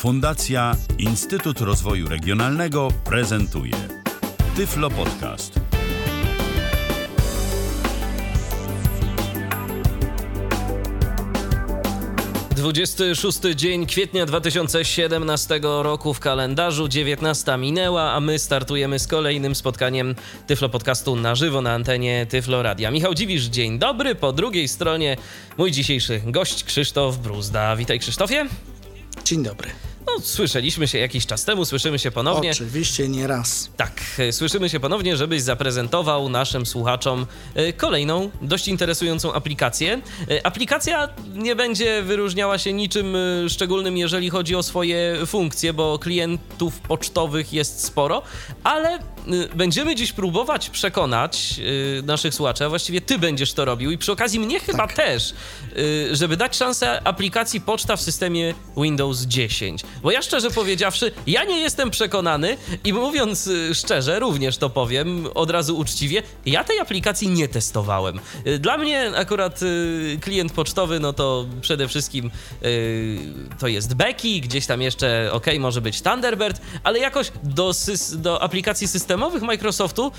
Fundacja Instytut Rozwoju Regionalnego prezentuje Tyflo Podcast. 26 dzień kwietnia 2017 roku w kalendarzu, 19 minęła, a my startujemy z kolejnym spotkaniem Tyflo Podcastu na żywo na antenie Tyflo Radia. Michał Dziwisz, dzień dobry. Po drugiej stronie mój dzisiejszy gość Krzysztof Bruzda. Witaj Krzysztofie. Dzień dobry. No, słyszeliśmy się jakiś czas temu, słyszymy się ponownie. Oczywiście, nie raz. Tak, e, słyszymy się ponownie, żebyś zaprezentował naszym słuchaczom e, kolejną, dość interesującą aplikację. E, aplikacja nie będzie wyróżniała się niczym szczególnym, jeżeli chodzi o swoje funkcje, bo klientów pocztowych jest sporo, ale będziemy dziś próbować przekonać naszych słuchaczy, a właściwie ty będziesz to robił i przy okazji mnie chyba tak. też, żeby dać szansę aplikacji poczta w systemie Windows 10. Bo ja szczerze powiedziawszy, ja nie jestem przekonany i mówiąc y, szczerze, również to powiem od razu uczciwie, ja tej aplikacji nie testowałem. Y, dla mnie akurat y, klient pocztowy, no to przede wszystkim to jest Becky, gdzieś tam jeszcze, ok, może być Thunderbird, ale jakoś do, do aplikacji systemowych Microsoftu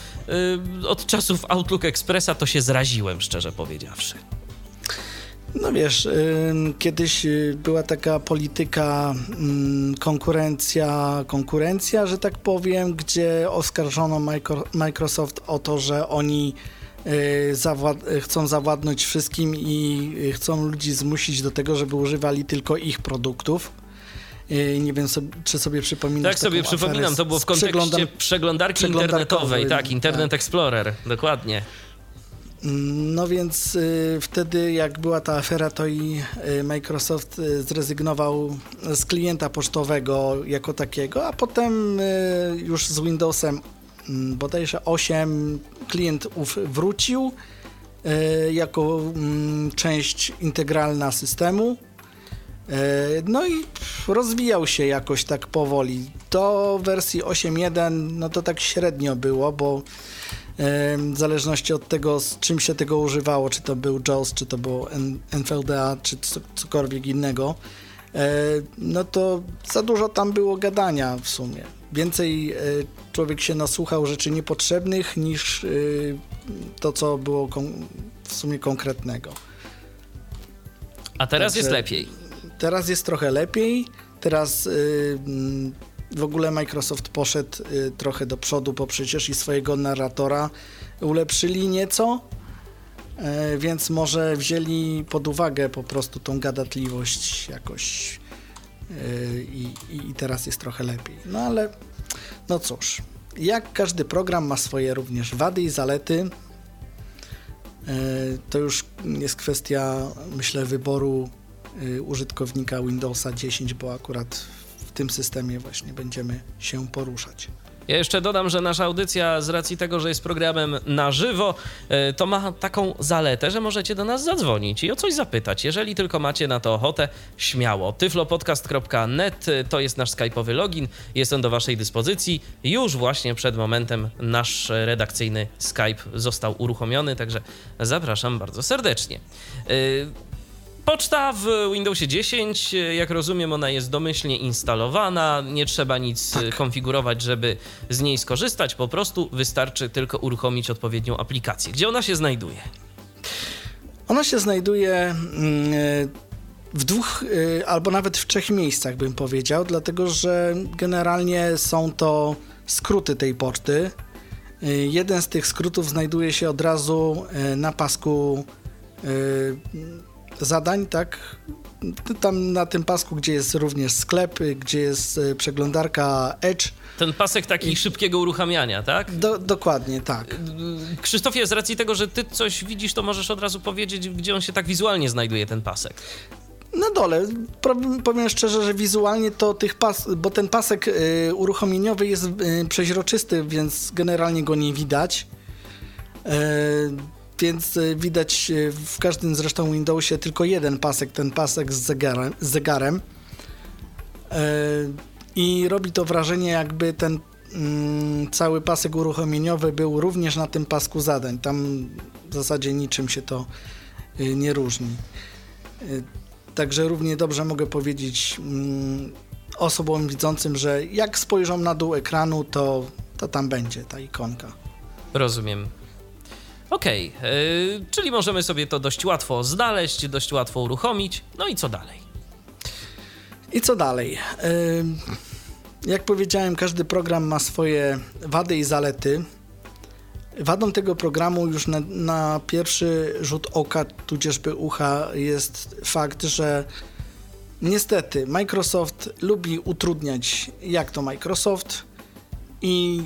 od czasów Outlook Expressa to się zraziłem, szczerze powiedziawszy. No wiesz, kiedyś y, była taka polityka konkurencja, konkurencja, że tak powiem, gdzie oskarżono Microsoft o to, że oni y, zawład chcą zawładnąć wszystkim i y, chcą ludzi zmusić do tego, żeby używali tylko ich produktów. Nie wiem, czy sobie przypominasz. Tak sobie przypominam, to było w kontekście przeglądarki, przeglądarkowej, internetowej, tak, Internet tak. Explorer, dokładnie. No więc y, wtedy, jak była ta afera, to i y, Microsoft y, zrezygnował z klienta pocztowego jako takiego, a potem już z Windowsem mm, bodajże 8 klient ów wrócił jako mm, część integralna systemu. Y, no i rozwijał się jakoś tak powoli. Do wersji 8.1 no to tak średnio było, bo w zależności od tego, z czym się tego używało, czy to był JAWS, czy to było NVDA, czy cokolwiek innego, e, no to za dużo tam było gadania w sumie. Więcej e, człowiek się nasłuchał rzeczy niepotrzebnych niż e, to, co było w sumie konkretnego. A teraz Także jest lepiej. Teraz jest trochę lepiej. Teraz w ogóle Microsoft poszedł y, trochę do przodu, bo przecież i swojego narratora ulepszyli nieco, y, więc może wzięli pod uwagę po prostu tą gadatliwość jakoś y, i, i teraz jest trochę lepiej. No ale no cóż, jak każdy program ma swoje również wady i zalety, to już jest kwestia, myślę, wyboru użytkownika Windowsa 10, bo akurat w tym systemie właśnie będziemy się poruszać. Ja jeszcze dodam, że nasza audycja z racji tego, że jest programem na żywo, e, to ma taką zaletę, że możecie do nas zadzwonić i o coś zapytać. Jeżeli tylko macie na to ochotę, śmiało. tyflopodcast.net e, to jest nasz skype'owy login, jest on do waszej dyspozycji. Już właśnie przed momentem nasz redakcyjny Skype został uruchomiony, także zapraszam bardzo serdecznie. E, Poczta w Windowsie 10, jak rozumiem, ona jest domyślnie instalowana, nie trzeba nic tak. konfigurować, żeby z niej skorzystać, po prostu wystarczy tylko uruchomić odpowiednią aplikację. Gdzie ona się znajduje? Ona się znajduje mm, w dwóch y, albo nawet w trzech miejscach, bym powiedział, dlatego że generalnie są to skróty tej poczty. Y, jeden z tych skrótów znajduje się od razu na pasku zadań, tak? Tam na tym pasku, gdzie jest również sklep, gdzie jest e, przeglądarka Edge. Ten pasek taki I... szybkiego uruchamiania, tak? Do, dokładnie, tak. Krzysztofie, z racji tego, że ty coś widzisz, to możesz od razu powiedzieć, gdzie on się tak wizualnie znajduje, ten pasek. Na dole. Powiem szczerze, że wizualnie to tych pas, bo ten pasek y, uruchomieniowy jest y, przeźroczysty, więc generalnie go nie widać. Y, więc e, widać e, w każdym zresztą Windowsie tylko jeden pasek, ten pasek z zegarem. Z zegarem. E, I robi to wrażenie, jakby ten mm, cały pasek uruchomieniowy był również na tym pasku zadań. Tam w zasadzie niczym się to nie różni. Także równie dobrze mogę powiedzieć mm, osobom widzącym, że jak spojrzą na dół ekranu, to, to tam będzie ta ikonka. Rozumiem. Okej, okay, yy, czyli możemy sobie to dość łatwo znaleźć, dość łatwo uruchomić. No i co dalej? I co dalej? Yy, jak powiedziałem, każdy program ma swoje wady i zalety. Wadą tego programu już na, na pierwszy rzut oka, tudzieżby ucha, jest fakt, że niestety Microsoft lubi utrudniać, jak to Microsoft, i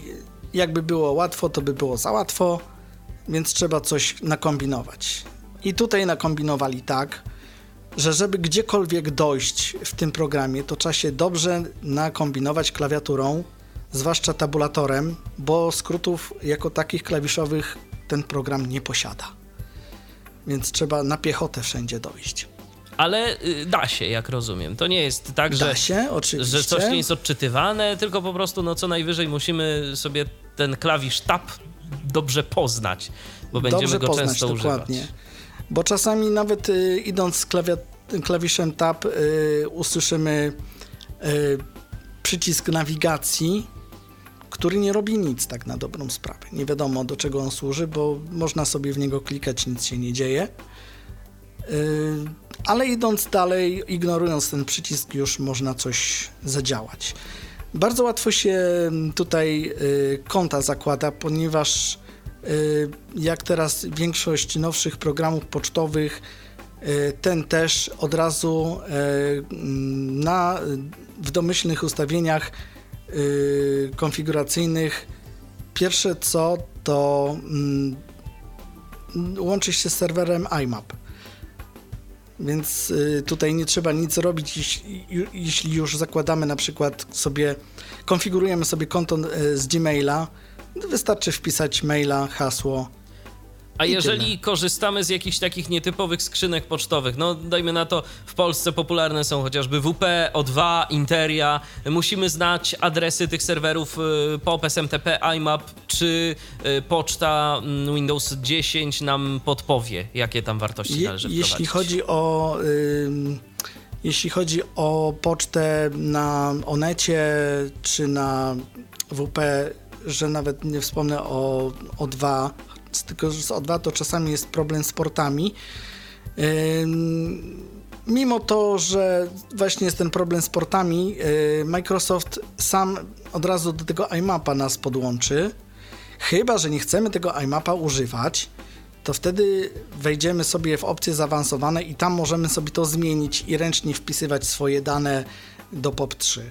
jakby było łatwo, to by było za łatwo, więc trzeba coś nakombinować. I tutaj nakombinowali tak, że żeby gdziekolwiek dojść w tym programie, to trzeba się dobrze nakombinować klawiaturą, zwłaszcza tabulatorem, bo skrótów jako takich klawiszowych ten program nie posiada. Więc trzeba na piechotę wszędzie dojść. Ale y, da się, jak rozumiem. To nie jest tak, że, się, że coś nie jest odczytywane, tylko po prostu no co najwyżej musimy sobie ten klawisz tab dobrze poznać, bo będziemy dobrze go poznać, często dokładnie. używać. Bo czasami nawet y, idąc z klawiszem tab y, usłyszymy y, przycisk nawigacji, który nie robi nic tak na dobrą sprawę. Nie wiadomo do czego on służy, bo można sobie w niego klikać, nic się nie dzieje. Y, ale idąc dalej, ignorując ten przycisk, już można coś zadziałać. Bardzo łatwo się tutaj y, konta zakłada, ponieważ y, jak teraz większość nowszych programów pocztowych, ten też od razu na, w domyślnych ustawieniach konfiguracyjnych pierwsze co to mm, łączy się z serwerem IMAP. Więc y, tutaj nie trzeba nic robić, jeśli już zakładamy na przykład sobie, konfigurujemy sobie konto y, z Gmaila, wystarczy wpisać maila, hasło a jeżeli tyle. korzystamy z jakichś takich nietypowych skrzynek pocztowych, no dajmy na to, w Polsce popularne są chociażby WP, O2, Interia, musimy znać adresy tych serwerów y, POP, SMTP, IMAP, czy y, poczta mm, Windows 10 nam podpowie, jakie tam wartości Je, należy wprowadzić? Jeśli chodzi o... jeśli chodzi o pocztę na Onecie czy na WP, że nawet nie wspomnę o O2, tylko że z O2 to czasami jest problem z portami. Mimo to, że właśnie jest ten problem z portami, Microsoft sam od razu do tego iMapa nas podłączy. Chyba, że nie chcemy tego iMapa używać, to wtedy wejdziemy sobie w opcje zaawansowane i tam możemy sobie to zmienić i ręcznie wpisywać swoje dane do POP3.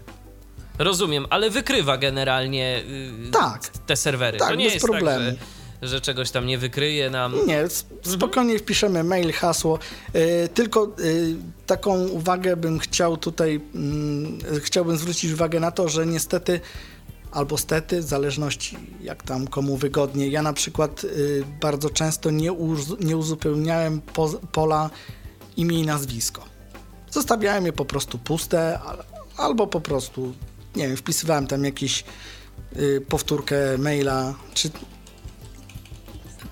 Rozumiem, ale wykrywa generalnie yy, tak, te serwery. Tak, to nie bez jest problemu. Tak, że że czegoś tam nie wykryje nam. Nie, spokojnie mhm. wpiszemy mail, hasło. Yy, tylko yy, taką uwagę bym chciał tutaj, yy, chciałbym zwrócić uwagę na to, że niestety albo stety, w zależności jak tam komu wygodnie. Ja na przykład y, bardzo często nie, uz nie uzupełniałem po pola imię i nazwisko. Zostawiałem je po prostu puste, albo po prostu, nie wiem, wpisywałem tam jakiś y, powtórkę maila, czy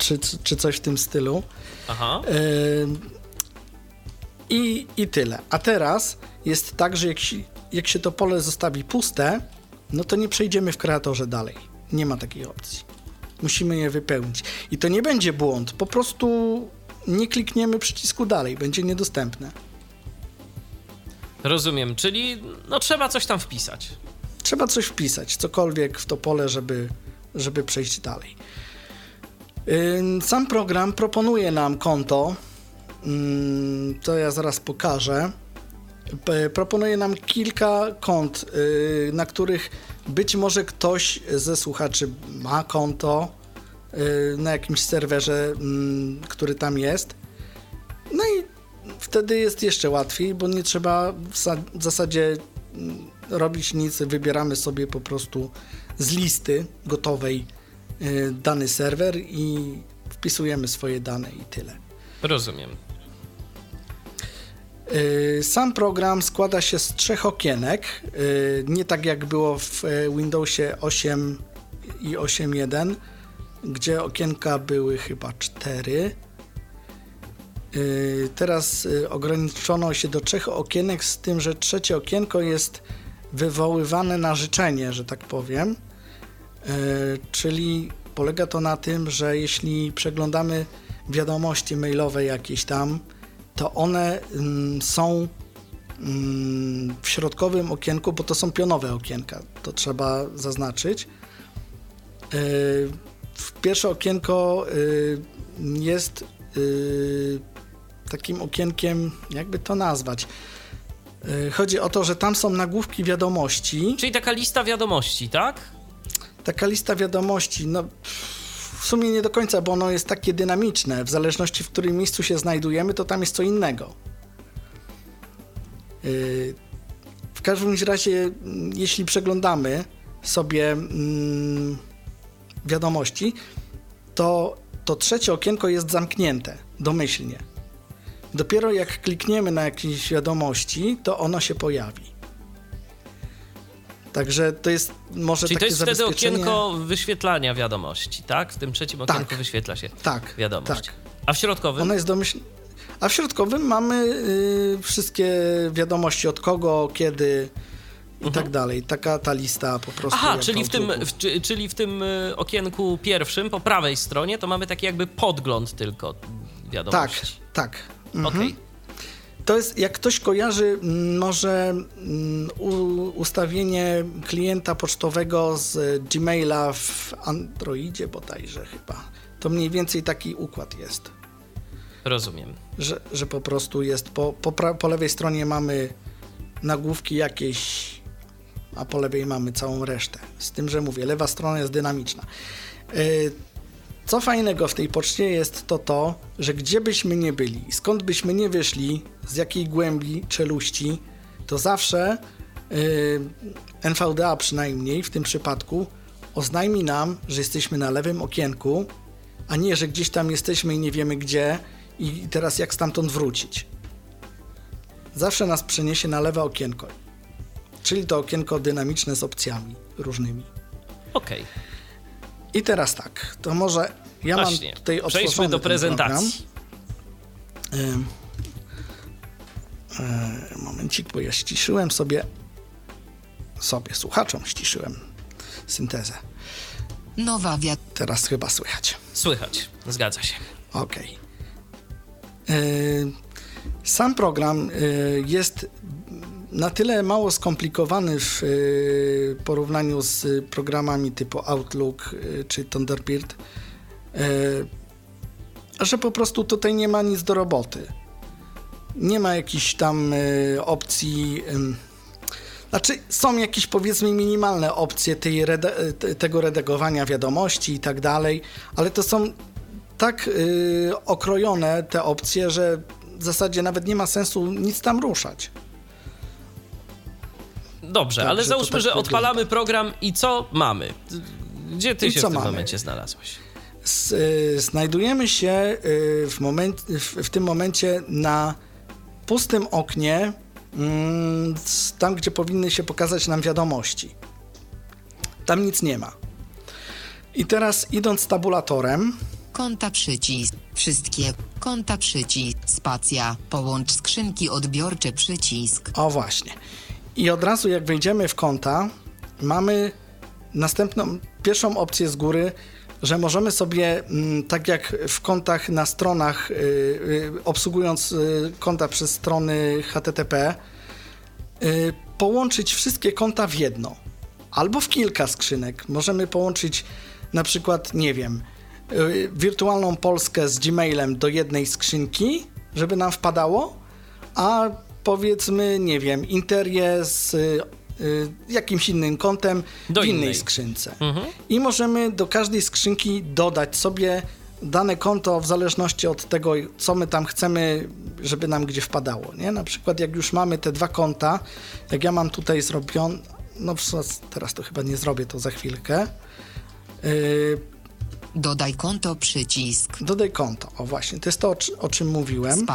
czy, czy coś w tym stylu. Aha. I, I tyle. A teraz jest tak, że jak, jak się to pole zostawi puste, no to nie przejdziemy w kreatorze dalej. Nie ma takiej opcji. Musimy je wypełnić. I to nie będzie błąd, po prostu nie klikniemy przycisku dalej, będzie niedostępne. Rozumiem, czyli no trzeba coś tam wpisać. Trzeba coś wpisać, cokolwiek w to pole, żeby, żeby przejść dalej. Sam program proponuje nam konto, to ja zaraz pokażę. Proponuje nam kilka kont, y, na których być może ktoś ze słuchaczy ma konto y, na jakimś serwerze, który tam jest. No i wtedy jest jeszcze łatwiej, bo nie trzeba w zasadzie robić nic, wybieramy sobie po prostu z listy gotowej dany serwer i wpisujemy swoje dane i tyle. Rozumiem. Y, sam program składa się z trzech okienek, y, nie tak jak było w Windowsie 8 i 8.1, gdzie okienka były chyba cztery. Teraz ograniczono się do trzech okienek, z tym, że trzecie okienko jest wywoływane na życzenie, że tak powiem. E, czyli polega to na tym, że jeśli przeglądamy wiadomości mailowe jakieś tam, to one mm, są mm, w środkowym okienku, bo to są pionowe okienka, to trzeba zaznaczyć. E, pierwsze okienko e, jest takim okienkiem, jakby to nazwać. Chodzi o to, że tam są nagłówki wiadomości. Czyli taka lista wiadomości, tak? Taka lista wiadomości, no w sumie nie do końca, bo ono jest takie dynamiczne. W zależności w którym miejscu się znajdujemy, to tam jest co innego. Yy, w każdym razie, mm, jeśli przeglądamy sobie mm, wiadomości, to to trzecie okienko jest zamknięte domyślnie. Dopiero jak klikniemy na jakieś wiadomości, to ono się pojawi. Także to jest może Czyli takie to jest wtedy okienko wyświetlania wiadomości, tak? W tym trzecim okienku Tak. wyświetla się Tak, wiadomość. tak. A w środkowym? Ono jest domyśl... A w środkowym mamy y, wszystkie wiadomości od kogo, kiedy i tak dalej. Taka ta lista po prostu. Mhm. Aha, czyli w, tym, w, czy- czyli w tym y, okienku pierwszym, po prawej stronie, to mamy taki jakby podgląd tylko Tak, wiadomości. tak. Mhm. Okej. To jest, jak ktoś kojarzy mm, może mm, ustawienie klienta pocztowego z Gmaila w Androidzie bodajże chyba. To mniej więcej taki układ jest. Rozumiem. że, że po prostu jest po, po, po lewej stronie mamy nagłówki jakieś, a po lewej mamy całą resztę. Z tym, że mówię, lewa strona jest dynamiczna. Yy, Co fajnego w tej poczcie jest to to, że gdzie byśmy nie byli, skąd byśmy nie wyszli, z jakiej głębi czeluści, to zawsze yy, NVDA przynajmniej w tym przypadku oznajmi nam, że jesteśmy na lewym okienku, a nie, że gdzieś tam jesteśmy i nie wiemy gdzie i teraz jak stamtąd wrócić. Zawsze nas przeniesie na lewe okienko, czyli to okienko dynamiczne z opcjami różnymi. Okej. I teraz tak, to może ja Właśnie. mam tutaj otworzony Przejdźmy do prezentacji. program. Ym, e, momencik, bo ja ściszyłem sobie sobie, słuchaczom ściszyłem syntezę. Nowa wiat. Teraz chyba słychać. Słychać, zgadza się. Okej. Y, Sam program jest na tyle mało skomplikowany w y, porównaniu z programami typu Outlook y, czy Thunderbird, y, że po prostu tutaj nie ma nic do roboty. Nie ma jakichś tam opcji. Znaczy, są jakieś powiedzmy minimalne opcje tej te- tego redagowania wiadomości i tak dalej, ale to są tak okrojone te opcje, że w zasadzie nawet nie ma sensu nic tam ruszać. Dobrze, ale załóżmy, tak że wygląda. odpalamy program i co mamy? Gdzie ty I się co w tym mamy? momencie znalazłeś? S, y, znajdujemy się y, w, moment, w, w tym momencie na pustym oknie, mm, tam gdzie powinny się pokazać nam wiadomości. Tam nic nie ma. I teraz idąc tabulatorem, Konta przycisk. Wszystkie. Konta przycisk. Spacja. Połącz skrzynki odbiorcze przycisk. O właśnie. I od razu jak wejdziemy w konta, mamy następną, pierwszą opcję z góry, że możemy sobie, mm, tak jak w kontach na stronach, y, y, obsługując y, konta przez strony HTTP, połączyć wszystkie konta w jedno. Albo w kilka skrzynek. Możemy połączyć na przykład, nie wiem, wirtualną Polskę z Gmailem do jednej skrzynki, żeby nam wpadało, a powiedzmy, nie wiem, Interię z y, y, jakimś innym kontem Do w innej innej. skrzynce. Mhm. I możemy do każdej skrzynki dodać sobie dane konto w zależności od tego, co my tam chcemy, żeby nam gdzie wpadało. Nie? Na przykład jak już mamy te dwa konta, jak ja mam tutaj zrobione, no teraz to chyba nie zrobię, to za chwilkę. Yy, Dodaj konto przycisk. dodaj konto. O właśnie, to jest to, o, czy- o czym mówiłem. Spa.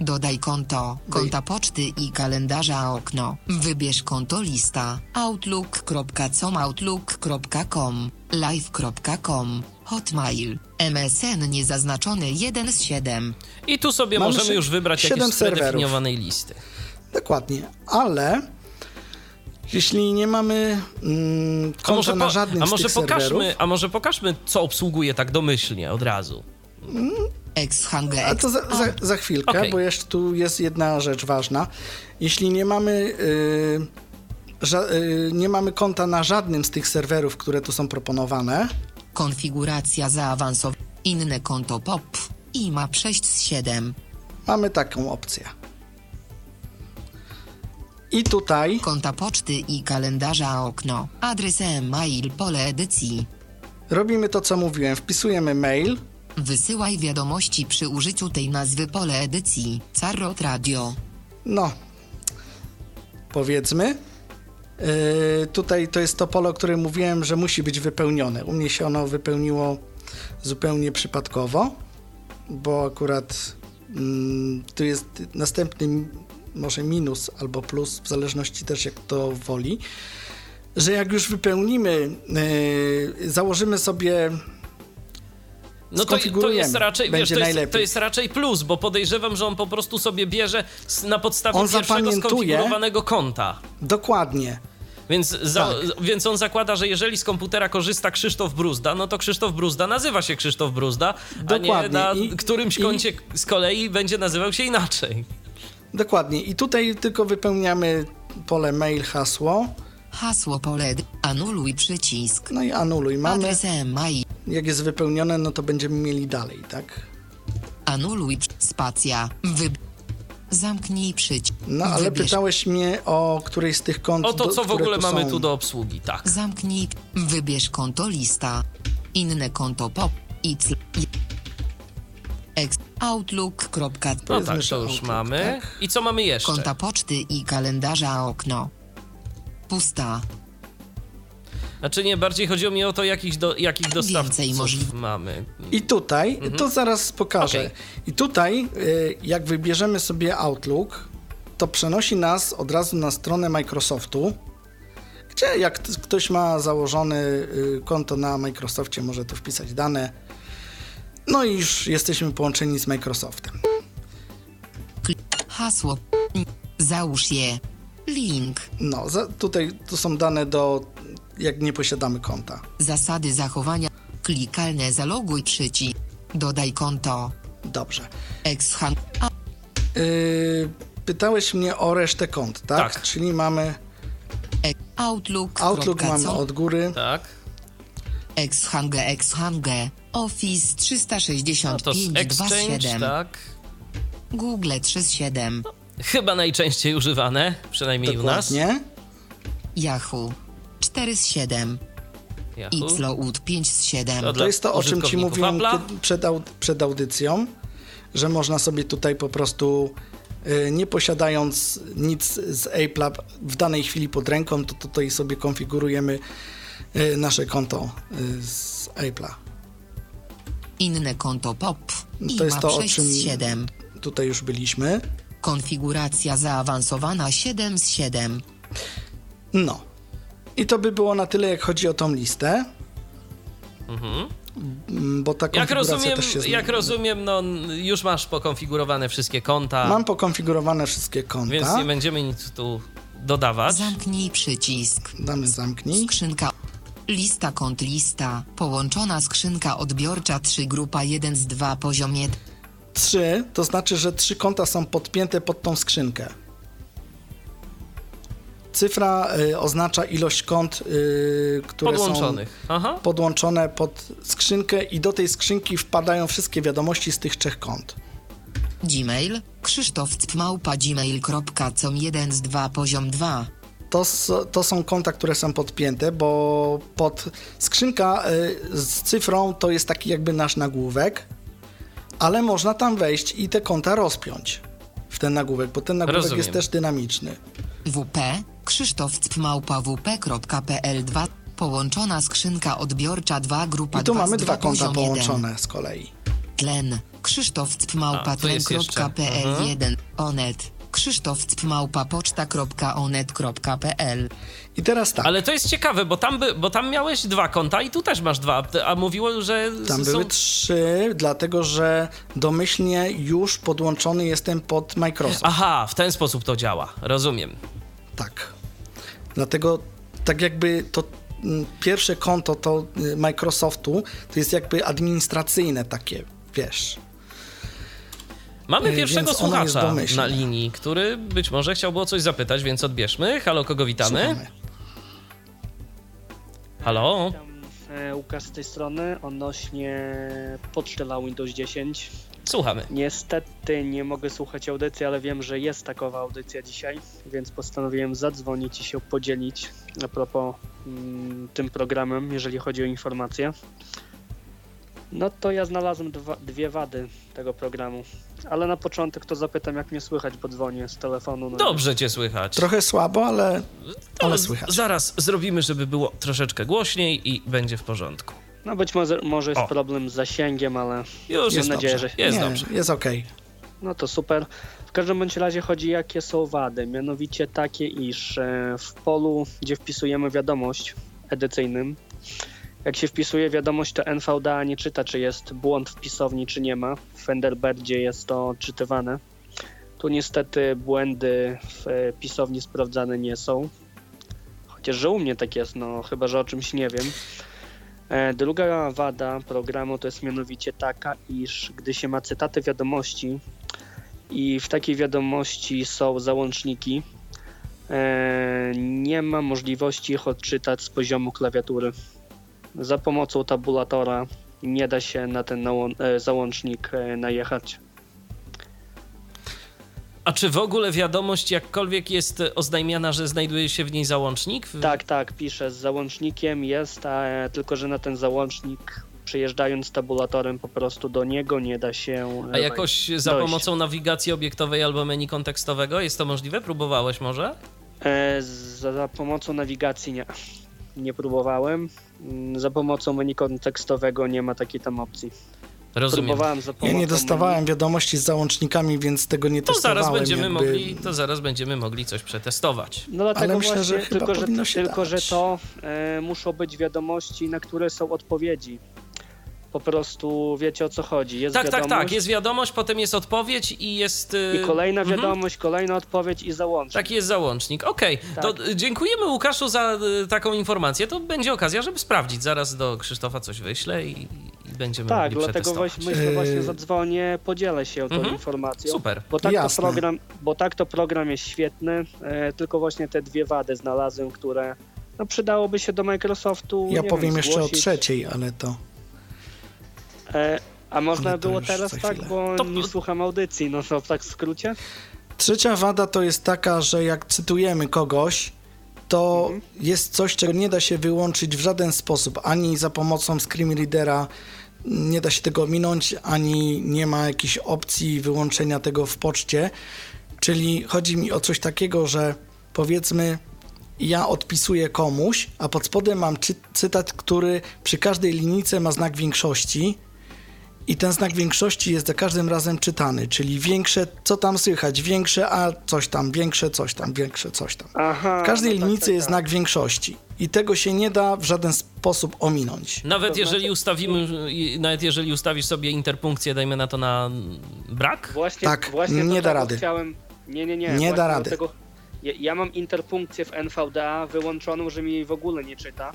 Dodaj konto, konta poczty i kalendarza okno. Wybierz konto lista. Outlook.com Outlook.com Live.com Hotmail MSN niezaznaczony 1 z 7 I tu sobie Mamy możemy już wybrać jakieś z serwerów. predefiniowanej listy. Dokładnie, ale Jeśli nie mamy mm, A konta może, na po, żadnym a z może tych serwerów, pokażmy, a może pokażmy, co obsługuje tak domyślnie od razu. Exhange A to za, za, za chwilkę, Okej. bo jeszcze tu jest jedna rzecz ważna. Jeśli nie mamy, y, ża- y, nie mamy konta na żadnym z tych serwerów, które tu są proponowane, Konfiguracja zaawansowana. Inne konto POP. IMAP 6 z 7. mamy taką opcję. I tutaj Konta poczty i kalendarza okno. Adres e-mail pole edycji. robimy to, co mówiłem. Wpisujemy mail, Wysyłaj wiadomości przy użyciu tej nazwy pole edycji. Carrot Radio. no, powiedzmy. Yy, tutaj to jest to pole, o którym mówiłem, że musi być wypełnione. U mnie się ono wypełniło zupełnie przypadkowo, bo akurat mm, tu jest następny może minus albo plus, w zależności też jak to woli, że jak już wypełnimy, yy, założymy sobie No to, to jest raczej, wiesz, to jest, to jest raczej plus, bo podejrzewam, że on po prostu sobie bierze na podstawie On pierwszego skonfigurowanego konta. dokładnie, Więc, za, Tak. więc on zakłada, że jeżeli z komputera korzysta Krzysztof Bruzda, no to Krzysztof Bruzda nazywa się Krzysztof Bruzda, a nie Dokładnie. na I- którymś i- koncie z kolei będzie nazywał się inaczej. dokładnie. I tutaj tylko wypełniamy pole mail, hasło, Hasło pole Anuluj przycisk. no i anuluj. Mamy, Adres e-mail. jak jest wypełnione, no to będziemy mieli dalej, tak? Anuluj spacja. Wy... Zamknij przycisk. No ale Wybierz. pytałeś mnie o którejś z tych kont, O to, do- co w które ogóle mamy są. tu do obsługi, tak. Zamknij. Wybierz konto lista. Inne konto pop. It's. Ex. Outlook. No tak, to już Outlook, mamy. tak. I co mamy jeszcze? Konta poczty i kalendarza okno. Pusta. Znaczy nie, bardziej chodziło mi o to, jakich, do, jakich dostawców mamy. I tutaj, to zaraz pokażę. Mhm. Okej. I tutaj, y, jak wybierzemy sobie Outlook, to przenosi nas od razu na stronę Microsoftu, gdzie jak ktoś ma założone y, konto na Microsoftie, może tu wpisać dane. No i już jesteśmy połączeni z Microsoftem. Hasło. Załóż je. Link. No, za, tutaj to są dane do, jak nie posiadamy konta. Zasady zachowania. Klikalne zaloguj przycisk. Dodaj konto. Dobrze. Exhan. Y, pytałeś mnie o resztę kont, tak? Tak. Czyli mamy E- Outlook. Outlook mamy od góry. Tak? Exhange, Exhange. Office No to 365 z Exchange, 27. tak? Google 37. Chyba najczęściej używane, przynajmniej u nas. Dokładnie. Yahoo 4 z 7. Yahoo. Iploud 5 z 7. To To jest to, o czym ci mówiłem przed, au, przed audycją, że można sobie tutaj po prostu, y, nie posiadając nic z Apple'a w danej chwili pod ręką, to tutaj sobie konfigurujemy y, nasze konto y, z Apple'a. Inne konto POP. To jest to, o 6 czym z 7. tutaj już byliśmy. Konfiguracja zaawansowana 7 z 7. No. I to by było na tyle, jak chodzi o tą listę. Mhm. Mm, Bo ta Jak rozumiem, też się zmieni. jak rozumiem, no już masz pokonfigurowane wszystkie konta, Mam pokonfigurowane wszystkie konta. więc nie będziemy nic tu dodawać. Zamknij przycisk. Damy zamknij. Skrzynka. Lista kont lista. Połączona skrzynka odbiorcza 3 grupa 1 z 2 poziomie. Trzy, to znaczy, że trzy konta są podpięte pod tą skrzynkę. Cyfra y, oznacza ilość kont, y, które Podłączonych. Aha. są podłączone pod skrzynkę i do tej skrzynki wpadają wszystkie wiadomości z tych trzech kont. Gmail. Krzysztof małpa gmail.com 1 z 2 poziom 2. To, to są konta, które są podpięte, bo pod skrzynka y, z cyfrą to jest taki jakby nasz nagłówek, ale można tam wejść i te konta rozpiąć w ten nagłówek, bo ten nagłówek Rozumiem. jest też dynamiczny. WP. Krzysztof wp.pl 2. Połączona skrzynka odbiorcza 2 grupa I tu 2 mamy dwa 2 konta poziom 1. połączone z kolei. Tlen. Krzysztof małpa A, to jest jeszcze. tlen.pl Mhm. 1. Onet. Krzysztof małpa poczta.onet.pl I teraz tak, Ale to jest ciekawe, bo tam, by, bo tam miałeś dwa konta i tu też masz dwa, a mówiło, że tam są... były trzy, dlatego że domyślnie już podłączony jestem pod Microsoft. Aha, w ten sposób to działa, rozumiem. Tak. Dlatego tak jakby to mm, pierwsze konto to y, Microsoftu to jest jakby administracyjne takie, wiesz. Mamy E, pierwszego więc słuchacza na linii, który być może chciałby o coś zapytać, więc odbierzmy. Halo, kogo witamy? Słuchamy. Halo? Witam, e, Łukasz z tej strony odnośnie poczty dla Windows 10. Słuchamy. Niestety nie mogę słuchać audycji, ale wiem, że jest takowa audycja dzisiaj, więc postanowiłem zadzwonić i się podzielić a propos mm, tym programem, jeżeli chodzi o informacje. No to ja znalazłem dwa, dwie wady tego programu, ale na początek to zapytam, jak mnie słychać, bo dzwonię z telefonu. No Dobrze cię słychać. Trochę słabo, ale, ale słychać. Zaraz zrobimy, żeby było troszeczkę głośniej i będzie w porządku. No być może, może jest O. problem z zasięgiem, ale Już mam jest nadzieję, dobrze. że Jest Nie, dobrze. jest okej. No to super. W każdym bądź razie chodzi jakie są wady. Mianowicie takie, iż e, w polu, gdzie wpisujemy wiadomość edycyjnym, jak się wpisuje wiadomość, to NVDA nie czyta, czy jest błąd w pisowni, czy nie ma. W Thunderbirdzie jest to odczytywane. Tu niestety błędy w e, pisowni sprawdzane nie są. Chociaż, że u mnie tak jest, no chyba, że o czymś nie wiem. E, Druga wada programu to jest mianowicie taka, iż gdy się ma cytaty wiadomości i w takiej wiadomości są załączniki, e, nie ma możliwości ich odczytać z poziomu klawiatury. Za pomocą tabulatora nie da się na ten e, załącznik e, najechać. A czy w ogóle wiadomość jakkolwiek jest oznajmiana, że znajduje się w niej załącznik? Tak, tak, piszę z załącznikiem jest, a, e, tylko że na ten załącznik przejeżdżając tabulatorem po prostu do niego nie da się A jakoś za dojść. pomocą nawigacji obiektowej albo menu kontekstowego jest to możliwe? Próbowałeś może? E, za, za pomocą nawigacji nie. Nie próbowałem. Mm, Za pomocą menu kontekstowego nie ma takiej tam opcji. Rozumiem. Próbowałem za Ja pomocą nie dostawałem menu. wiadomości z załącznikami, więc tego nie To testowałem. zaraz, będziemy jakby... mogli, to zaraz będziemy mogli coś przetestować. No dlatego Ale myślę, właśnie, że tylko, że, tylko że to e, muszą być wiadomości, na które są odpowiedzi. Po prostu wiecie o co chodzi. Jest Tak, tak, wiadomość tak. Jest wiadomość, potem jest odpowiedź i jest. y, i kolejna mhm. wiadomość, kolejna odpowiedź i załącznik. Taki jest załącznik. Okej, Tak. to dziękujemy Łukaszu za y, taką informację. To będzie okazja, żeby sprawdzić. Zaraz do Krzysztofa coś wyślę i, i będziemy Tak, mogli dlatego właśnie myślę, właśnie zadzwonię, podzielę się tą Mhm. informacją. Super. Bo tak, to Jasne. program, bo tak to program jest świetny, e, tylko właśnie te dwie wady znalazłem, które no, przydałoby się do Microsoftu. Ja powiem wiem, jeszcze o trzeciej, ale to. E, a można było teraz tak, chwilę. bo To- nie słucham audycji, no to tak w skrócie. Trzecia wada to jest taka, że jak cytujemy kogoś, to Mhm. jest coś, czego nie da się wyłączyć w żaden sposób, ani za pomocą screen readera nie da się tego ominąć, ani nie ma jakiejś opcji wyłączenia tego w poczcie. Czyli chodzi mi o coś takiego, że powiedzmy ja odpisuję komuś, a pod spodem mam cy- cytat, który przy każdej linijce ma znak większości i ten znak większości jest za każdym razem czytany, czyli większe, co tam słychać, większe, a coś tam, większe, coś tam, większe, coś tam. Aha, W każdej no tak, linijce tak, jest tak. znak większości i tego się nie da w żaden sposób ominąć. Nawet To jeżeli znaczy- ustawimy, nawet jeżeli ustawisz sobie interpunkcję, dajmy na to na brak, Właśnie, Tak, właśnie nie da rady. Chciałem... Nie, nie, nie. Nie da rady. Tego... Ja, ja mam interpunkcję w NVDA wyłączoną, że mi jej w ogóle nie czyta.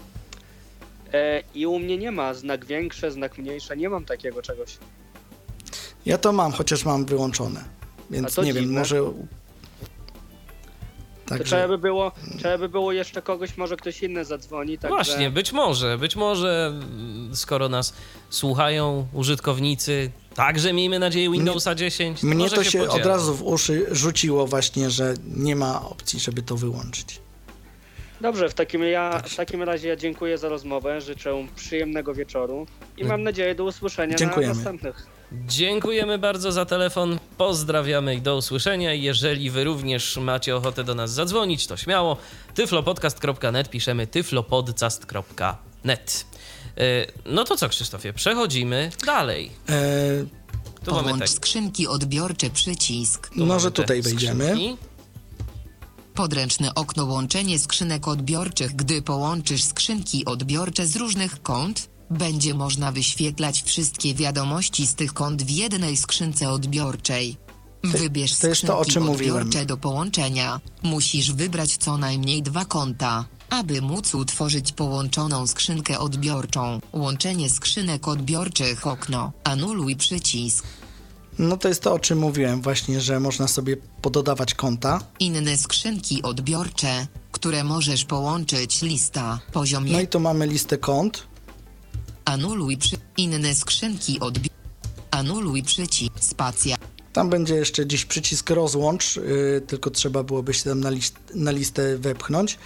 E, I u mnie nie ma znak większe, znak mniejsze, nie mam takiego czegoś. Ja to mam, chociaż mam wyłączone, więc nie wiem, dziwne. może... To trzeba Także by było, trzeba by było jeszcze kogoś, może ktoś inny zadzwoni. Także... Właśnie, być może, być może mm, skoro nas słuchają użytkownicy, także miejmy nadzieję Windowsa 10. mnie może to się od podzielą. razu w uszy rzuciło właśnie, że nie ma opcji, żeby to wyłączyć. Dobrze, w takim, ja, w takim razie ja dziękuję za rozmowę, życzę przyjemnego wieczoru i mam nadzieję do usłyszenia Dziękujemy. na następnych. Dziękujemy bardzo za telefon, pozdrawiamy i do usłyszenia. Jeżeli wy również macie ochotę do nas zadzwonić, to śmiało. tyflopodcast.net, piszemy tyflopodcast.net. Yy, No to co, Krzysztofie, przechodzimy dalej. E, Tu Połącz skrzynki odbiorcze przycisk. Tu może tutaj wejdziemy. skrzynki. Podręczne okno łączenie skrzynek odbiorczych. Gdy połączysz skrzynki odbiorcze z różnych kont, będzie można wyświetlać wszystkie wiadomości z tych kont w jednej skrzynce odbiorczej. Wybierz to jest to, o skrzynki czym mówiłem. odbiorcze do połączenia. Musisz wybrać co najmniej dwa konta, aby móc utworzyć połączoną skrzynkę odbiorczą. Łączenie skrzynek odbiorczych okno. Anuluj przycisk. No to jest to, o czym mówiłem właśnie, że można sobie pododawać konta. Inne skrzynki odbiorcze, które możesz połączyć lista. Poziom No 1. i tu mamy listę kont. Anuluj przy... Inne skrzynki odbi... Anuluj przycisk. Spacja. Tam będzie jeszcze dziś przycisk rozłącz, yy, tylko trzeba byłoby się tam na, list, na listę wepchnąć.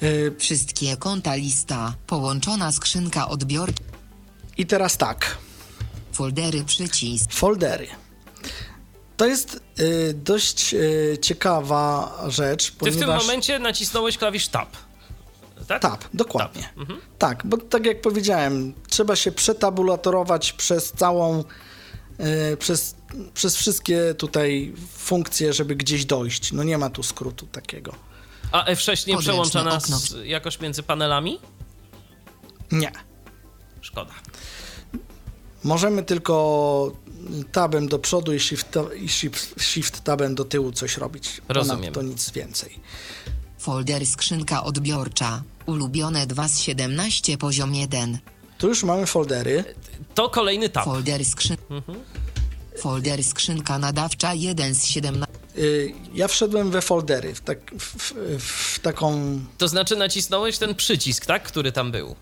Yy, Wszystkie konta lista. Połączona skrzynka odbiorcza. I teraz tak, Foldery przycisk. foldery. To jest yy, dość yy, ciekawa rzecz, Ty w ponieważ... tym momencie nacisnąłeś klawisz Tab. Tak? Tab, dokładnie. Tab. Mhm. Tak, bo tak jak powiedziałem, trzeba się przetabulatorować przez całą, e, przez, przez wszystkie tutaj funkcje, żeby gdzieś dojść. No nie ma tu skrótu takiego. A F6 nie Podręczne przełącza nas okno. jakoś między panelami? Nie. Szkoda. Możemy tylko tabem do przodu i shift, i shift, shift tabem do tyłu coś robić. Rozumiem. To nic więcej. Folder skrzynka odbiorcza. Ulubione 2 z 17 poziom 1. Tu już mamy foldery. To kolejny tab. Folder skrzyn... Folder skrzynka nadawcza 1 z 17. Y, Ja wszedłem we foldery, w, tak, w, w, w taką To znaczy nacisnąłeś ten przycisk, tak? Który tam był.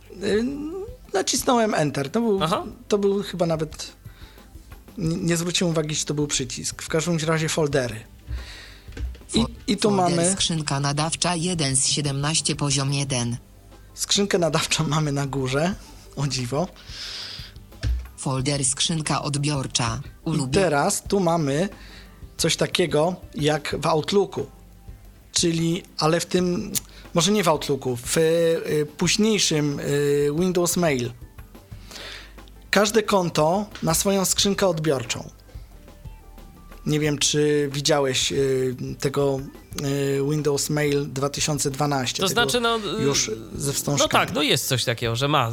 Nacisnąłem Enter. To był, Aha. to był chyba nawet. Nie, nie zwróciłem uwagi, czy to był przycisk. W każdym razie foldery. I, i tu Folder mamy skrzynka nadawcza 1 z 17 poziom 1. skrzynkę nadawczą mamy na górze. O dziwo. Folder skrzynka odbiorcza. I Ulubione. teraz tu mamy coś takiego jak w Outlooku. Czyli, ale w tym, może nie w Outlooku, w y, późniejszym y, Windows Mail. Każde konto ma swoją skrzynkę odbiorczą. Nie wiem, czy widziałeś y, tego y, Windows Mail 2012. To znaczy, no. y, Już ze No wstążkami. tak, no jest coś takiego, że ma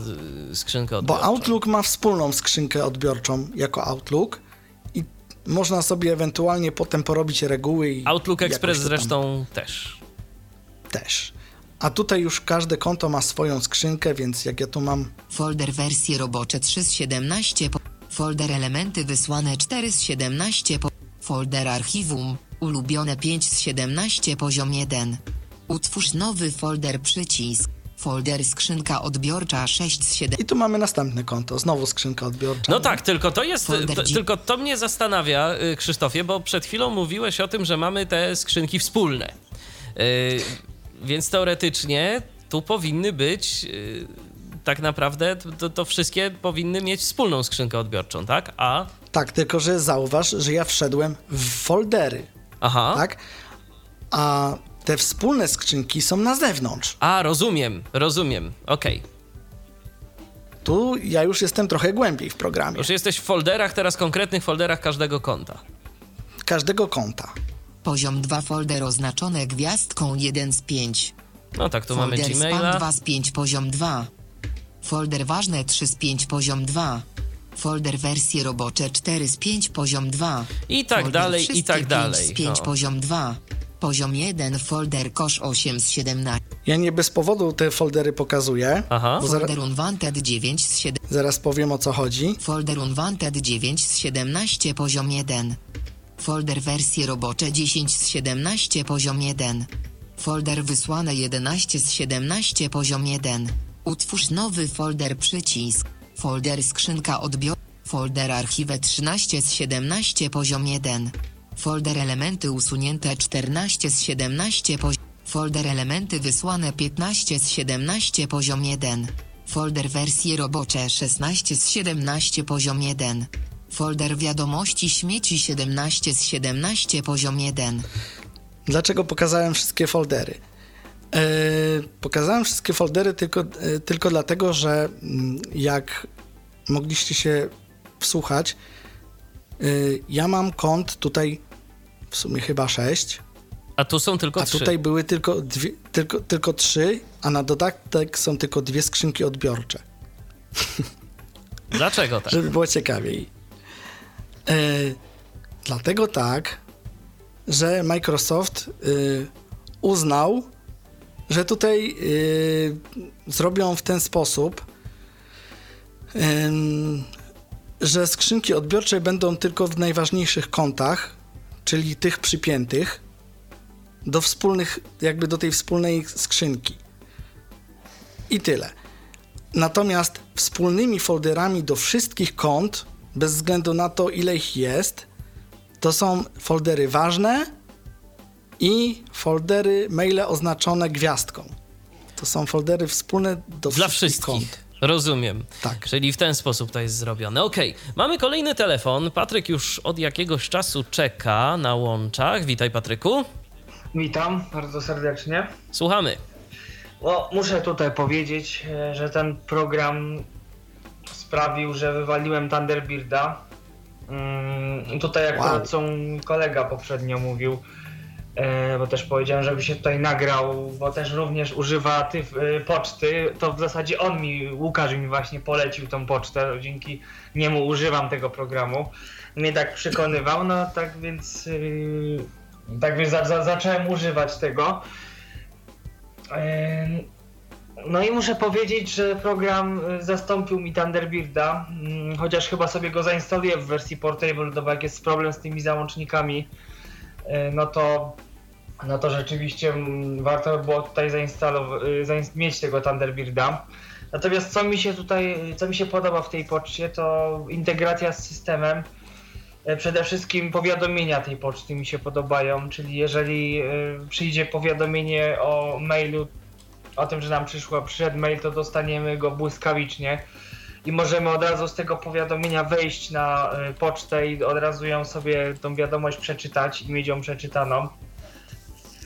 y, skrzynkę Bo odbiorczą. Outlook ma wspólną skrzynkę odbiorczą jako Outlook i można sobie ewentualnie potem porobić reguły. I Outlook Express zresztą też. Też. A tutaj już każde konto ma swoją skrzynkę, więc jak ja tu mam Folder wersje robocze 3 z 17. Po... Folder elementy wysłane 4 z 17. Po... Folder archiwum. Ulubione 5 z 17 poziom 1. Utwórz nowy folder przycisk. Folder skrzynka odbiorcza 6 z 7. i tu mamy następne konto, znowu skrzynka odbiorcza. No tak, tylko to jest. To, tylko to mnie zastanawia, y, Krzysztofie, bo przed chwilą mówiłeś o tym, że mamy te skrzynki wspólne. Y, więc teoretycznie tu powinny być. y, tak naprawdę to, to wszystkie powinny mieć wspólną skrzynkę odbiorczą, tak? A. Tak, tylko że zauważ, że ja wszedłem w foldery, Aha. tak? A te wspólne skrzynki są na zewnątrz. A, rozumiem, rozumiem. Okej. Tu ja już jestem trochę głębiej w programie. Już jesteś w folderach, teraz konkretnych folderach każdego konta. Każdego konta. Poziom 2 folder oznaczone gwiazdką 1 z 5. No tak, tu mamy Folder spam Gmaila. 2 z 5 poziom 2. Folder ważne 3 z 5 poziom 2. Folder wersje robocze 4 z 5 poziom 2. I tak folder dalej, i tak 5 dalej. z 5 No. poziom 2. Poziom 1 folder kosz 8 z 17. Ja nie bez powodu te foldery pokazuję, Aha. bo Folder unwanted 9 z 7. zaraz powiem o co chodzi. Folder unwanted 9 z 17 poziom 1. Folder wersje robocze 10 z 17 poziom 1. Folder wysłane 11 z 17 poziom 1. Utwórz nowy folder przycisk. Folder skrzynka odbior. Folder archiwę 13 z 17 poziom 1. Folder elementy usunięte 14 z 17 poziom. Folder elementy wysłane 15 z 17 poziom 1. Folder wersje robocze 16 z 17 poziom 1. Folder wiadomości śmieci 17 z 17 poziom 1. Dlaczego pokazałem wszystkie foldery? E, pokazałem wszystkie foldery tylko, e, tylko dlatego, że mm, jak mogliście się wsłuchać, e, ja mam kont tutaj w sumie chyba 6, A tu są tylko a trzy. tutaj były tylko, dwie, tylko, tylko 3, a na dodatek są tylko dwie skrzynki odbiorcze, Dlaczego tak? żeby było ciekawiej. E, Dlatego tak, że Microsoft y, uznał, że tutaj y, zrobią w ten sposób, że skrzynki odbiorcze będą tylko w najważniejszych kontach, czyli tych przypiętych do wspólnych, jakby do tej wspólnej skrzynki. I tyle. Natomiast wspólnymi folderami do wszystkich kont, bez względu na to, ile ich jest, to są foldery ważne i foldery maile oznaczone gwiazdką. To są foldery wspólne do Dla wszystkich, wszystkich. kont. Rozumiem. Tak. Czyli w ten sposób to jest zrobione. Okej, mamy kolejny telefon. Patryk już od jakiegoś czasu czeka na łączach. Witaj, Patryku. Witam bardzo serdecznie. Słuchamy. No, muszę tutaj powiedzieć, e, że ten program sprawił, że wywaliłem Thunderbirda. Mm, tutaj akurat Wow. co kolega poprzednio mówił, e, bo też powiedziałem, żeby się tutaj nagrał, bo też również używa ty, e, poczty, to w zasadzie on mi, Łukasz mi właśnie polecił tą pocztę, dzięki niemu używam tego programu. Mnie tak przekonywał, no tak więc, yy, tak więc za, za, zacząłem używać tego. No i muszę powiedzieć, że program y, zastąpił mi Thunderbirda, mm, chociaż chyba sobie go zainstaluję w wersji portable, bo jak jest problem z tymi załącznikami, y, no to, no to rzeczywiście mm, warto by było tutaj zainstalować, mieć tego Thunderbirda. Natomiast co mi się tutaj, co mi się podoba w tej poczcie, to integracja z systemem. E, Przede wszystkim powiadomienia tej poczty mi się podobają, czyli jeżeli y, przyjdzie powiadomienie o mailu, o tym, że nam przyszło, przyszedł mail, to dostaniemy go błyskawicznie i możemy od razu z tego powiadomienia wejść na y, pocztę i od razu ją sobie tą wiadomość przeczytać i mieć ją przeczytaną.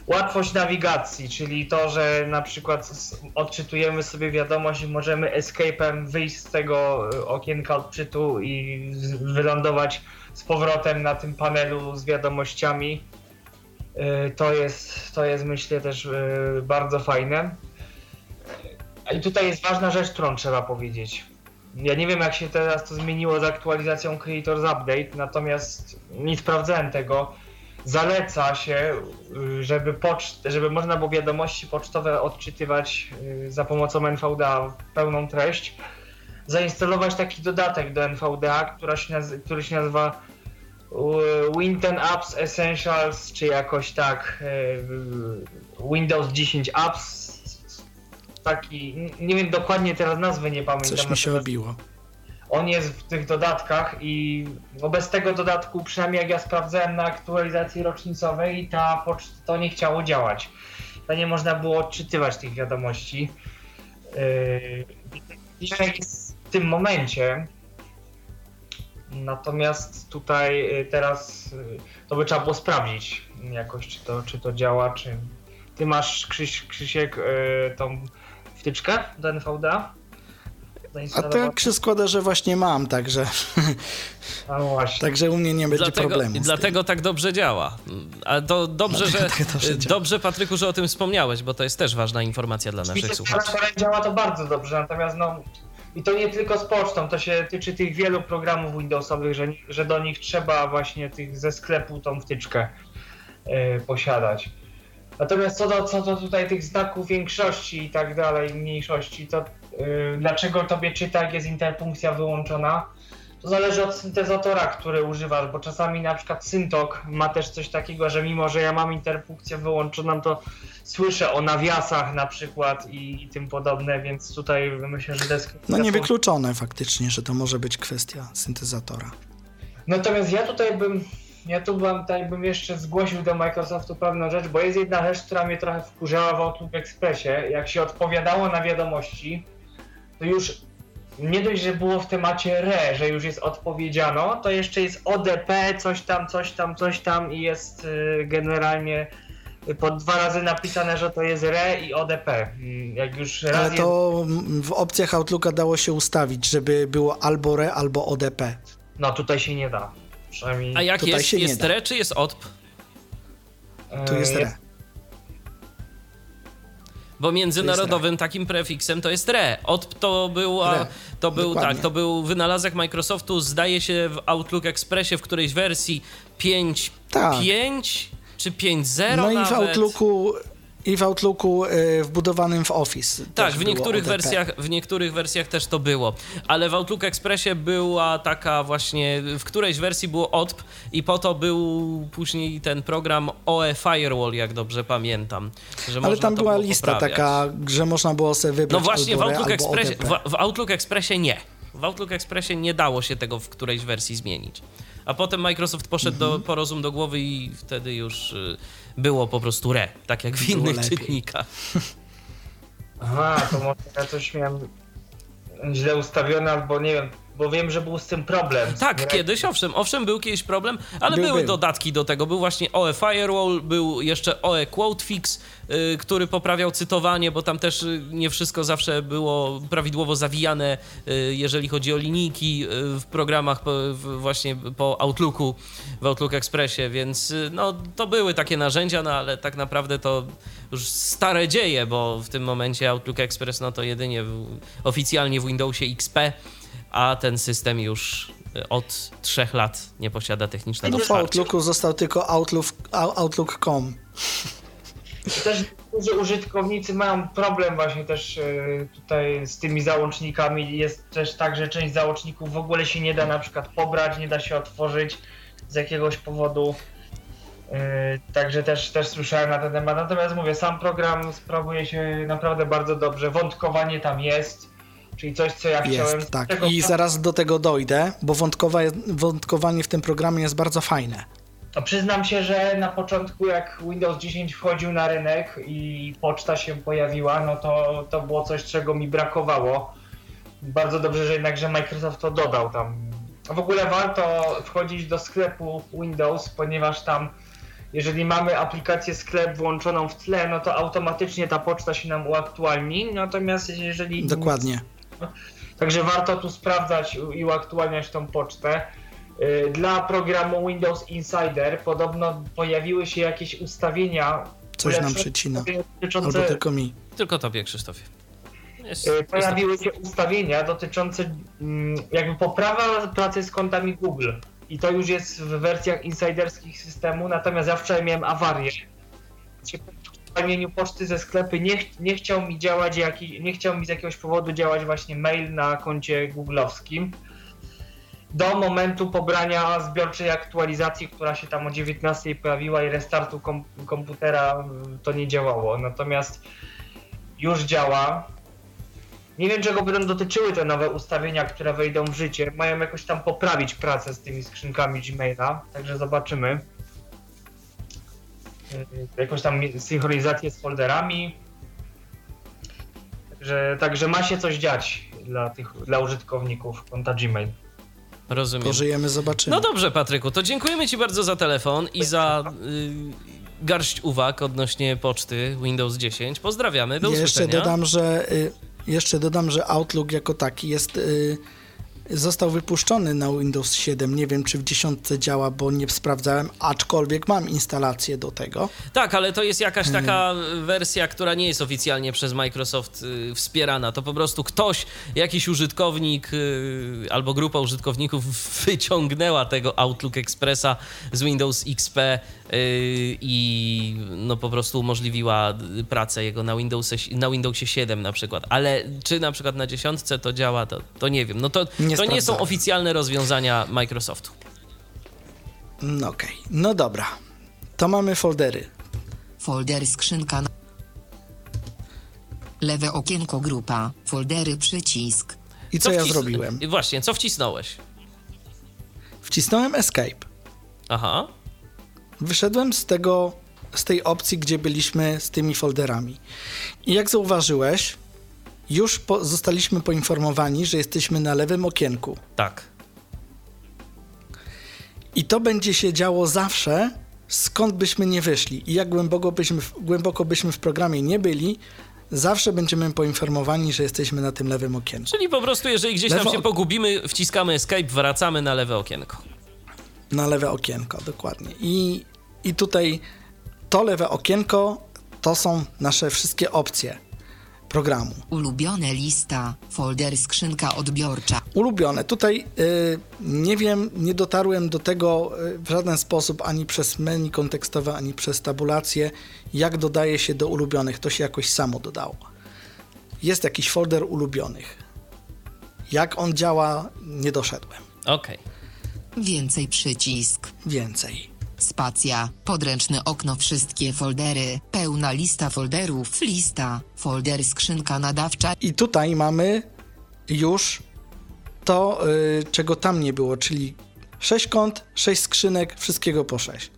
Łatwość nawigacji, czyli to, że na przykład odczytujemy sobie wiadomość i możemy escape'em wyjść z tego y, okienka odczytu i wylądować z powrotem na tym panelu z wiadomościami. Y, To jest, to jest myślę też bardzo fajne. I tutaj jest ważna rzecz, którą trzeba powiedzieć. Ja nie wiem jak się teraz to zmieniło z aktualizacją Creators Update, natomiast nie sprawdzałem tego. Zaleca się, y, żeby, poczt, żeby można było wiadomości pocztowe odczytywać y, za pomocą NVDA pełną treść. Zainstalować taki dodatek do NVDA, się naz- który się nazywa y, Winten Apps Essentials, czy jakoś tak Windows 10 Apps. Taki, nie wiem dokładnie teraz nazwy nie pamiętam. Coś mi się obiło. on jest w tych dodatkach i no bez tego dodatku, przynajmniej jak ja sprawdzałem na aktualizacji rocznicowej, ta to nie chciało działać. To nie można było odczytywać tych wiadomości. Yy, jest w tym momencie. Natomiast tutaj y, teraz y, to by trzeba było sprawdzić jakoś, czy to, czy to działa, czy... Ty masz, Krzyś, Krzysiek, y, tą wtyczkę do NVDA? A tak się składa, że właśnie mam, także, A właśnie. także u mnie nie będzie Dlatego, problemu. dlatego tak dobrze działa. Ale to dobrze, że, Dlatego tak dobrze dobrze, Patryku, że o tym wspomniałeś, bo to jest też ważna informacja dla naszych Oczywiście słuchaczy. działa to bardzo dobrze, natomiast no i to nie tylko z pocztą, to się tyczy tych wielu programów Windowsowych, że, że do nich trzeba właśnie tych ze sklepu tą wtyczkę e, posiadać. Natomiast co do, co do tutaj tych znaków większości i tak dalej, mniejszości, to e, dlaczego tobie czyta, jak jest interpunkcja wyłączona? To zależy od syntezatora, który używasz, bo czasami na przykład Syntok ma też coś takiego, że mimo, że ja mam interpunkcję wyłączoną, to słyszę o nawiasach na przykład i, i tym podobne, więc tutaj myślę, że desk. No niewykluczone faktycznie, że to może być kwestia syntezatora. Natomiast ja tutaj bym, ja tu bym, tutaj bym jeszcze zgłosił do Microsoftu pewną rzecz, bo jest jedna rzecz, która mnie trochę wkurzała w Outlook Expressie. Jak się odpowiadało na wiadomości, to już nie dość, że było w temacie RE, że już jest odpowiedziano, to jeszcze jest ODP, coś tam, coś tam, coś tam i jest y, generalnie po dwa razy napisane, że to jest RE i ODP. Mm, Jak już raz Ale to w opcjach Outlooka dało się ustawić, żeby było albo RE, albo ODP. No tutaj się nie da. Przynajmniej A jak Tutaj jest, się jest. RE czy jest ODP? Tu jest e, RE. Bo międzynarodowym takim prefiksem to jest RE. Od to była, RE. to był Dokładnie. tak, to był wynalazek Microsoftu, zdaje się w Outlook Expressie w którejś wersji 5.5 Tak. czy 5.0 No i w nawet. Outlooku, i w Outlooku y, wbudowanym w Office. Tak, w niektórych, wersjach, w niektórych wersjach też to było, ale w Outlook Expressie była taka właśnie, w którejś wersji było OTP i po to był później ten program OE Firewall, jak dobrze pamiętam. Ale tam była lista poprawiać. taka, że można było sobie wybrać No właśnie w Outlook, Expressie, w, w Outlook Expressie nie. W Outlook Expressie nie dało się tego w którejś wersji zmienić. A potem Microsoft poszedł Mhm. do, po rozum do głowy i wtedy już y, było po prostu RE, tak jak w Było innych lepiej. czytnikach. Aha, to może ja coś miałem źle ustawione, albo nie wiem, bo wiem, że był z tym problem. Tak, kiedyś, owszem, owszem, był kiedyś problem, ale Był, były był. dodatki do tego. Był właśnie OE Firewall, był jeszcze OE Quotefix, y, który poprawiał cytowanie, bo tam też y, nie wszystko zawsze było prawidłowo zawijane, y, jeżeli chodzi o linijki y, w programach po, w, właśnie po Outlooku, w Outlook Expressie, więc y, no, to były takie narzędzia, no ale tak naprawdę to już stare dzieje, bo w tym momencie Outlook Express no to jedynie w, oficjalnie w Windowsie XP, a ten system już y, od trzech lat nie posiada technicznego w wsparcia. Outlooku został tylko Outlook, Out- Outlook.com. Też niektórzy użytkownicy mają problem właśnie też e, tutaj z tymi załącznikami. Jest też tak, że część załączników w ogóle się nie da na przykład pobrać, nie da się otworzyć z jakiegoś powodu. E, Także też, też słyszałem na ten temat. Natomiast mówię, sam program sprawuje się naprawdę bardzo dobrze. Wątkowanie tam jest, czyli coś, co ja chciałem. Jest, tak. Tego- I zaraz do tego dojdę, bo wątkowa- wątkowanie w tym programie jest bardzo fajne. To przyznam się, że na początku jak Windows 10 wchodził na rynek i poczta się pojawiła, no to, to było coś, czego mi brakowało. Bardzo dobrze, że jednakże Microsoft to dodał tam. W ogóle warto wchodzić do sklepu Windows, ponieważ tam jeżeli mamy aplikację sklep włączoną w tle, no to automatycznie ta poczta się nam uaktualni. Natomiast jeżeli Dokładnie. Także warto tu sprawdzać i uaktualniać tą pocztę. Yy, Dla programu Windows Insider podobno pojawiły się jakieś ustawienia. Coś nam przycina. Dotyczące, Albo tylko mi. Tylko tobie, Krzysztofie. Jest, jest pojawiły się ustawienia dotyczące mm, jakby poprawa pracy z kontami Google. I to już jest w wersjach insiderskich systemu, natomiast ja wczoraj miałem awarię. Uwolnieniu poczty ze sklepy nie, nie chciał mi działać, jaki, nie chciał mi z jakiegoś powodu działać właśnie mail na koncie googlowskim. Do momentu pobrania zbiorczej aktualizacji, która się tam o 19 pojawiła i restartu kom- komputera y, to nie działało. Natomiast już działa. Nie wiem, czego będą dotyczyły te nowe ustawienia, które wejdą w życie. Mają jakoś tam poprawić pracę z tymi skrzynkami Gmaila, także zobaczymy. Yy, Jakąś tam synchronizację z folderami. Także, także ma się coś dziać dla, tych, dla użytkowników konta Gmail. Rozumiem. Pożyjemy, zobaczymy. No dobrze, Patryku, to dziękujemy Ci bardzo za telefon i za y, garść uwag odnośnie poczty Windows 10. Pozdrawiamy, do jeszcze usłyszenia. dodam, że y, jeszcze dodam, że Outlook jako taki jest y, został wypuszczony na Windows 7. Nie wiem, czy w dziesiątce działa, bo nie sprawdzałem, aczkolwiek mam instalację do tego. Tak, ale to jest jakaś Mhm. taka wersja, która nie jest oficjalnie przez Microsoft y, wspierana. To po prostu ktoś, jakiś użytkownik y, albo grupa użytkowników wyciągnęła tego Outlook Expressa z Windows XP y, i no po prostu umożliwiła pracę jego na Windowsie, na Windowsie 7 na przykład. Ale czy na przykład na dziesiątce to działa, to, to nie wiem. No to, Nie to nie są oficjalne rozwiązania Microsoftu. No okej, no dobra. To mamy foldery. Folder skrzynka. Lewe okienko grupa. Foldery przycisk. I co, ja wcis- zrobiłem? Właśnie, co wcisnąłeś? Wcisnąłem Escape. Aha. Wyszedłem z tego, z tej opcji, gdzie byliśmy z tymi folderami. I jak zauważyłeś, już po, zostaliśmy poinformowani, że jesteśmy na lewym okienku. Tak. I to będzie się działo zawsze, skąd byśmy nie wyszli. I jak głęboko byśmy, w- głęboko byśmy w programie nie byli, zawsze będziemy poinformowani, że jesteśmy na tym lewym okienku. Czyli po prostu, jeżeli gdzieś Lewo- tam się pogubimy, wciskamy escape, wracamy na lewe okienko. Na lewe okienko, dokładnie. I, i tutaj to lewe okienko to są nasze wszystkie opcje programu. Ulubione lista. Folder skrzynka odbiorcza. Ulubione. Tutaj y, nie wiem, nie dotarłem do tego y, w żaden sposób ani przez menu kontekstowe, ani przez tabulację, jak dodaje się do ulubionych. To się jakoś samo dodało. Jest jakiś folder ulubionych. Jak on działa, nie doszedłem. Okej. Więcej przycisk. Więcej. Spacja, podręczne okno, wszystkie foldery, pełna lista folderów, lista, folder skrzynka nadawcza, I tutaj mamy już to, y, czego tam nie było, czyli 6 kont, 6 skrzynek, wszystkiego po 6.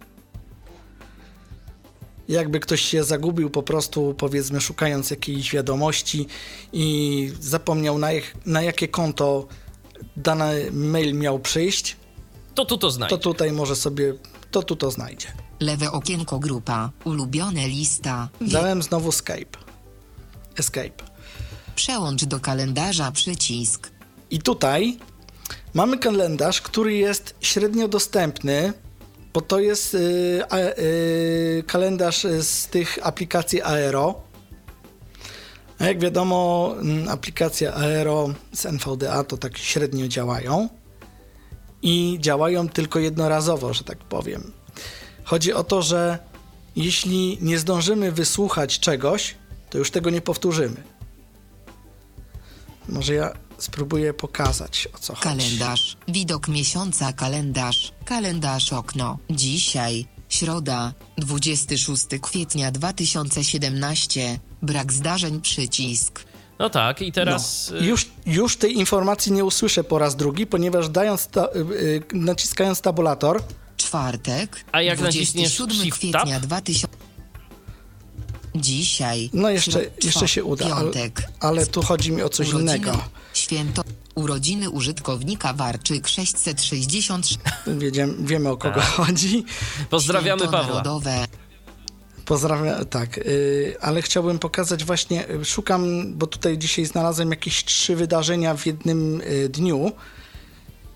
Jakby ktoś się zagubił po prostu, powiedzmy, szukając jakiejś wiadomości i zapomniał na, jak, na jakie konto dany mail miał przyjść, To tu to znajdzie. to tutaj może sobie, to tu to znajdzie. lewe okienko grupa, ulubione lista, Dałem znowu escape. Escape. przełącz do kalendarza przycisk, I tutaj mamy kalendarz, który jest średnio dostępny, bo to jest y, a, y, kalendarz z tych aplikacji Aero. A jak wiadomo, mm, aplikacje Aero z NVDA to tak średnio działają i działają tylko jednorazowo, że tak powiem. Chodzi o to, że jeśli nie zdążymy wysłuchać czegoś, to już tego nie powtórzymy. Może ja spróbuję pokazać o co chodzi. kalendarz, widok miesiąca kalendarz, kalendarz okno, dzisiaj, środa, 26 kwietnia 2017, brak zdarzeń przycisk, No tak, i teraz. No, już, już tej informacji nie usłyszę po raz drugi, ponieważ dając ta, y, y, naciskając tabulator, czwartek, A jak naciśniesz 27 Shift kwietnia Tab? 2000. Dzisiaj. no jeszcze, jeszcze się uda, ale, Piątek. ale tu chodzi mi o coś urodziny, innego. Święto. Urodziny użytkownika Warczyk 666. Wiemy, wiemy o kogo chodzi. Pozdrawiamy Święto Pawła. Narodowe. Pozdrawiam, tak, y, ale chciałbym pokazać właśnie, y, szukam, bo tutaj dzisiaj znalazłem jakieś trzy wydarzenia w jednym y, dniu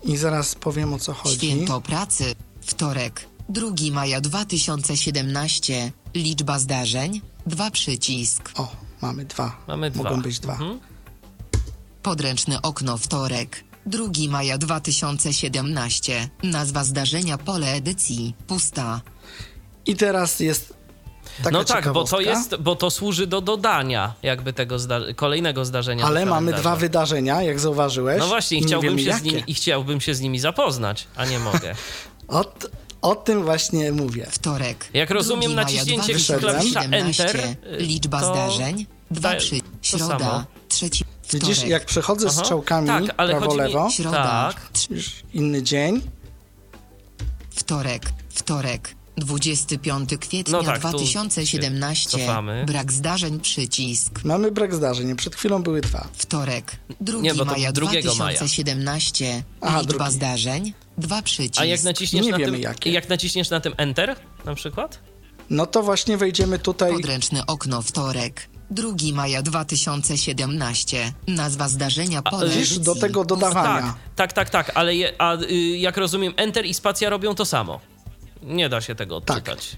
i zaraz powiem o co chodzi. Święto pracy. Wtorek. 2 maja 2017. Liczba zdarzeń. Dwa przycisk. O, mamy dwa. Mamy dwa. Mogą być dwa. Mhm. Podręczne okno wtorek. 2 maja 2017. Nazwa zdarzenia pole edycji. Pusta. I teraz jest taka No tak, bo to jest, bo to służy do dodania jakby tego zda- kolejnego zdarzenia. Ale mamy dwa wydarzenia, jak zauważyłeś. No właśnie, i chciałbym, się z nimi, i chciałbym się z nimi zapoznać, a nie mogę. O, t- o tym właśnie mówię. Wtorek. Jak rozumiem, 2 naciśnięcie 2017. klawisza Enter, y, Liczba to zdarzeń. Dwa da- przy. to Środa. samo. Trzeci. Wtorek. Widzisz, jak przechodzę Aha. strzałkami Tak, ale chodzi mi- prawo-lewo, Środa. Tak. inny dzień. Wtorek, wtorek, 25 kwietnia No tak, tu 2017. się cofamy. Brak zdarzeń przycisk. Mamy brak zdarzeń, przed chwilą były dwa. Wtorek, 2 Nie, maja 2 maja. 2017. Aha, Liczba drugi. zdarzeń, dwa przycisk. A jak naciśniesz, Nie na wiemy tym, jakie. jak naciśniesz na tym Enter na przykład? No to właśnie wejdziemy tutaj. Podręczne okno wtorek. 2 maja 2017. Nazwa zdarzenia Widzisz, do tego dodawania. Tak, tak, tak, tak, ale je, a, y, jak rozumiem, Enter i spacja robią to samo. Nie da się tego Tak. odczytać.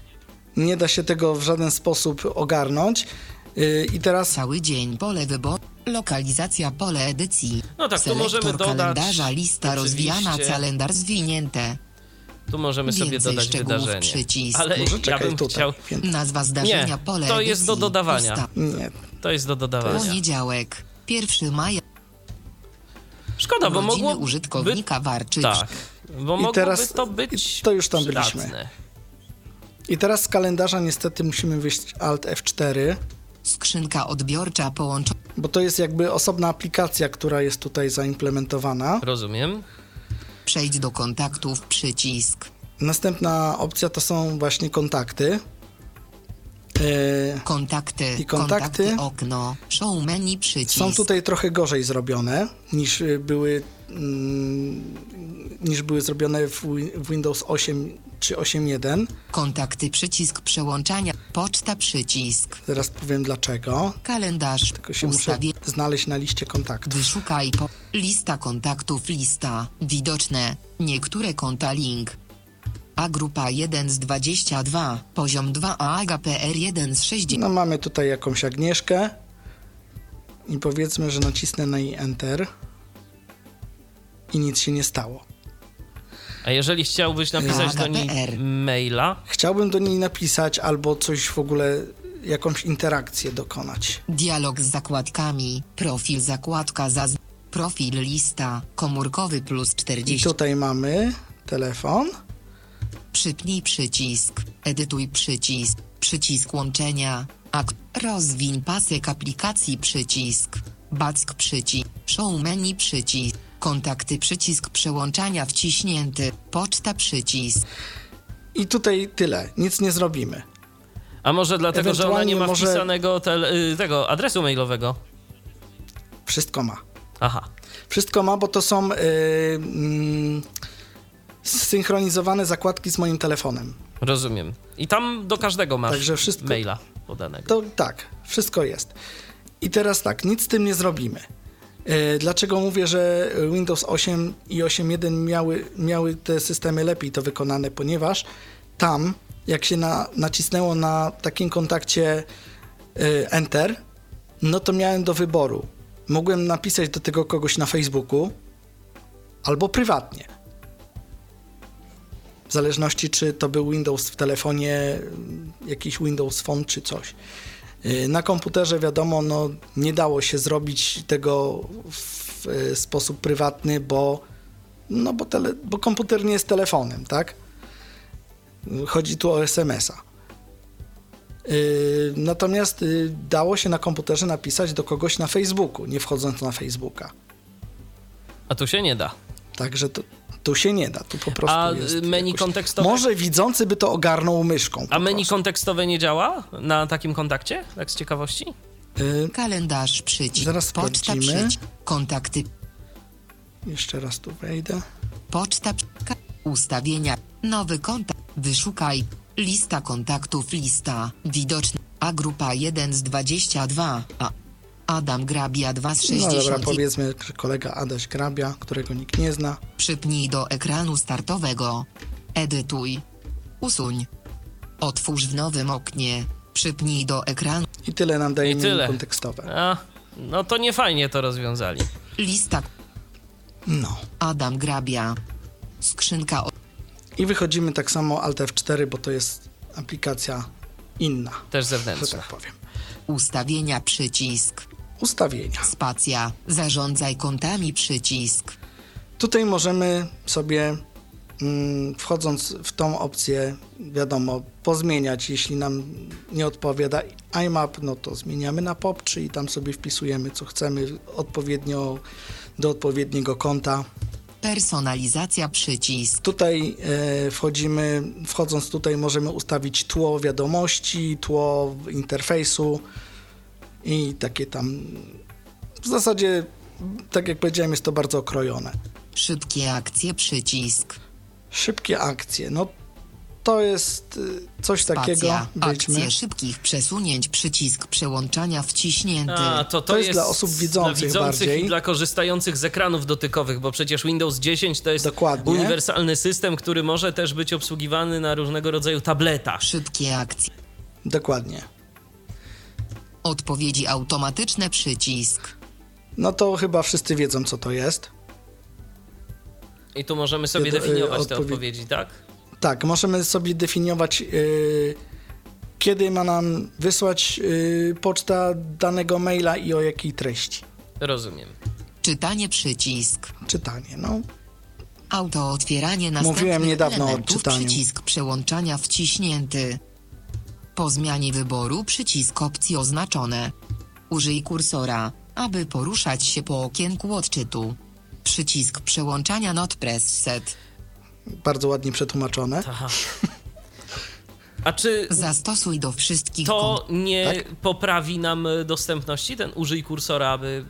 Nie da się tego w żaden sposób ogarnąć. Yy, I teraz Cały dzień pole wyboru. Lokalizacja pole edycji. No tak, tu Selektor możemy dodać kalendarza, lista oczywiście- rozwijana, kalendarz zwinięte. Tu możemy sobie Więcej dodać szczegółów, wydarzenie. przycisk. Ale może ja bym tutaj. chciał... Nazwa zdarzenia Nie, pole to jest do dodawania. Pusta. Nie, To jest do dodawania. Poniedziałek, 1 maja. Szkoda, bo mogło użytkownika Warczyk. Tak, bo I teraz- to być to już tam przydatne. byliśmy. I teraz z kalendarza niestety musimy wyjść Alt F4, Skrzynka odbiorcza połączona. bo to jest jakby osobna aplikacja, która jest tutaj zaimplementowana. Rozumiem. Przejdź do kontaktów przycisk. Następna opcja to są właśnie kontakty. Yy, Kontakty. I kontakty? okno. Show menu przycisk. są tutaj trochę gorzej zrobione niż były, mm, niż były zrobione w, w Windows 8 czy 8.1. Kontakty przycisk przełączania. Poczta przycisk. Zaraz powiem dlaczego. Kalendarz. Tylko się muszę Ustawie. znaleźć na liście kontaktów. Wyszukaj po. Lista kontaktów lista. Widoczne. Niektóre konta link. A grupa 1 z 22, poziom 2 a Aga PR 1 z 60. No mamy tutaj jakąś Agnieszkę i powiedzmy, że nacisnę na jej Enter i nic się nie stało. A jeżeli chciałbyś napisać do niej maila, Chciałbym do niej napisać albo coś w ogóle, jakąś interakcję dokonać. Dialog z zakładkami, profil zakładka za profil lista, komórkowy plus I 40. tutaj mamy telefon. Przypnij przycisk, edytuj przycisk, przycisk łączenia, akt, rozwiń pasek aplikacji przycisk, back przycisk, show menu przycisk, kontakty przycisk przełączania wciśnięty, poczta przycisk. I tutaj tyle, nic nie zrobimy. a może dlatego, że ona nie ma może- wpisanego tele, y, tego adresu mailowego? Wszystko ma. Aha. Wszystko ma, bo to są yy, mm, zsynchronizowane zakładki z moim telefonem. Rozumiem. I tam do każdego masz Także wszystko- maila podanego. To tak, wszystko jest. I teraz tak, nic z tym nie zrobimy. E, Dlaczego mówię, że Windows 8 i 8.1 miały, miały te systemy lepiej to wykonane? Ponieważ tam, jak się na, nacisnęło na takim kontakcie e, Enter, no to miałem do wyboru. Mogłem napisać do tego kogoś na Facebooku albo prywatnie. W zależności, czy to był Windows w telefonie, jakiś Windows Phone czy coś. Yy, Na komputerze, wiadomo, no, nie dało się zrobić tego w y, sposób prywatny, bo, no, bo, tele, bo komputer nie jest telefonem, tak? Chodzi tu o SMS-a. Yy, Natomiast y, dało się na komputerze napisać do kogoś na Facebooku, nie wchodząc na Facebooka. A tu się nie da. Także to, tu się nie da, tu po prostu A jest y, menu jakoś... kontekstowe? Może widzący by to ogarnął myszką. A menu prostu. kontekstowe nie działa na takim kontakcie? Tak z ciekawości? Y, Kalendarz przycisk, Zaraz poczta sprawdzimy. przycisk, kontakty, Jeszcze raz tu wejdę. poczta, ustawienia, nowy kontakt, wyszukaj, lista kontaktów, lista, widoczna, a grupa 1 z 22, a Adam Grabia 2 z No dobra, 60. powiedzmy, kolega Adaś Grabia, którego nikt nie zna. Przypnij do ekranu startowego. Edytuj. Usuń. Otwórz w nowym oknie. Przypnij do ekranu. I tyle nam daje I tyle. kontekstowe. A, no to nie fajnie to rozwiązali. Lista. No. Adam Grabia. Skrzynka o I wychodzimy tak samo Alt F4, bo to jest aplikacja inna, Też że zewnętrzna. tak powiem. ustawienia przycisk. Ustawienia. Spacja. Zarządzaj kontami przycisk. Tutaj możemy sobie, mm, wchodząc w tą opcję, wiadomo, pozmieniać. Jeśli nam nie odpowiada IMAP, no to zmieniamy na POP, czyli tam sobie wpisujemy, co chcemy odpowiednio do odpowiedniego konta. Personalizacja przycisk. Tutaj e, wchodzimy, wchodząc tutaj możemy ustawić tło wiadomości, tło interfejsu i takie tam. W zasadzie, tak jak powiedziałem, jest to bardzo okrojone. Szybkie akcje przycisk. Szybkie akcje, no to jest y, coś takiego. Akcje szybkich przesunięć przycisk przełączania wciśnięty. A, to, to, To jest dla osób widzących dla widzących bardziej. i dla korzystających z ekranów dotykowych, bo przecież Windows 10 to jest Dokładnie. uniwersalny system, który może też być obsługiwany na różnego rodzaju tabletach. Szybkie akcje. Dokładnie. Odpowiedzi automatyczne przycisk. No to chyba wszyscy wiedzą, co to jest. I tu możemy sobie y, definiować te odpowie- odpowiedzi, tak? Tak, możemy sobie definiować, y, kiedy ma nam wysłać y, poczta danego maila i o jakiej treści. Rozumiem. Czytanie przycisk. Czytanie, no. Auto otwieranie następnych Mówiłem niedawno o czytaniu. przycisk przełączania wciśnięty. Po zmianie wyboru przycisk opcji oznaczone. Użyj kursora, aby poruszać się po okienku odczytu. Przycisk przełączania not set. Bardzo ładnie przetłumaczone. Aha. A czy Zastosuj do wszystkich to nie Tak? poprawi nam dostępności, ten użyj kursora, aby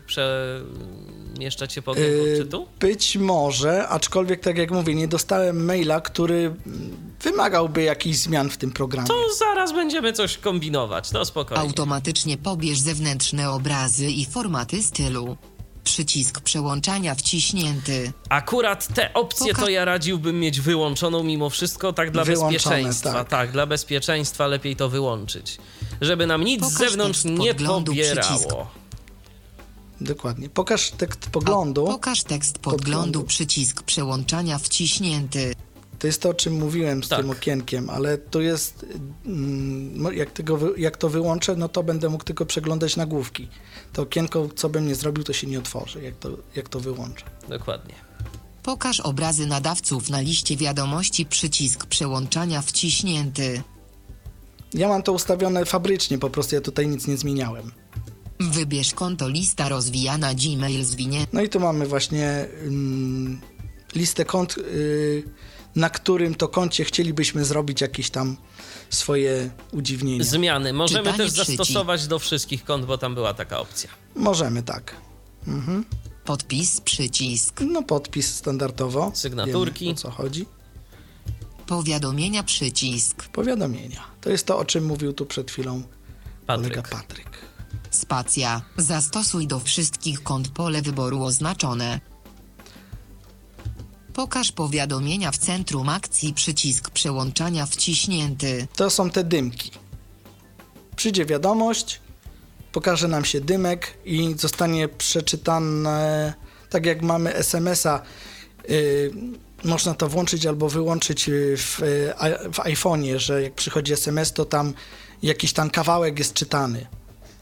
przemieszczać się po okienku Yy, odczytu? Być może, aczkolwiek tak jak mówię, nie dostałem maila, który wymagałby jakichś zmian w tym programie. To zaraz będziemy coś kombinować, to spokojnie. Automatycznie pobierz zewnętrzne obrazy i formaty stylu. przycisk przełączania wciśnięty. Akurat te opcje to Poka- ja radziłbym mieć wyłączoną mimo wszystko, tak dla Wyłączone, bezpieczeństwa. tak. Tak. dla bezpieczeństwa lepiej to wyłączyć. Żeby nam nic z Pokaż zewnątrz tekst nie pobierało. przycisk. Dokładnie. Pokaż tekst poglądu. Pokaż tekst podglądu, Podglądu. przycisk przełączania wciśnięty. To jest to, o czym mówiłem z Tak. tym okienkiem, ale to jest, mm, mo- jak, tego, jak to wyłączę, no to będę mógł tylko przeglądać nagłówki. To okienko, co bym nie zrobił, to się nie otworzy, jak to, jak to wyłączę. Dokładnie. Pokaż obrazy nadawców na liście wiadomości, przycisk przełączania wciśnięty. Ja mam to ustawione fabrycznie, po prostu ja tutaj nic nie zmieniałem. Wybierz konto lista rozwijana Gmail zwinie. No i tu mamy właśnie mm, listę kont, y, na którym to koncie chcielibyśmy zrobić jakieś tam swoje udziwnienia. Zmiany możemy Czytanie też przycisk. zastosować do wszystkich kont, bo tam była taka opcja. Możemy tak. Podpis przycisk. No podpis standardowo. Sygnaturki. Wiemy, o co chodzi. Powiadomienia przycisk. Powiadomienia. To jest to, o czym mówił tu przed chwilą kolega Patryk. Spacja. Zastosuj do wszystkich kont pole wyboru oznaczone. Pokaż powiadomienia w centrum akcji przycisk przełączania wciśnięty. To są te dymki. Przyjdzie wiadomość, pokaże nam się dymek i zostanie przeczytane, tak jak mamy SMS-a. y, można to włączyć albo wyłączyć w, y, w iPhone'ie, że jak przychodzi SMS, to tam jakiś tam kawałek jest czytany,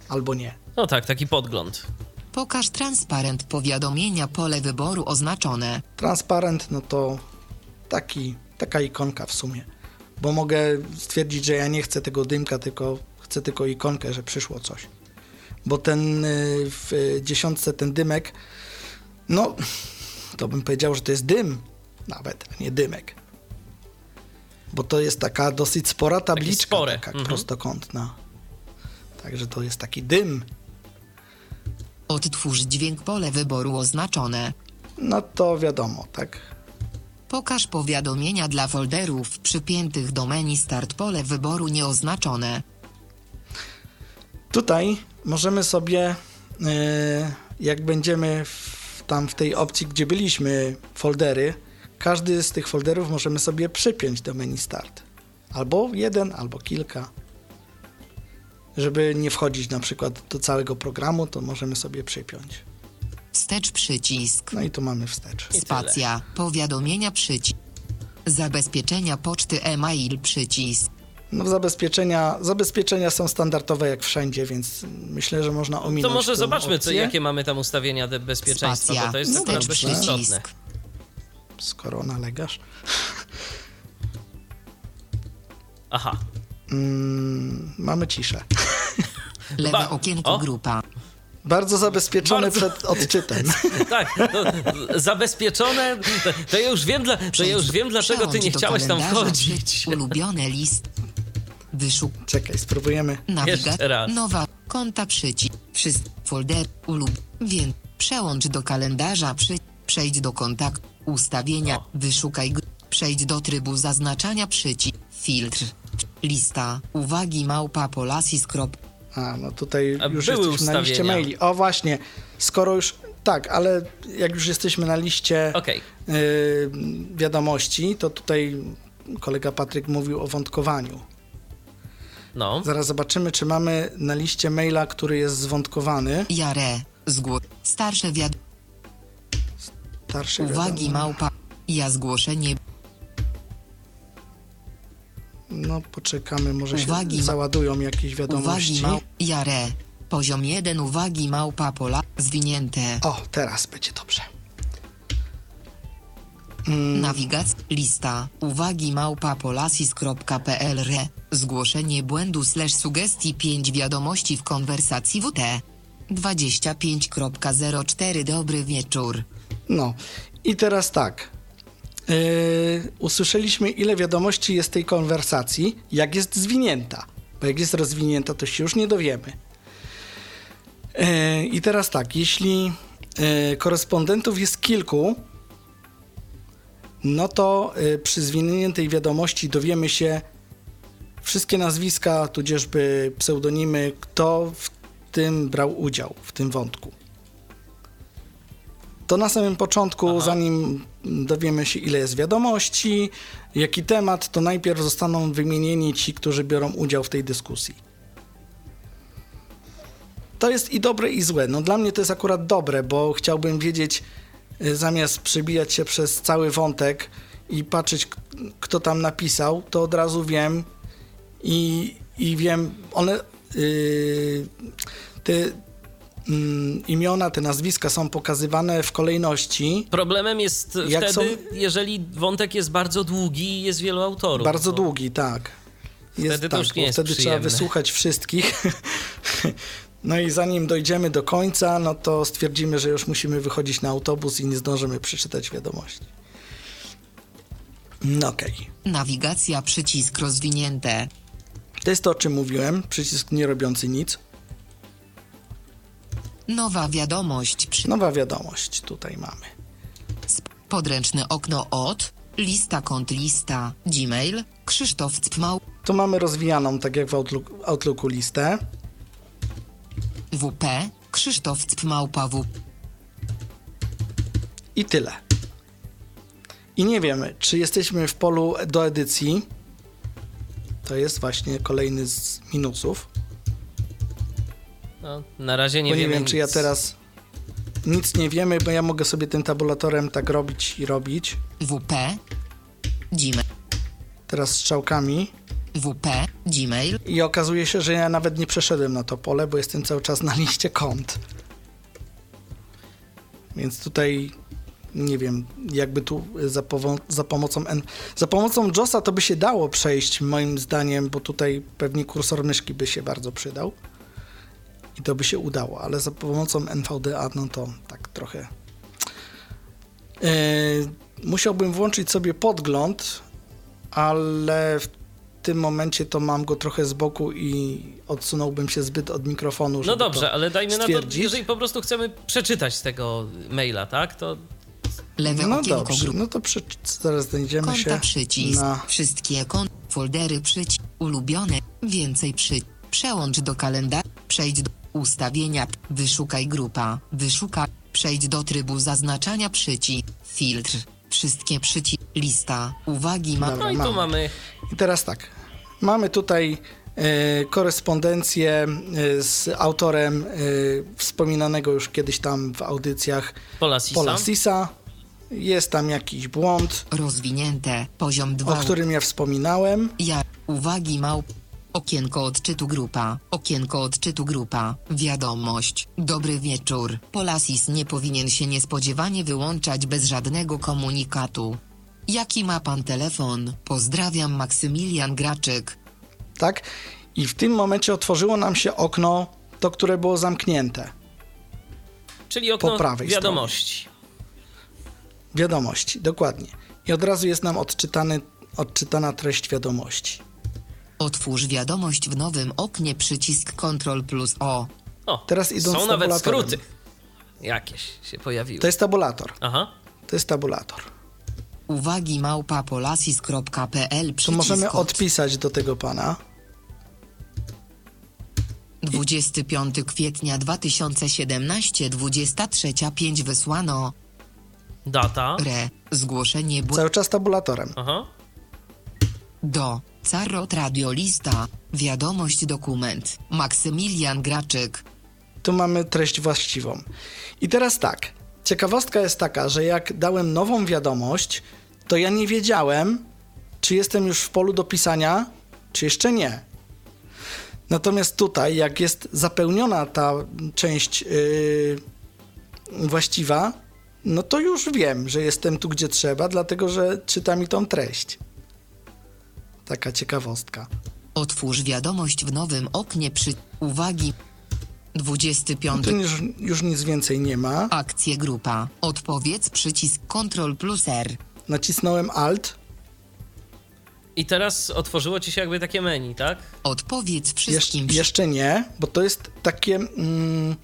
albo nie. No tak, taki podgląd. Pokaż transparent powiadomienia pole wyboru oznaczone. Transparent, no to taki, taka ikonka w sumie. Bo mogę stwierdzić, że ja nie chcę tego dymka, tylko chcę tylko ikonkę, że przyszło coś. Bo ten y, w y, dziesiątce, ten dymek, no to bym powiedział, że to jest dym nawet, a nie dymek. Bo to jest taka dosyć spora tabliczka, taka mhm. prostokątna. Także to jest taki dym. Odtwórz dźwięk pole wyboru oznaczone. No to wiadomo, tak? Pokaż powiadomienia dla folderów przypiętych do menu start pole wyboru nieoznaczone. Tutaj możemy sobie, e, jak będziemy w, tam w tej opcji, gdzie byliśmy, foldery, każdy z tych folderów możemy sobie przypiąć do menu start. Albo jeden, albo kilka. Żeby nie wchodzić na przykład do całego programu, to możemy sobie przypiąć. Wstecz przycisk. No i tu mamy wstecz. Spacja. Powiadomienia przycisk. Zabezpieczenia poczty e-mail przycisk. No zabezpieczenia, zabezpieczenia są standardowe jak wszędzie, więc myślę, że można To ominąć może tą zobaczmy, co, opcję, jakie mamy tam ustawienia bezpieczeństwa, Spacja. bo to jest naprawdę dobrze. dość istotne. przycisk. skoro nalegasz. Aha, Mm, mamy ciszę. Lewe okienko o. grupa. Bardzo zabezpieczone Bardzo. przed odczytem. tak, no, zabezpieczone, to, ja już wiem, dla, to ja już wiem dlaczego ty nie chciałeś tam wchodzić. Ulubione list. Wyszuk. Czekaj, spróbujemy. Nawigacja. Jeszcze raz. Nowa. Konta przycisk. Wszystkie folder. Ulub. Więc. Przełącz do kalendarza przy. Przejdź do kontaktu. Ustawienia. O. Wyszukaj. Przejdź do trybu zaznaczania przycisk. Filtr. Lista. Uwagi małpa polasis. krop- A, no tutaj A już były jesteśmy na liście maili. O właśnie, skoro już, tak, ale jak już jesteśmy na liście Okej, y, wiadomości, to tutaj kolega Patryk mówił o wątkowaniu. no. Zaraz zobaczymy, czy mamy na liście maila, który jest zwątkowany. Jare. Zgło. Starsze wiad. Starszy Uwagi wiadomo. małpa. Ja zgłoszenie. No poczekamy, może Uwagi się załadują jakieś wiadomości. Uwagi. Jare. Poziom 1. Uwagi małpa pola. Zwinięte. O, teraz będzie dobrze. Nawigacja. Lista. Uwagi małpa polasis.pl re. Zgłoszenie błędu slash sugestii 5 wiadomości w konwersacji WT. 25.04 Dobry wieczór. No i teraz tak. Yy, usłyszeliśmy, ile wiadomości jest tej konwersacji, jak jest zwinięta. Bo jak jest rozwinięta, to się już nie dowiemy. Yy, I teraz tak, jeśli yy, korespondentów jest kilku, no to przy zwiniętej wiadomości dowiemy się wszystkie nazwiska, tudzieżby pseudonimy, kto w tym brał udział, w tym wątku. to na samym początku, Aha. zanim dowiemy się, ile jest wiadomości, jaki temat, to najpierw zostaną wymienieni ci, którzy biorą udział w tej dyskusji. To jest i dobre, i złe. No dla mnie to jest akurat dobre, bo chciałbym wiedzieć, y, zamiast przebijać się przez cały wątek i patrzeć, kto tam napisał, to od razu wiem i, i wiem, one, yy, te mm, imiona, te nazwiska są pokazywane w kolejności. Problemem jest Jak wtedy, są- jeżeli wątek jest bardzo długi i jest wielu autorów. Bardzo bo- długi, tak. Jest Wtedy to tak, już nie jest wtedy trzeba wysłuchać wszystkich. No i zanim dojdziemy do końca, no to stwierdzimy, że już musimy wychodzić na autobus i nie zdążymy przeczytać wiadomości. No okej. Nawigacja przycisk rozwinięte. To jest to, o czym mówiłem. Przycisk nie robiący nic. Nowa wiadomość przy... Nowa wiadomość tutaj mamy. Podręczne okno od... Lista kont lista. Gmail. Krzysztof Cpmał. Tu mamy rozwijaną, tak jak w Outlook, Outlooku, listę. WP. Krzysztof Cpmałpa W. I tyle. I nie wiemy, czy jesteśmy w polu do edycji. To jest właśnie kolejny z minusów. No, na razie nie bo nie wiemy wiem, czy ja teraz nic nie wiemy, bo ja mogę sobie tym tabulatorem tak robić i robić. WP. Gmail. Teraz strzałkami. WP. Gmail. I okazuje się, że ja nawet nie przeszedłem na to pole, bo jestem cały czas na liście kont. Więc tutaj nie wiem, jakby tu za, powo- za pomocą N- za pomocą JOSa to by się dało przejść moim zdaniem, bo tutaj pewnie kursor myszki by się bardzo przydał. I to by się udało, ale za pomocą NVDA no to tak trochę Yy, musiałbym włączyć sobie podgląd, ale w tym momencie to mam go trochę z boku i odsunąłbym się zbyt od mikrofonu, żeby No dobrze, to ale dajmy na to, stwierdzić. jeżeli po prostu chcemy przeczytać z tego maila, tak? To Lewe No dobrze, grup. no to przy, zaraz znajdziemy Konta się przycisk. na... Wszystkie kont. Foldery przycisk. Ulubione. Więcej przy. Przełącz do kalendarza. Przejdź do ustawienia. Wyszukaj grupa. Wyszukaj. Przejdź do trybu zaznaczania przycisk. Filtr. Wszystkie przycisk. Lista. Uwagi ma. Dobra. no i tu mamy. I teraz tak, mamy tutaj e, korespondencję e, z autorem e, wspominanego już kiedyś tam w audycjach Polasisa. Polasisa. Jest tam jakiś błąd, Rozwinięte. Poziom 2. o którym ja wspominałem. Ja. Uwagi małp. Okienko odczytu grupa. Okienko odczytu grupa. Wiadomość. Dobry wieczór. Polasis nie powinien się niespodziewanie wyłączać bez żadnego komunikatu. Jaki ma pan telefon? Pozdrawiam Maksymilian Graczyk. tak? I w tym momencie otworzyło nam się okno, to które było zamknięte. Czyli okno po prawej wiadomości. Wiadomości, dokładnie. I od razu jest nam odczytany, odczytana treść wiadomości. Otwórz wiadomość w nowym oknie przycisk Ctrl plus O. O, Teraz idąc są nawet skróty. Jakieś się pojawiły. To jest tabulator. Aha. To jest tabulator. Uwagi małpa polasis.pl To możemy od odpisać do tego pana. 25 kwietnia 2017 23.5 wysłano Data. re zgłoszenie bł- Cały czas tabulatorem. Aha. Do Carrot Radiolista wiadomość dokument Maksymilian Graczyk Tu mamy treść właściwą. I teraz tak. Ciekawostka jest taka, że jak dałem nową wiadomość, to ja nie wiedziałem, czy jestem już w polu do pisania, czy jeszcze nie. Natomiast tutaj, jak jest zapełniona ta część yy, właściwa, no to już wiem, że jestem tu, gdzie trzeba, dlatego że czyta mi tą treść. Taka ciekawostka. otwórz wiadomość w nowym oknie przy uwagi 25 Tu już, już nic więcej nie ma. akcje grupa odpowiedz przycisk Ctrl plus R Nacisnąłem Alt. I teraz otworzyło ci się jakby takie menu, tak? odpowiedz Jesz, wszystkim przy- jeszcze nie, bo to jest takie, mm,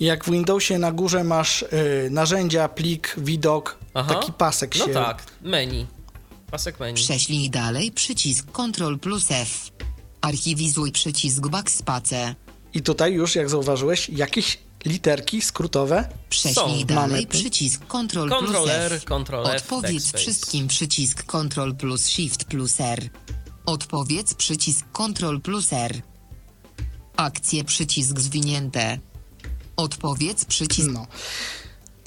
jak w Windowsie na górze masz y, narzędzia, plik, widok, Aha. taki pasek No się... tak, menu. Pasek menu. Prześlij dalej przycisk Ctrl plus F. Archiwizuj przycisk Backspace. I tutaj już, jak zauważyłeś, jakieś literki skrótowe. Prześlij Mamy dalej tu. przycisk Ctrl plus F. Ctrl F, Odpowiedz wszystkim przycisk Ctrl plus Shift plus R. Odpowiedz przycisk Ctrl plus R. Akcje przycisk zwinięte. Odpowiedz przycisk No.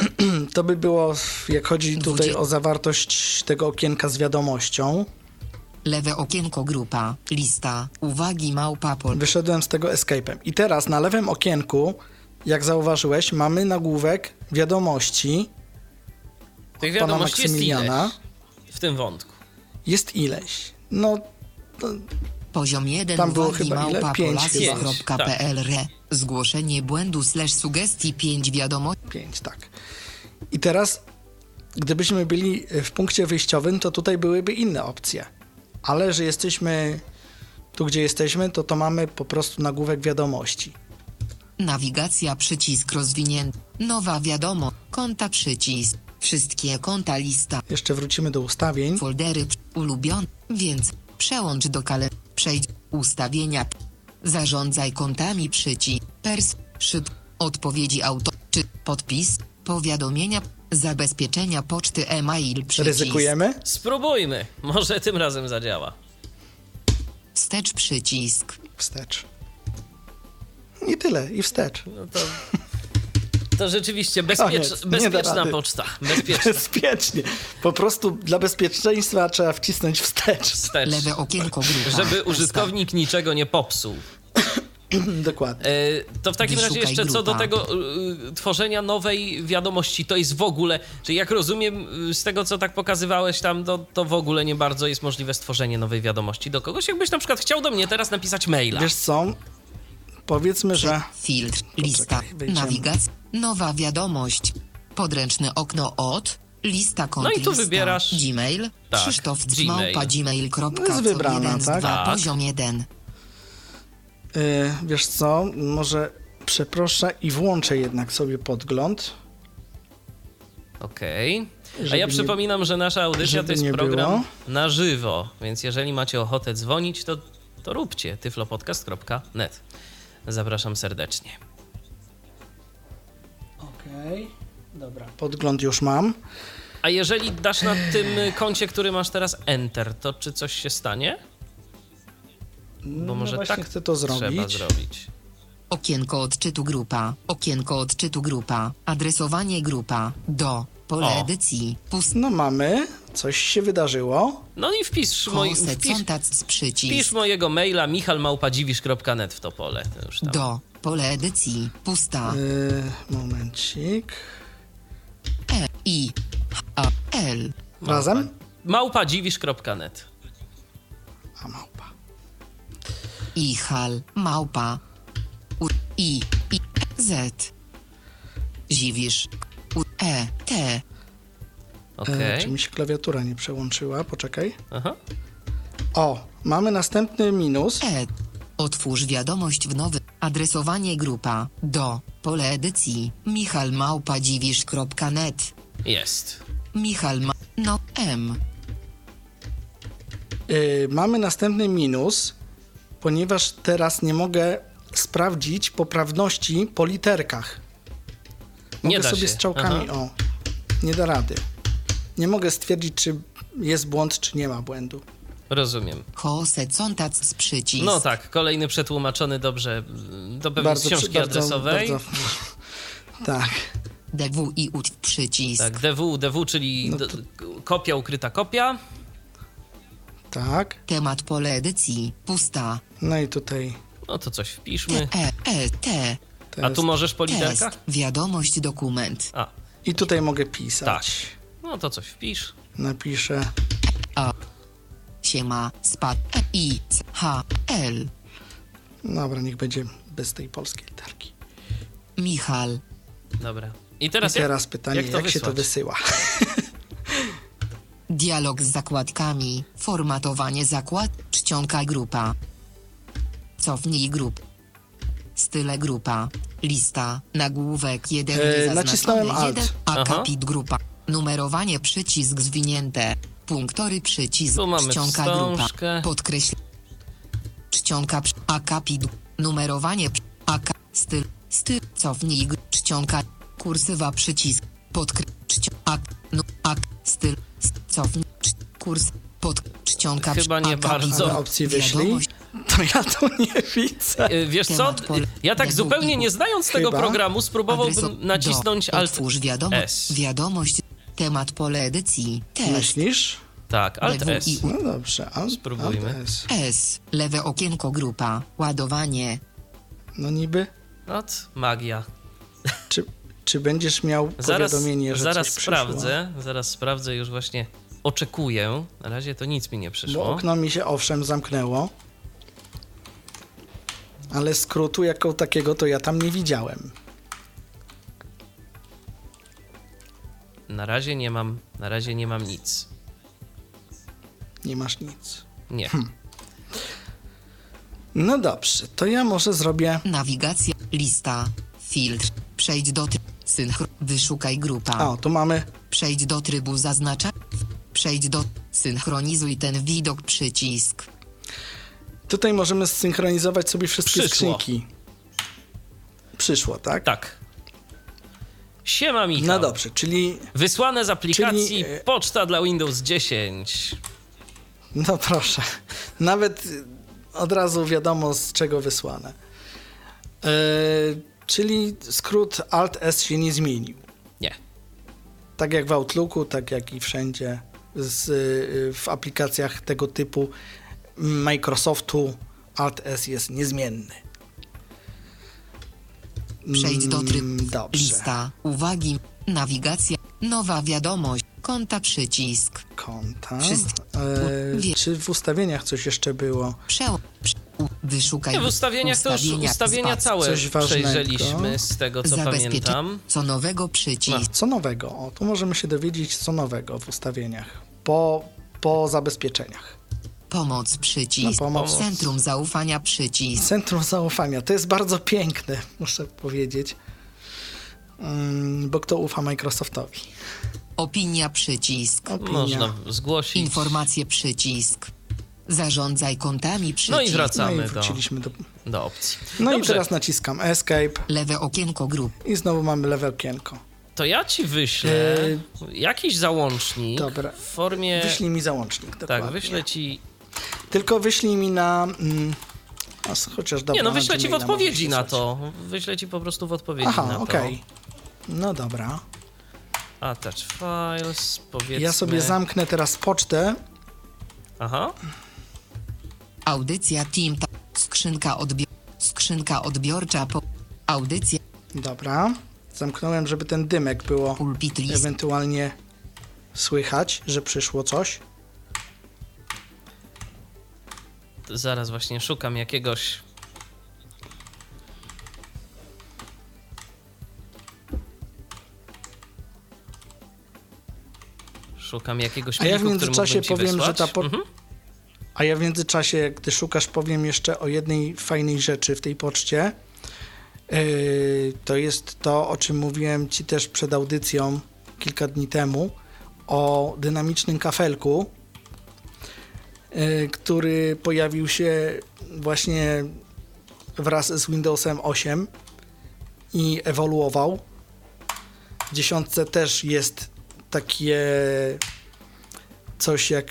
To by było, jak chodzi tutaj Dwudzie- o zawartość tego okienka z wiadomością. lewe okienko grupa, lista, uwagi małpa pol. Wyszedłem z tego escape'em. I teraz na lewym okienku, jak zauważyłeś, mamy nagłówek wiadomości. Tych pana wiadomości jest Maksymiliana. ileś w tym wątku. Jest ileś. No, Poziom 1 Tam było uwagi chyba ile? Pięć. Zgłoszenie błędu slash sugestii 5 wiadomości. pięć, tak. I teraz, gdybyśmy byli w punkcie wyjściowym, to tutaj byłyby inne opcje. Ale że jesteśmy tu, gdzie jesteśmy, to to mamy po prostu nagłówek wiadomości. Nawigacja przycisk rozwinięty. Nowa wiadomo. Konta przycisk. Wszystkie konta lista. Jeszcze wrócimy do ustawień. Foldery ulubione. Więc przełącz do kale. Przejdź. Ustawienia. Zarządzaj kontami przycisk. Pers. Szyb. Odpowiedzi auto. Czy podpis. Powiadomienia. Zabezpieczenia poczty e-mail przycisk. Ryzykujemy? Spróbujmy, może tym razem zadziała. Wstecz przycisk. Wstecz. I tyle, i wstecz. No to, to rzeczywiście bezpiecz, nie bezpieczna poczta. Bezpieczna. Bezpiecznie. Po prostu dla bezpieczeństwa trzeba wcisnąć wstecz. Wstecz. Lewe okienko grupa. Żeby użytkownik niczego nie popsuł. Dokładnie. E, To w takim razie Wyszukaj jeszcze co do grupa. tego y, tworzenia nowej wiadomości, to jest w ogóle, że jak rozumiem y, z tego, co tak pokazywałeś tam, to, to w ogóle nie bardzo jest możliwe stworzenie nowej wiadomości do kogoś. Jakbyś na przykład chciał do mnie teraz napisać maila. Wiesz co? Powiedzmy, że Filtr, lista, nawigacja, nowa wiadomość, podręczne okno od, lista kont No i tu lista, wybierasz- Gmail, Tak, Krzysztof Gmail. Gmail.com, Jest wybrana, 1 z tak? 2, Tak. poziom 1. yy, wiesz co? Może przeproszę i włączę jednak sobie podgląd. Okej. A Żeby ja nie- przypominam, że nasza audycja to jest program było. na żywo, więc jeżeli macie ochotę dzwonić, to, to róbcie tyflopodcast.net. Zapraszam serdecznie. Okej. Dobra. Podgląd już mam. A jeżeli dasz na tym koncie, który masz teraz Enter, to czy coś się stanie? Bo No może właśnie tak chcę to trzeba zrobić. zrobić. Okienko odczytu grupa, okienko odczytu grupa, adresowanie grupa, do, pole O. edycji, pust, No mamy, coś się wydarzyło. No i wpisz, kose, wpisz, wpisz mojego maila michalmałpadziwisz.net w to pole. To już tam. do, pole edycji, pusta, Yy, momencik. e, i, a, l, Razem? Małpadziwisz.net. A małpa. i, hal, małpa, u, i, i, z, ziwisz, u, e, t, E, Okej. czy mi się klawiatura nie przełączyła? Poczekaj. Aha. O, mamy następny minus. e, otwórz wiadomość w nowy, adresowanie grupa, do, pole edycji, michalmałpadziwisz.net, Jest. Michal ma, no, m, Yy, mamy następny minus, ponieważ teraz nie mogę sprawdzić poprawności po literkach. Mogę Nie da sobie się. strzałkami, Aha. o, nie da rady. Nie mogę stwierdzić, czy jest błąd, czy nie ma błędu. Rozumiem. Contact przycisk. No tak, kolejny przetłumaczony dobrze do pewnej Bardzo, książki bardzo, adresowej. bardzo, tak. DW i ut przycisk. Tak, DW, DW, czyli No to- kopia, ukryta kopia. Tak. Temat pole edycji. Pusta. No i tutaj No to coś wpiszmy. e, e, t. A tu możesz po Test. literkach? Wiadomość dokument. A, I tutaj mogę pisać. tak. No to coś wpisz. Napiszę. A. Siema. Spad. E, I. H. L. Dobra, niech będzie bez tej polskiej literki. Michal. Dobra. I I teraz, teraz jak, pytanie, jak jak, to się to wysyła? Dialog z zakładkami. Formatowanie zakład. Czcionka grupa. Cofnij grup. Style grupa. Lista. Nagłówek 1 E, nacisnąłem Alt. Akapit grupa. Numerowanie przycisk zwinięte. Punktory przycisk. Tu mamy Czcionka grupa. wstążkę. Podkreśl. Czcionka akapit. Numerowanie aka. Styl. Styl. Cofnij. Czcionka. Kursywa przycisk. Czcio. Ak. No. Ak. Styl. Cofnij. Kurs. Pod. Czcionka. Chyba nie Aka- bardzo. Wyszli? Wiadomość. To ja tu nie widzę. Y, Wiesz co, ja tak zupełnie nie znając tego programu spróbowałbym nacisnąć do, Alt wiadomo, S. wiadomość. Temat pole edycji. Test. Myślisz? Tak, Alt S. i u- No dobrze. Alt, Spróbujmy. Alt S. S. Lewe okienko grupa. Ładowanie. No niby. Ot, magia. Czy, czy będziesz miał Zaraz, powiadomienie, że zaraz przyszło? sprawdzę, zaraz sprawdzę, już właśnie oczekuję. Na razie to nic mi nie Bo przyszło. okno mi się owszem zamknęło. Ale skrótu jako takiego to ja tam nie widziałem. Na razie nie mam, na razie nie mam nic. Nie masz nic. Nie. No dobrze, to ja może zrobię. Nawigacja. Lista. Filtr. Przejdź do trybu. Synchro. Wyszukaj grupa. O, tu mamy. Przejdź do trybu zaznacza. Przejdź do. Synchronizuj ten widok przycisk. Tutaj możemy zsynchronizować sobie wszystkie Przyszło. skrzynki. Przyszło, tak? Tak. Siema Michał. No dobrze, czyli. Wysłane z aplikacji Czyli, e, Poczta dla Windows 10. No proszę. Nawet od razu wiadomo z czego wysłane. Yy, czyli skrót Alt S się nie zmienił. Nie. Tak jak w Outlooku, tak jak i wszędzie z, y, w aplikacjach tego typu Microsoftu Alt S jest niezmienny. Przejdź do trybu. Mm, Dobrze. Lista. Uwagi. Nawigacja. Nowa wiadomość. Konta przycisk. Konta. E, Wie- czy w ustawieniach coś jeszcze było? Przeł. Wyszukaj. Nie, w ustawieniach to już ustawienia, całe Coś ważnego. przejrzeliśmy z tego co Zabezpieczy- pamiętam. Co nowego przycisk. Co nowego? O, tu możemy się dowiedzieć, co nowego w ustawieniach. Po, po zabezpieczeniach. Pomoc przycisk. Na pomoc. Centrum zaufania przycisk. Centrum zaufania. To jest bardzo piękne, muszę powiedzieć. Mm, bo kto ufa Microsoftowi? Opinia przycisk. Opinia. Można zgłosić. Informacje przycisk. Zarządzaj kontami przycisk. No i wracamy. No i do- wróciliśmy do... Do opcji. No i Dobrze, teraz naciskam Escape Lewe okienko grup. i znowu mamy lewe okienko. to ja ci wyślę jakiś załącznik dobra. w formie... Wyślij mi załącznik, dokładnie. Tak, wyślę ci... Tylko wyślij mi na... Mm, chociaż dobra, Nie, no wyślę ci w odpowiedzi na to. Wyślę ci po prostu w odpowiedzi Aha, na to. okej. No dobra. Attach files, powiedzmy... Ja sobie zamknę teraz pocztę. Aha. Audycja Team. Skrzynka, odbior... skrzynka odbiorcza. Po... Audycja Dobra. Zamknąłem, żeby ten dymek było ewentualnie słychać, że przyszło coś. Zaraz właśnie szukam jakiegoś... Szukam jakiegoś A ja w międzyczasie powiem, że ta po- Mhm. A ja w międzyczasie, gdy szukasz, powiem jeszcze o jednej fajnej rzeczy w tej poczcie. Yy, to jest to, o czym mówiłem Ci też przed audycją kilka dni temu, o dynamicznym kafelku, który pojawił się właśnie wraz z Windowsem 8 i ewoluował. W dziesiątce też jest takie coś jak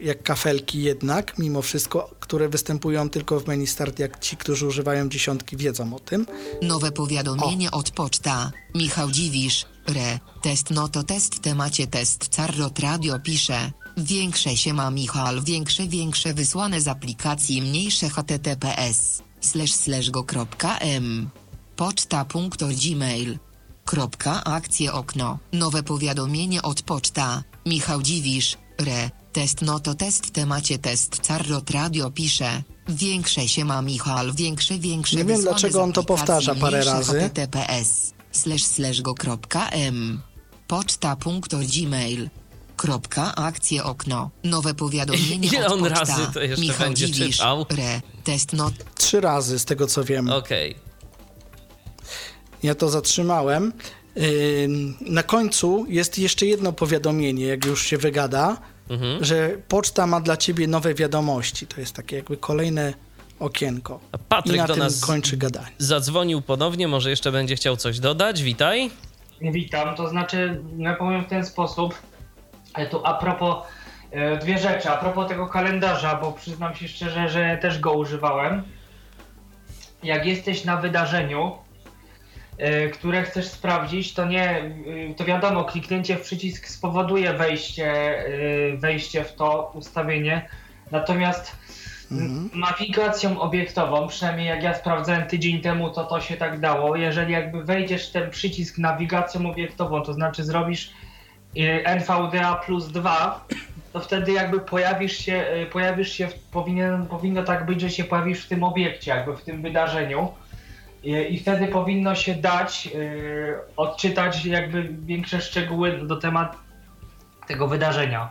jak kafelki jednak, mimo wszystko, które występują tylko w menu start, jak ci, którzy używają dziesiątki wiedzą o tym. Nowe powiadomienie od poczta. Michał Dziwisz. Re. Test no to test w temacie test. Carrot Radio pisze. Większe się ma Michał, większe, większe wysłane z aplikacji mniejsze https slash slash go.m poczta.gmail Kropka, akcje okno. Nowe powiadomienie od poczta. Michał Dziwisz. Re. Test no to test w temacie test. Carrot Radio pisze. Większe się ma Michał, większe, większe Nie wiem, dlaczego on to powtarza parę razy. https slash slash go.m poczta.gmail Kropka, akcje okno. Nowe powiadomienie Ile od on poczta. razy to jeszcze Michał będzie Dziwisz. czytał? Re. Test no Trzy razy, z tego co wiem. Okej. Ja to zatrzymałem. Na końcu jest jeszcze jedno powiadomienie, jak już się wygada, Mhm. że poczta ma dla ciebie nowe wiadomości. To jest takie jakby kolejne okienko. A Patryk I na do tym nas kończy gadanie. zadzwonił ponownie, może jeszcze będzie chciał coś dodać. Witaj. Witam, to znaczy, ja powiem w ten sposób, e, tu a propos e, dwie rzeczy, a propos tego kalendarza, bo przyznam się szczerze, że też go używałem. Jak jesteś na wydarzeniu, które chcesz sprawdzić, to nie, e, to wiadomo, kliknięcie w przycisk spowoduje wejście, e, wejście w to ustawienie, natomiast Mhm. nawigacją obiektową, przynajmniej jak ja sprawdzałem tydzień temu, to to się tak dało. Jeżeli jakby wejdziesz ten przycisk nawigacją obiektową, to znaczy zrobisz NVDA plus 2, to wtedy jakby pojawisz się, pojawisz się, powinien, powinno tak być, że się pojawisz w tym obiekcie, jakby w tym wydarzeniu. Y, I wtedy powinno się dać y, odczytać jakby większe szczegóły do temat tego wydarzenia.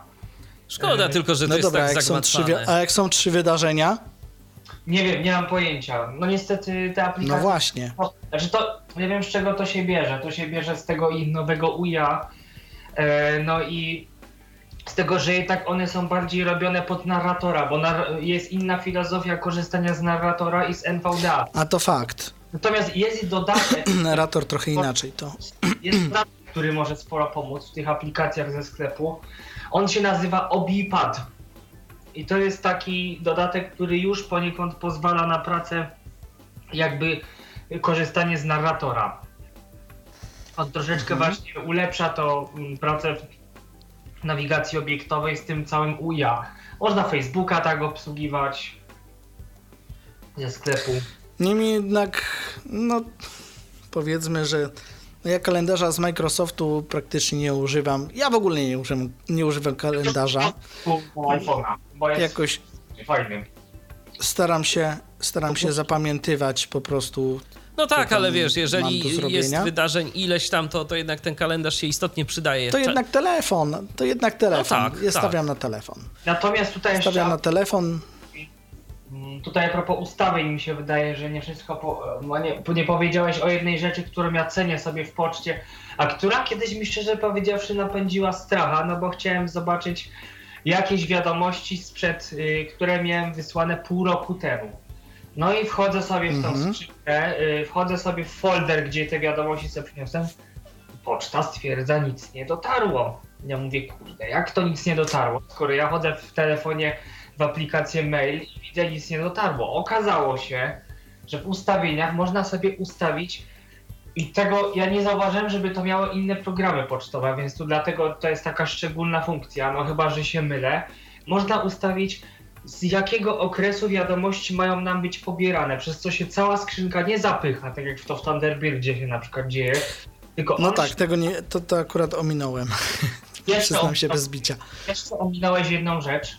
Szkoda E, tylko, że to No jest dobra, tak jak zagmatwane. a jak są trzy wydarzenia? Nie wiem, nie mam pojęcia. No niestety te aplikacje No właśnie. No, Znaczy to, nie wiem z czego to się bierze. To się bierze z tego ich nowego UIA. E, no i z tego, że jednak one są bardziej robione pod narratora, bo nar- jest inna filozofia korzystania z narratora i z NVDA. A to fakt. Natomiast jest dodatek, Narrator trochę inaczej to. jest dodatek, który może sporo pomóc w tych aplikacjach ze sklepu. On się nazywa ObiPad. I to jest taki dodatek, który już poniekąd pozwala na pracę, jakby korzystanie z narratora. On troszeczkę właśnie ulepsza to mm, pracę w nawigacji obiektowej z tym całym UIA. Można Facebooka tak obsługiwać ze sklepu. Niemniej jednak, no powiedzmy, że no ja kalendarza z Microsoftu praktycznie nie używam. Ja w ogóle nie używam, nie używam kalendarza. Jakoś staram się, staram się zapamiętywać po prostu. No tak, ale wiesz, jeżeli jest wydarzeń ileś tam, to, to jednak ten kalendarz się istotnie przydaje. To jednak telefon, to jednak telefon. No tak, ja tak. stawiam na telefon. Natomiast tutaj jeszcze Stawiam na telefon. Tutaj a propos ustawień mi się wydaje, że nie wszystko. Po, no nie, nie powiedziałeś o jednej rzeczy, którą ja cenię sobie w poczcie, a która kiedyś mi szczerze powiedziawszy napędziła stracha, no bo chciałem zobaczyć jakieś wiadomości sprzed, y, które miałem wysłane pół roku temu. No i wchodzę sobie w tą Mhm. skrzynkę, y, wchodzę sobie w folder, gdzie te wiadomości sobie przyniosłem. Poczta stwierdza, nic nie dotarło. Ja mówię, kurde, jak to nic nie dotarło? Skoro ja chodzę w telefonie w aplikację mail i widzę, nic nie dotarło. Okazało się, że w ustawieniach można sobie ustawić i tego ja nie zauważyłem, żeby to miało inne programy pocztowe, więc tu dlatego to jest taka szczególna funkcja, no chyba, że się mylę. Można ustawić z jakiego okresu wiadomości mają nam być pobierane, przez co się cała skrzynka nie zapycha, tak jak to w Thunderbirdzie się na przykład dzieje, tylko No tak, tego nie, to, to akurat ominąłem. jeszcze Przyznam się bez bicia. jeszcze ominąłeś jedną rzecz,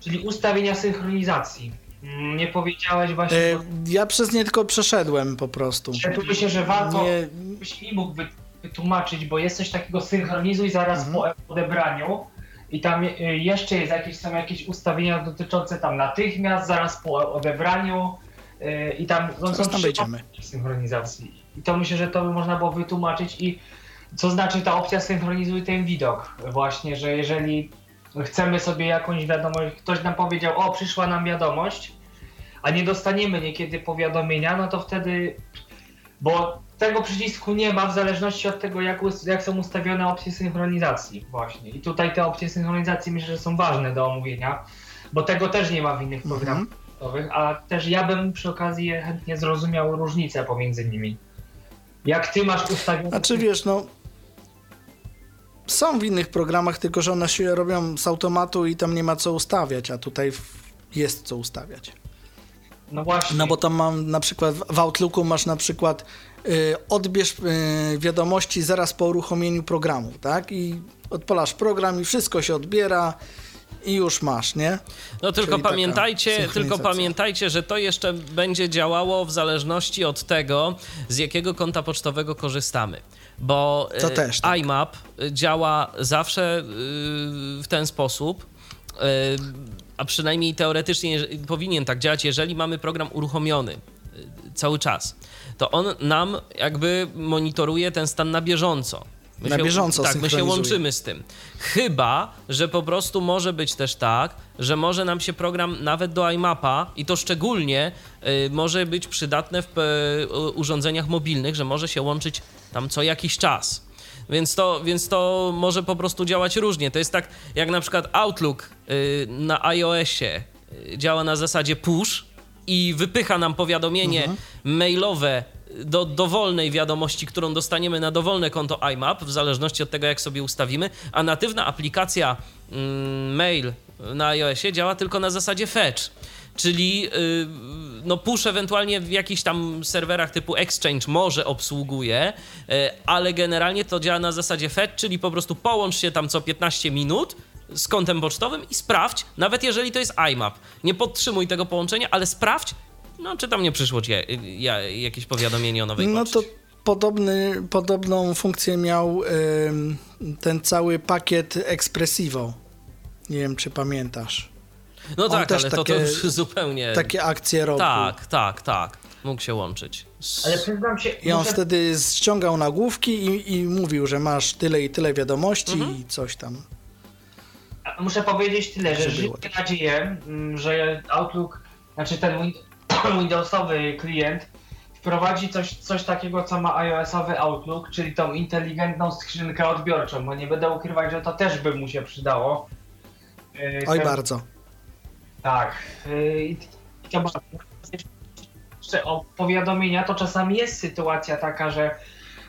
czyli ustawienia synchronizacji. Mm, Nie powiedziałeś właśnie, E, ja przez nie tylko przeszedłem po prostu. tu myślę, że warto, Nie, byś mi mógł wy- wytłumaczyć, bo jest coś takiego synchronizuj zaraz Mhm. po odebraniu i tam y, jeszcze jest jakieś, są jakieś ustawienia dotyczące tam natychmiast, zaraz po odebraniu y, i tam no, są tam opcje synchronizacji. I to myślę, że to by można było wytłumaczyć i co znaczy ta opcja synchronizuj ten widok właśnie, że jeżeli chcemy sobie jakąś wiadomość, ktoś nam powiedział, o przyszła nam wiadomość, a nie dostaniemy niekiedy powiadomienia, no to wtedy, bo tego przycisku nie ma w zależności od tego, jak, jak są ustawione opcje synchronizacji właśnie. I tutaj te opcje synchronizacji myślę, że są ważne do omówienia, bo tego też nie ma w innych Mhm. programach, a też ja bym przy okazji chętnie zrozumiał różnicę pomiędzy nimi. Jak ty masz ustawione... Znaczy wiesz, no są w innych programach, tylko że one się robią z automatu i tam nie ma co ustawiać, a tutaj jest co ustawiać. No właśnie. No bo tam mam na przykład w Outlooku masz na przykład y, odbierz y, wiadomości zaraz po uruchomieniu programu, tak? I odpalasz program i wszystko się odbiera i już masz, nie? No tylko Czyli pamiętajcie, tylko pamiętajcie, że to jeszcze będzie działało w zależności od tego, z jakiego konta pocztowego korzystamy. Bo To e, też tak. IMAP działa zawsze y, w ten sposób, y, a przynajmniej teoretycznie powinien tak działać, jeżeli mamy program uruchomiony cały czas, to on nam jakby monitoruje ten stan na bieżąco. My Na się, bieżąco Tak, my się łączymy z tym. Chyba, że po prostu może być też tak, że może nam się program nawet do iMapa i to szczególnie y, może być przydatne w y, urządzeniach mobilnych, że może się łączyć tam co jakiś czas. Więc to, więc to może po prostu działać różnie. To jest tak, jak na przykład Outlook y, na iOSie y, działa na zasadzie push i wypycha nam powiadomienie mailowe do dowolnej wiadomości, którą dostaniemy na dowolne konto IMAP, w zależności od tego, jak sobie ustawimy, a natywna aplikacja mm, mail na iOSie działa tylko na zasadzie fetch. Czyli yy, no push ewentualnie w jakichś tam serwerach typu Exchange może obsługuje, yy, ale generalnie to działa na zasadzie fetch, czyli po prostu połącz się tam co 15 minut z kontem pocztowym i sprawdź, nawet jeżeli to jest IMAP. Nie podtrzymuj tego połączenia, ale sprawdź, no czy tam nie przyszło ci ja, ja, jakieś powiadomienie o nowej No poczcie. to podobny, podobną funkcję miał ten cały pakiet Expressivo. Nie wiem, czy pamiętasz. No on tak, też ale to, to takie- już zupełnie... Takie akcje robił. Tak, tak, tak. Mógł się łączyć. Ale przyznam się, I on muszę, wtedy ściągał nagłówki i, i mówił, że masz tyle i tyle wiadomości Mhm. i coś tam. muszę powiedzieć tyle, że żyję było. nadzieję, mm, że Outlook, znaczy ten Windowsowy klient wprowadzi coś, coś takiego, co ma iOSowy Outlook, czyli tą inteligentną skrzynkę odbiorczą, bo nie będę ukrywać, że to też by mu się przydało. Oj, bardzo. Tak. Yy, I. Jeszcze o powiadomienia, to czasami jest sytuacja taka, że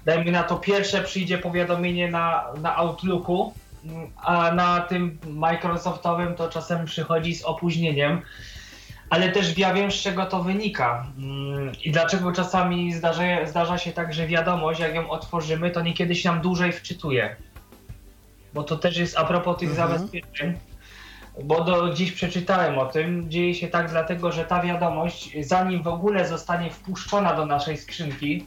dajmy na to pierwsze przyjdzie powiadomienie na, na Outlooku, mm, a na tym Microsoftowym to czasem przychodzi z opóźnieniem. Ale też ja wiem, z czego to wynika. Mm, I dlaczego czasami zdarza, zdarza się tak, że wiadomość, jak ją otworzymy, to niekiedy się nam dłużej wczytuje. Bo to też jest a propos tych Mhm. zabezpieczeń bo do, gdzieś przeczytałem o tym. Dzieje się tak dlatego, że ta wiadomość, zanim w ogóle zostanie wpuszczona do naszej skrzynki,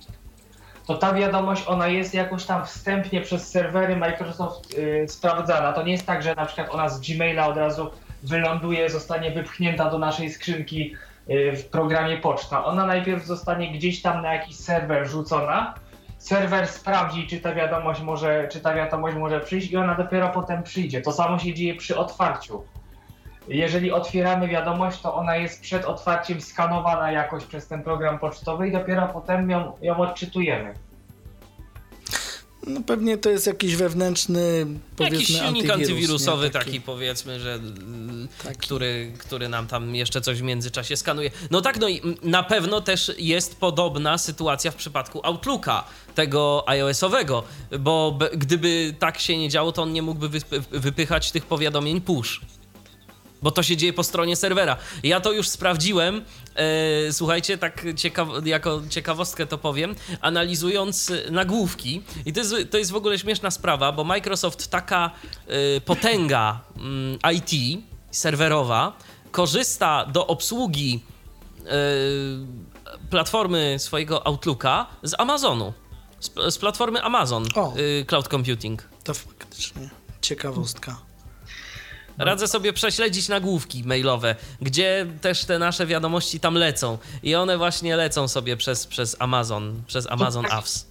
to ta wiadomość, ona jest jakoś tam wstępnie przez serwery Microsoft y, sprawdzana. To nie jest tak, że na przykład ona z Gmaila od razu wyląduje, zostanie wypchnięta do naszej skrzynki y, w programie poczta. Ona najpierw zostanie gdzieś tam na jakiś serwer rzucona. Serwer sprawdzi, czy ta wiadomość może, czy ta wiadomość może przyjść i ona dopiero potem przyjdzie. To samo się dzieje przy otwarciu. Jeżeli otwieramy wiadomość, to ona jest przed otwarciem skanowana jakoś przez ten program pocztowy i dopiero potem ją, ją odczytujemy. No pewnie to jest jakiś wewnętrzny, powiedzmy, Jakiś silnik antywirus, antywirusowy nie? taki, powiedzmy, że y, Taki. który, który nam tam jeszcze coś w międzyczasie skanuje. No tak, no i mm, na pewno też jest podobna sytuacja w przypadku Outlooka, tego iOS-owego, bo gdyby tak się nie działo, to on nie mógłby wypychać tych powiadomień push. Bo to się dzieje po stronie serwera. Ja to już sprawdziłem. E, słuchajcie, tak ciekaw- jako ciekawostkę to powiem, analizując e, nagłówki. I to jest, to jest w ogóle śmieszna sprawa, bo Microsoft taka e, potęga mm, IT serwerowa korzysta do obsługi e, platformy swojego Outlooka z Amazonu. Z, z platformy Amazon e, Cloud Computing. To faktycznie ciekawostka. Radzę sobie prześledzić nagłówki mailowe, gdzie też te nasze wiadomości tam lecą. I one właśnie lecą sobie przez, przez Amazon, przez Amazon tak. Apps.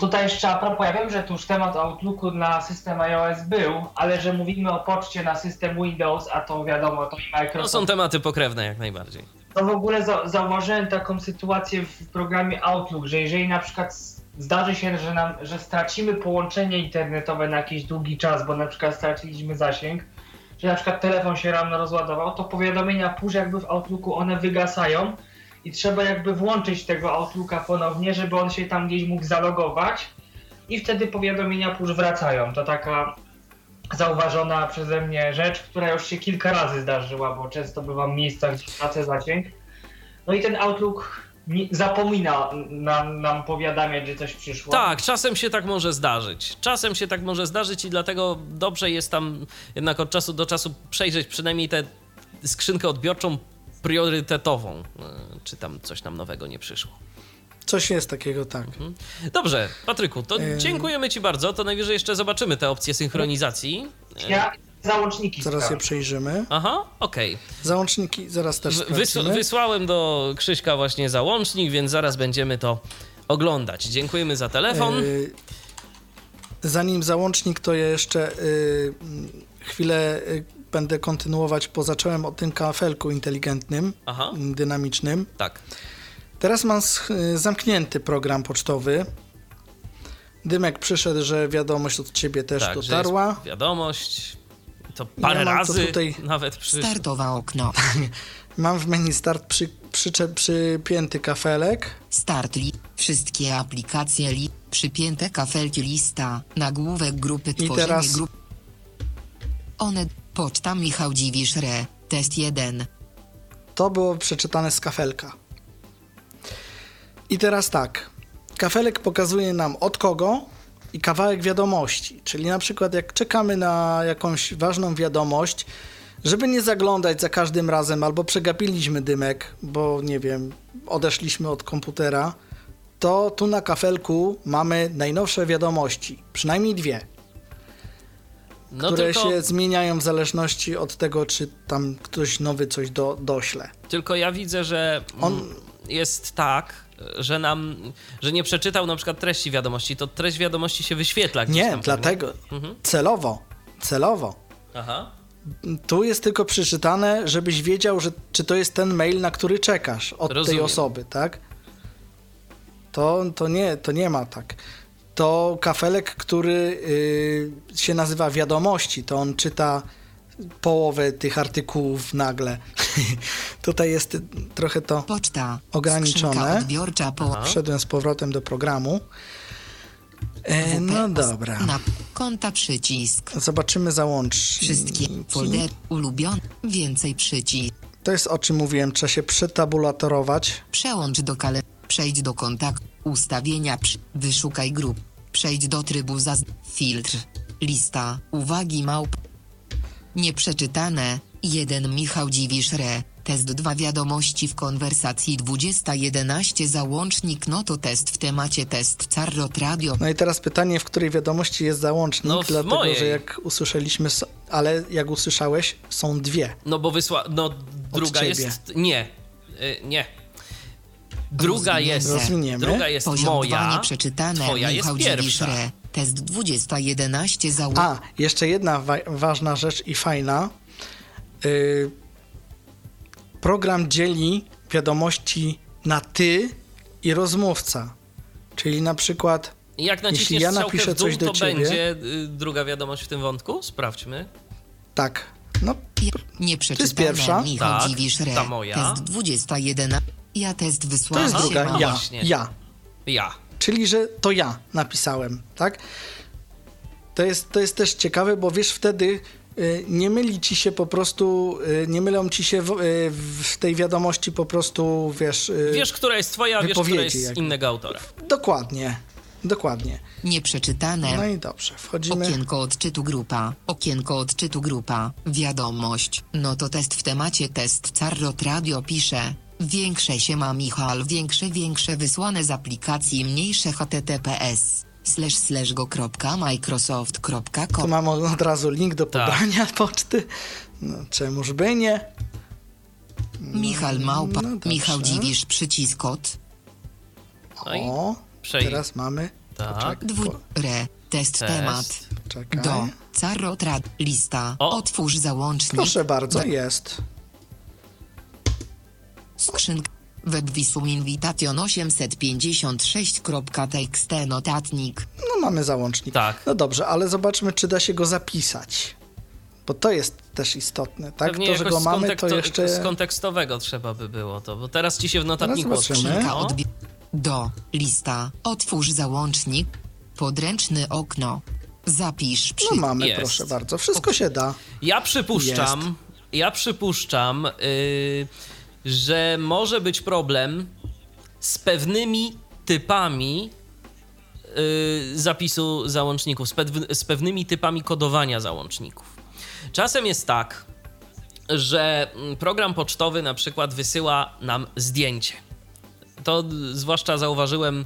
Tutaj jeszcze a propos, ja wiem, że tu już temat Outlooku na system iOS był, ale że mówimy o poczcie na system Windows, a to wiadomo, to i To Microsoft. są tematy pokrewne jak najbardziej. To w ogóle za, zauważyłem taką sytuację w programie Outlook, że jeżeli na przykład zdarzy się, że, nam, że stracimy połączenie internetowe na jakiś długi czas, bo na przykład straciliśmy zasięg, że na przykład telefon się rano rozładował, to powiadomienia push jakby w Outlooku one wygasają i trzeba jakby włączyć tego Outlooka ponownie, żeby on się tam gdzieś mógł zalogować i wtedy powiadomienia push wracają. To taka zauważona przeze mnie rzecz, która już się kilka razy zdarzyła, bo często bywam w miejscach, gdzie tracę zasięg. No i ten Outlook zapomina nam, nam powiadamiać, że coś przyszło. Tak, czasem się tak może zdarzyć. Czasem się tak może zdarzyć i dlatego dobrze jest tam jednak od czasu do czasu przejrzeć przynajmniej tę skrzynkę odbiorczą priorytetową, e, czy tam coś nam nowego nie przyszło. Coś jest takiego, tak. Dobrze, Patryku, to dziękujemy Ci bardzo. To najwyżej jeszcze zobaczymy te opcje synchronizacji. Ja załączniki Zaraz je przejrzymy. Aha, okej. Załączniki zaraz też W- Wys sprawdzimy. wysłałem do Krzyśka właśnie załącznik, więc zaraz będziemy to oglądać. Dziękujemy za telefon. Yy, zanim załącznik, to ja jeszcze y, chwilę y, będę kontynuować, bo zacząłem o tym kafelku inteligentnym, Aha, dynamicznym. tak. Teraz mam zamknięty program pocztowy. Dymek przyszedł, że wiadomość od ciebie też tak, że dotarła. jest wiadomość. To parę to razy tutaj- nawet przy. Startowe okno. Mam w menu start przy, przycze- przypięty kafelek. Start li. Wszystkie aplikacje li. Przypięte kafelki lista. Nagłówek grupy tworzenie teraz- grup. One. Poczta Michał Dziwisz Re. Test 1. To było przeczytane z kafelka. I teraz tak. Kafelek pokazuje nam od kogo i kawałek wiadomości. Czyli na przykład jak czekamy na jakąś ważną wiadomość, żeby nie zaglądać za każdym razem, albo przegapiliśmy dymek, bo nie wiem, odeszliśmy od komputera, to tu na kafelku mamy najnowsze wiadomości. Przynajmniej dwie, No które tylko, się zmieniają w zależności od tego, czy tam ktoś nowy coś do, dośle. tylko ja widzę, że On- mm, jest tak, że nam, że nie przeczytał na przykład treści wiadomości, to treść wiadomości się wyświetla gdzieś Nie, tam. dlatego Mhm. celowo, celowo. Aha. Tu jest tylko przeczytane, żebyś wiedział, że, czy to jest ten mail, na który czekasz od tej Rozumiem. osoby, tak? To, to, nie, to nie ma tak. To kafelek, który y, się nazywa wiadomości, to on czyta połowę tych artykułów nagle. Tutaj jest trochę to. Poczta. Ograniczone. Odbiorcza po. Wszedłem z powrotem do programu. E, no dobra. Na konta przycisk. Zobaczymy załączniki. Wszystkie folder ulubione. Więcej przycisk. To jest o czym mówiłem, trzeba się przetabulatorować. Przełącz do kale. Przejdź do kontaktu. Ustawienia. Przy... Wyszukaj grup. Przejdź do trybu zaz... Filtr. Lista. Uwagi małp. Nieprzeczytane. 1 Michał Dziwisz Re. Test 2 wiadomości w konwersacji 2011 załącznik no to test w temacie test Carrot Radio. No i teraz pytanie, w której wiadomości jest załącznik, No, w dlatego mojej. że jak usłyszeliśmy, ale jak usłyszałeś, są dwie. No bo wysła... No druga jest... Nie. Y, nie. Druga Rozwiniemy. jest... Rozwiniemy. Druga jest Poziom 2 moja. nieprzeczytane. Twoja Michał jest Dziwisz pierwsza. Re. Test 2011 załącznik. A, jeszcze jedna wa- ważna rzecz i fajna. Y, program dzieli wiadomości na ty i rozmówca. Czyli na przykład Jak Jeśli ja napiszę w dół, coś do to ciebie- będzie y, druga wiadomość w tym wątku? Sprawdźmy. tak, no Nieprzeczytane. pierwsza? Michał Tak, Dziwisz Re. ta moja. Test 21. Ja test to wysłałem. jest druga, no ja, właśnie. ja. Ja. Czyli, że to ja napisałem, tak? To jest, to jest też ciekawe, bo wiesz, wtedy y, nie myli ci się po prostu, y, nie mylą ci się w, y, w tej wiadomości po prostu, wiesz... Wiesz, która jest twoja, wiesz, która jest jakby. innego autora. Dokładnie, dokładnie. Nieprzeczytane. No i dobrze, wchodzimy... Okienko odczytu grupa. Okienko odczytu grupa. Wiadomość. No to test w temacie test Carrot Radio pisze. Większe się ma Michal, większe, większe wysłane z aplikacji mniejsze https slash slash Tu go.microsoft.com mam od razu link do Tak. pobrania poczty. No, czemuż by nie? Michal Małpa. no dobrze. Michał Dziwisz przycisk kod. No i O, przej- teraz mamy... Tak. Dwu... Re. Test Test. temat. poczekaj. Do. Carrot Rad. Lista. O. Otwórz załącznik. Proszę bardzo, We- jest. Skrzynka. Webwisum Invitation 856.txt notatnik. No mamy załącznik. Tak. No dobrze, ale zobaczmy, czy da się go zapisać. Bo to jest też istotne, tak? Pewnie to, że go mamy, to jeszcze... Z kontekstowego trzeba by było to, bo teraz ci się w notatniku zobaczymy. No. odbi... Do. Lista. Otwórz załącznik. Podręczny okno. Zapisz przy... No mamy, Jest. proszę bardzo. Wszystko się da. Ja przypuszczam, ja przypuszczam, y, że może być problem z pewnymi typami y, zapisu załączników, z, pew- z pewnymi typami kodowania załączników. Czasem jest tak, że mm, program pocztowy na przykład wysyła nam zdjęcie. To y, zwłaszcza zauważyłem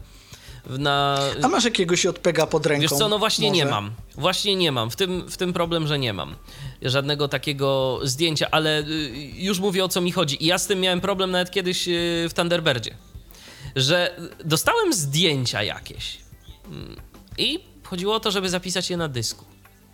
na, A masz jakiegoś odpega pod ręką? Wiesz co, no właśnie może? nie mam. Właśnie nie mam. W tym, w tym problem, że nie mam żadnego takiego zdjęcia, ale y, już mówię o co mi chodzi. I ja z tym miałem problem nawet kiedyś y, w Thunderbirdzie, że dostałem zdjęcia jakieś. Mm, I chodziło o to, żeby zapisać je na dysku.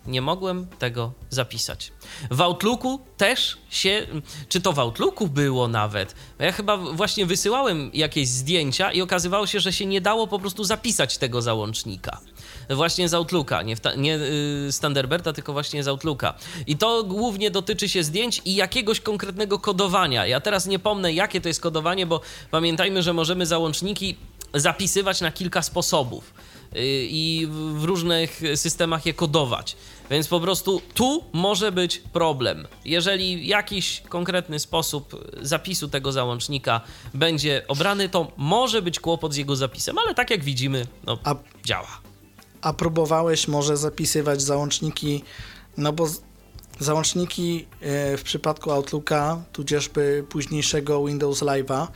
Nie mogłem tego zapisać. W Outlooku też się. Czy to w Outlooku było nawet? Ja chyba właśnie wysyłałem jakieś zdjęcia i okazywało się, że się nie dało po prostu zapisać tego załącznika. Właśnie z Outlooka, nie, ta, nie yy, z tylko właśnie z Outlooka. I to głównie dotyczy się zdjęć i jakiegoś konkretnego kodowania. Ja teraz nie pomnę, jakie to jest kodowanie, bo pamiętajmy, że możemy załączniki zapisywać na kilka sposobów i w różnych systemach je kodować. Więc po prostu tu może być problem. Jeżeli jakiś konkretny sposób zapisu tego załącznika będzie obrany, to może być kłopot z jego zapisem, ale tak jak widzimy, no, A- działa. A próbowałeś może zapisywać załączniki, no bo załączniki e, w przypadku Outlooka, tudzieżby późniejszego Windows Live'a,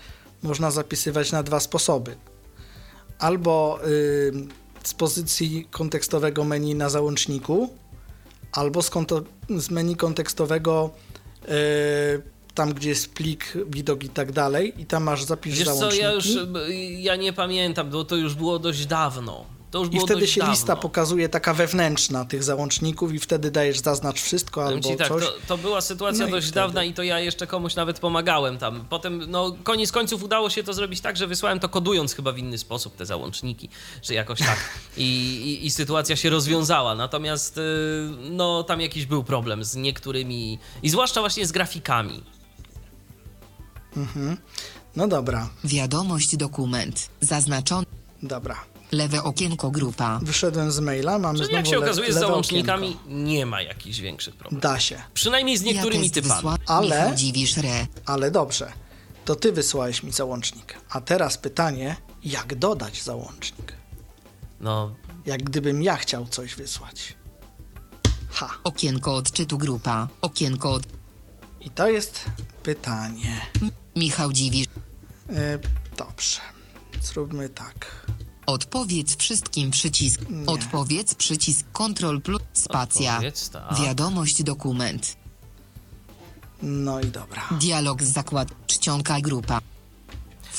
można zapisywać na dwa sposoby. Albo y, z pozycji kontekstowego menu na załączniku, albo z, konto, z menu kontekstowego y, tam, gdzie jest plik, widok i tak dalej, i tam masz zapisz Wiesz co, załączniki. ja już ja nie pamiętam, bo to już było dość dawno. To już I wtedy dość się dawno. lista pokazuje taka wewnętrzna tych załączników i wtedy dajesz zaznacz wszystko Powiem albo ci tak, coś. to, to była sytuacja No dość wtedy. dawna i to ja jeszcze komuś nawet pomagałem tam. Potem, no, koniec końców udało się to zrobić tak, że wysłałem to kodując chyba w inny sposób te załączniki, czy jakoś tak. I, i, i sytuacja się rozwiązała. Natomiast, y, no, tam jakiś był problem z niektórymi, i zwłaszcza właśnie z grafikami. No dobra, Wiadomość dokument. Zaznaczony. dobra. Lewe okienko grupa. Wyszedłem z maila, mamy Czyli znowu jak się okazuje, z lewe załącznikami okienko. nie ma jakichś większych problemów. Da się, Przynajmniej z niektórymi Ja typami. wysła- Ale- Michał Dziwisz re. ale dobrze. To ty wysłałeś mi załącznik. A teraz pytanie, jak dodać załącznik? No, Jak gdybym ja chciał coś wysłać. Ha, Okienko odczytu grupa. Okienko od... i to jest pytanie. Michał Dziwisz. E, dobrze, zróbmy tak. Odpowiedz wszystkim przycisk. Nie. Odpowiedz przycisk Ctrl plus spacja. Tak. Wiadomość dokument. No i dobra. Dialog z zakład. Czcionka grupa.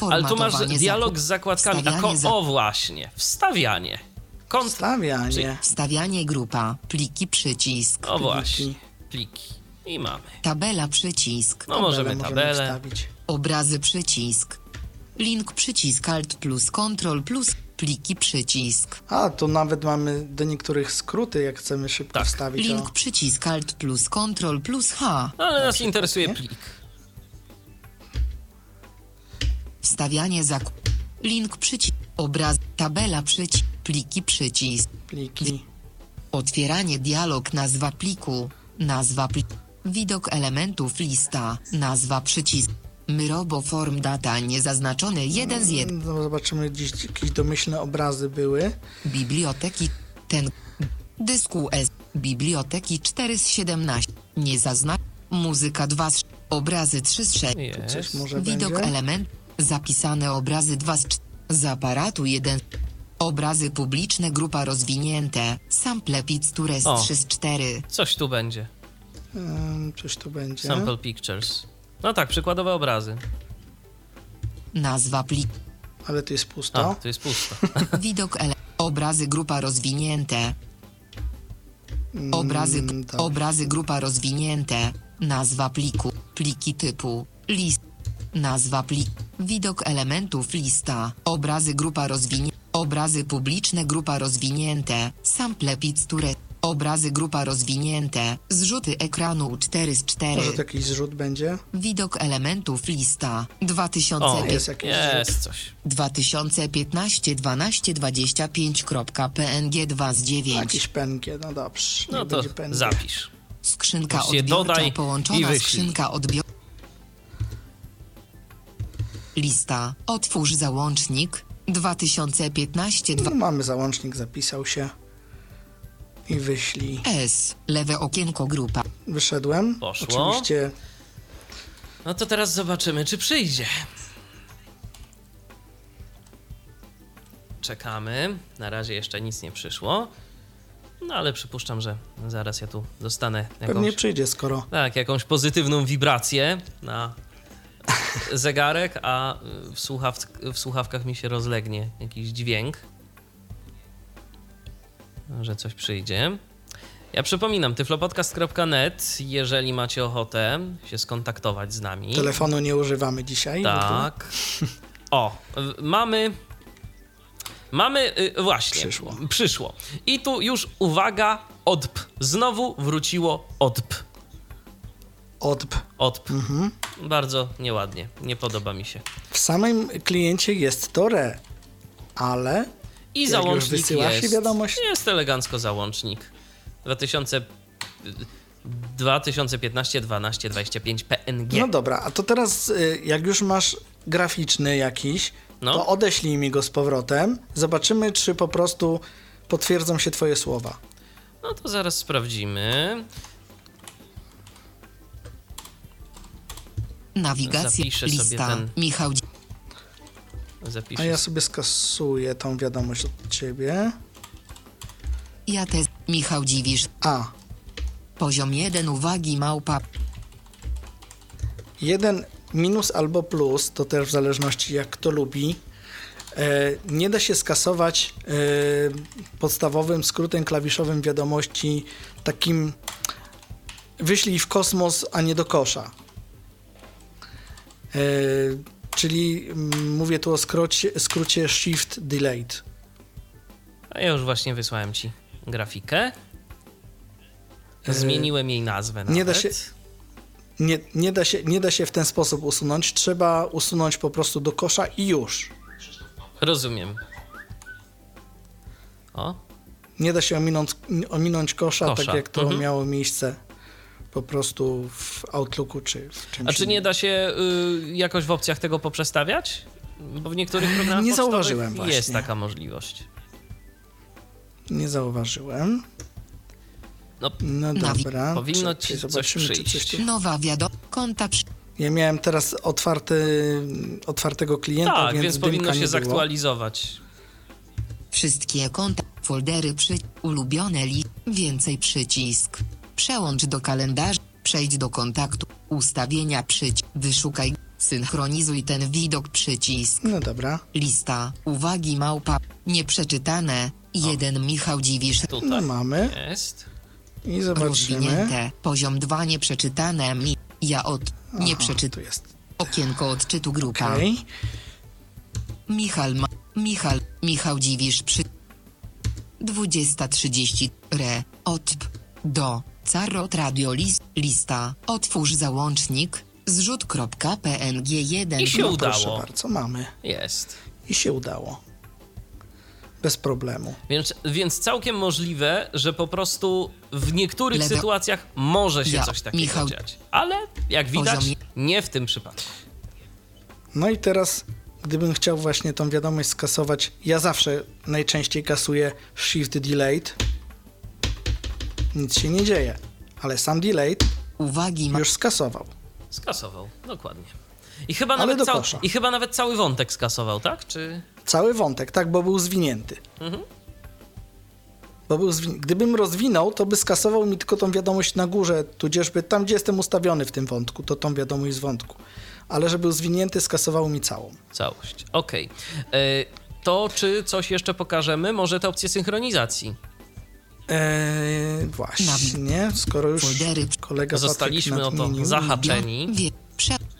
ale tu masz Formatowanie dialog z zakładkami. A ko- Wstawianie, za... o właśnie, wstawianie. Kont- Stawianie. Wstawianie grupa. Pliki przycisk. o właśnie, pliki. I mamy. Tabela przycisk. No możemy Możemy tabelę. Obrazy przycisk. Link przycisk Alt plus Ctrl plus pliki przycisk. A, tu nawet mamy do niektórych skróty, jak chcemy szybko Tak. wstawić. Link O. przycisk Alt plus Ctrl plus H. Ale nas interesuje nie? plik. Wstawianie zakup. Link przycisk. Obraz. Tabela przycisk. Pliki przycisk. Pliki. Otwieranie dialog nazwa pliku. Nazwa pliku. Widok elementów lista. Nazwa przycisk. Myrobo form data niezaznaczony 1 z 1. No, zobaczymy, gdzieś jakieś domyślne obrazy były. Biblioteki. Ten. Dysku S. Biblioteki 4 z 17. Nie zazna. Muzyka 2 z Obrazy 3 z 6. Coś Jest. może Widok będzie? element. Zapisane obrazy 2 z 4. Z aparatu 1. Obrazy publiczne grupa rozwinięte. Sample Pictures O. 3 z 4. Coś tu będzie. Ym, coś tu będzie. Sample Pictures. No tak, przykładowe obrazy. Nazwa plik. Ale tu jest A, pusto. to jest pusto. Widok ele. Obrazy grupa rozwinięte. Obrazy, Mm, dobrze. obrazy grupa rozwinięte. Nazwa pliku. Pliki typu. List. Nazwa plik. Widok elementów lista. Obrazy grupa rozwinięte. Obrazy publiczne grupa rozwinięte. Sample picture. Obrazy grupa rozwinięte. Zrzuty ekranu 4 z 4. Może to jakiś zrzut będzie? Widok elementów lista. O, 2005. jest jakiś Jest coś. 2015 12 25.png 2 z 9. Jakiś PNG, no dobrze. No niech to będzie PNG. zapisz. Skrzynka odbiorcza dodaj i połączona wyślij. skrzynka odbiorcza. Lista. Otwórz załącznik. 2015 No, mamy załącznik, zapisał się. I wyślij. S. Lewe okienko grupa. Wyszedłem. Poszło. Oczywiście No to teraz zobaczymy, czy przyjdzie. Czekamy. Na razie jeszcze nic nie przyszło. No ale przypuszczam, że zaraz ja tu dostanę pewnie jakąś, przyjdzie, skoro tak, jakąś pozytywną wibrację na zegarek, a w, słuchaw, w słuchawkach mi się rozlegnie jakiś dźwięk. Że coś przyjdzie. Ja przypominam, tyflopodcast.net, jeżeli macie ochotę się skontaktować z nami. Telefonu nie używamy dzisiaj. Tak. O, mamy. Mamy, y, właśnie. Przyszło. Przyszło. I tu już uwaga, odp. Znowu wróciło odp. Odb. Odp. Mhm. Bardzo nieładnie. Nie podoba mi się. W samym kliencie jest to re, ale I już załącznik jest. wiadomość? Jest elegancko załącznik. 2000. 2015 12 25 PNG. no dobra, a to teraz y, jak już masz graficzny jakiś, No. to odeślij mi go z powrotem. Zobaczymy, czy po prostu potwierdzą się twoje słowa. No to zaraz sprawdzimy. Nawigacja. Zapiszę sobie Lista. ten- Michał Zapiszę. A ja sobie skasuję tą wiadomość od ciebie. Ja też. Michał Dziwisz. A, Poziom 1 uwagi małpa. jeden minus albo plus, to też w zależności jak kto lubi. E, nie da się skasować e, podstawowym skrótem klawiszowym wiadomości takim wyślij w kosmos, a nie do kosza. E, czyli mm, mówię tu o skrócie, skrócie Shift Delayed. A ja już właśnie wysłałem ci grafikę. Zmieniłem jej nazwę. Nawet. nie da się- Nie, nie, da się, nie da się w ten sposób usunąć. Trzeba usunąć po prostu do kosza i już. Rozumiem. O, Nie da się ominąć, ominąć kosza, Kosza, tak jak to mhm. miało miejsce po prostu w Outlooku czy w czymś a czy nie da się y, jakoś w opcjach tego poprzestawiać? Bo w niektórych programach nie zauważyłem właśnie. jest taka możliwość. Nie zauważyłem. No, No dobra. powinno czekaj, ci coś czy coś przyjść. tu... Nowa wiadomość. Konta przy... Ja miałem teraz otwarty, otwartego klienta, tak, więc, więc powinno się zaktualizować. Wszystkie konta. Foldery przy... Ulubione li... Więcej przycisk. Przełącz do kalendarza. Przejdź do kontaktu. Ustawienia przycisk. Wyszukaj. Synchronizuj ten widok przycisk. No dobra. Lista. Uwagi małpa. Nieprzeczytane. Jeden Michał Dziwisz. No Tutaj mamy jest. i zobaczymy. Rozwinięte. Poziom 2 nieprzeczytane. Mi. Ja od. Tu jest. Okienko odczytu grupa. Okej. Michal ma. Michal. Michał Dziwisz przy. 20.30. Re. Otp. Do. Carrot Radio list. Lista. Otwórz załącznik. Zrzut.png1. I się No proszę udało. bardzo, mamy. Jest. I się udało. Bez problemu. Więc, więc całkiem możliwe, że po prostu w niektórych sytuacjach może się Ja, coś takiego Michał- dziać. Ale jak widać, nie w tym przypadku. No i teraz, gdybym chciał właśnie tą wiadomość skasować, ja zawsze najczęściej kasuję Shift Delayed. Nic się nie dzieje, ale sam Delayed Uwagi ma. już skasował. Skasował, dokładnie. I chyba, Ale nawet do cał. I chyba nawet cały wątek skasował, tak? Czy. Cały wątek, tak, bo był zwinięty. Mhm. Bo był zwin... Gdybym rozwinął, to by skasował mi tylko tą wiadomość na górze, tudzieżby tam, gdzie jestem ustawiony w tym wątku, to tą wiadomość z wątku. Ale że był zwinięty, skasował mi całą. Całość. Okej. E, To czy coś jeszcze pokażemy? Może te opcje synchronizacji. Eee, właśnie, skoro już Foldery. kolega Zostaliśmy o to zahaczeni.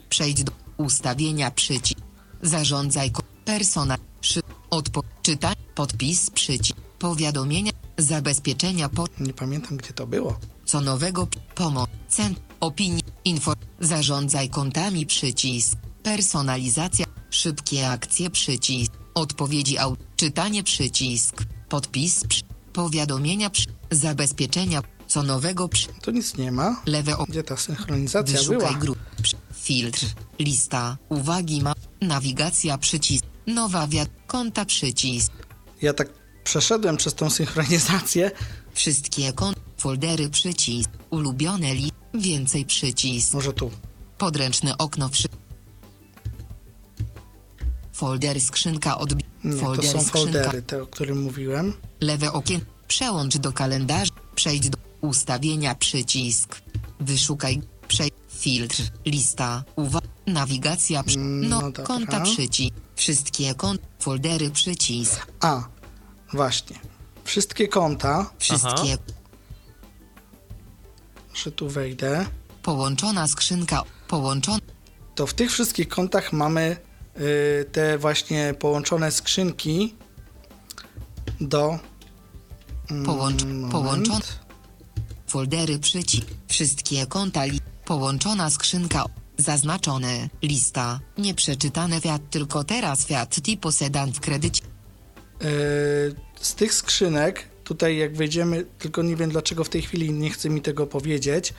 Przejdź do ustawienia przycisk. Zarządzaj persona. Szy, odpo, czytaj, podpis przycisk. Powiadomienia, zabezpieczenia po, Nie pamiętam, gdzie to było. co nowego, pomoc, cen, opinii, info, zarządzaj kontami przycisk. Personalizacja, szybkie akcje przycisk. Odpowiedzi au, czytanie przycisk. Podpis przy, powiadomienia przy, zabezpieczenia, co nowego przy, Tu nic nie ma. lewe o, Gdzie ta synchronizacja Wyszukaj była? Przy- Filtr. Lista. Uwagi ma. Nawigacja przycisk. Nowa wiat. Konta przycisk. Ja tak przeszedłem przez tą synchronizację. Wszystkie kont. Foldery przycisk. Ulubione li. Więcej przycisk. Może tu. Podręczne okno wszy. Folder skrzynka od. Nie, to Folder są skrzynka. foldery, te, o którym mówiłem. Lewe okien. Przełącz do kalendarza. Przejdź do ustawienia przycisk. Wyszukaj. Przejdź. Filtr. Lista. Uwaga. Nawigacja. Przy... Mm, No, no konta przycisk. Wszystkie kont. Foldery przycisk. A, właśnie. wszystkie konta, Wszystkie. że tu wejdę, Połączona skrzynka. Połączona. to w tych wszystkich kontach mamy y, te właśnie połączone skrzynki do. mm, Połącz- połączone. Foldery przycisk. Wszystkie konta. Li- połączona skrzynka. Zaznaczone. Lista. Nieprzeczytane Fiat tylko teraz Fiat Tipo Sedan w kredycie. Y, z tych skrzynek, tutaj jak wejdziemy, tylko nie wiem dlaczego w tej chwili nie chce mi tego powiedzieć,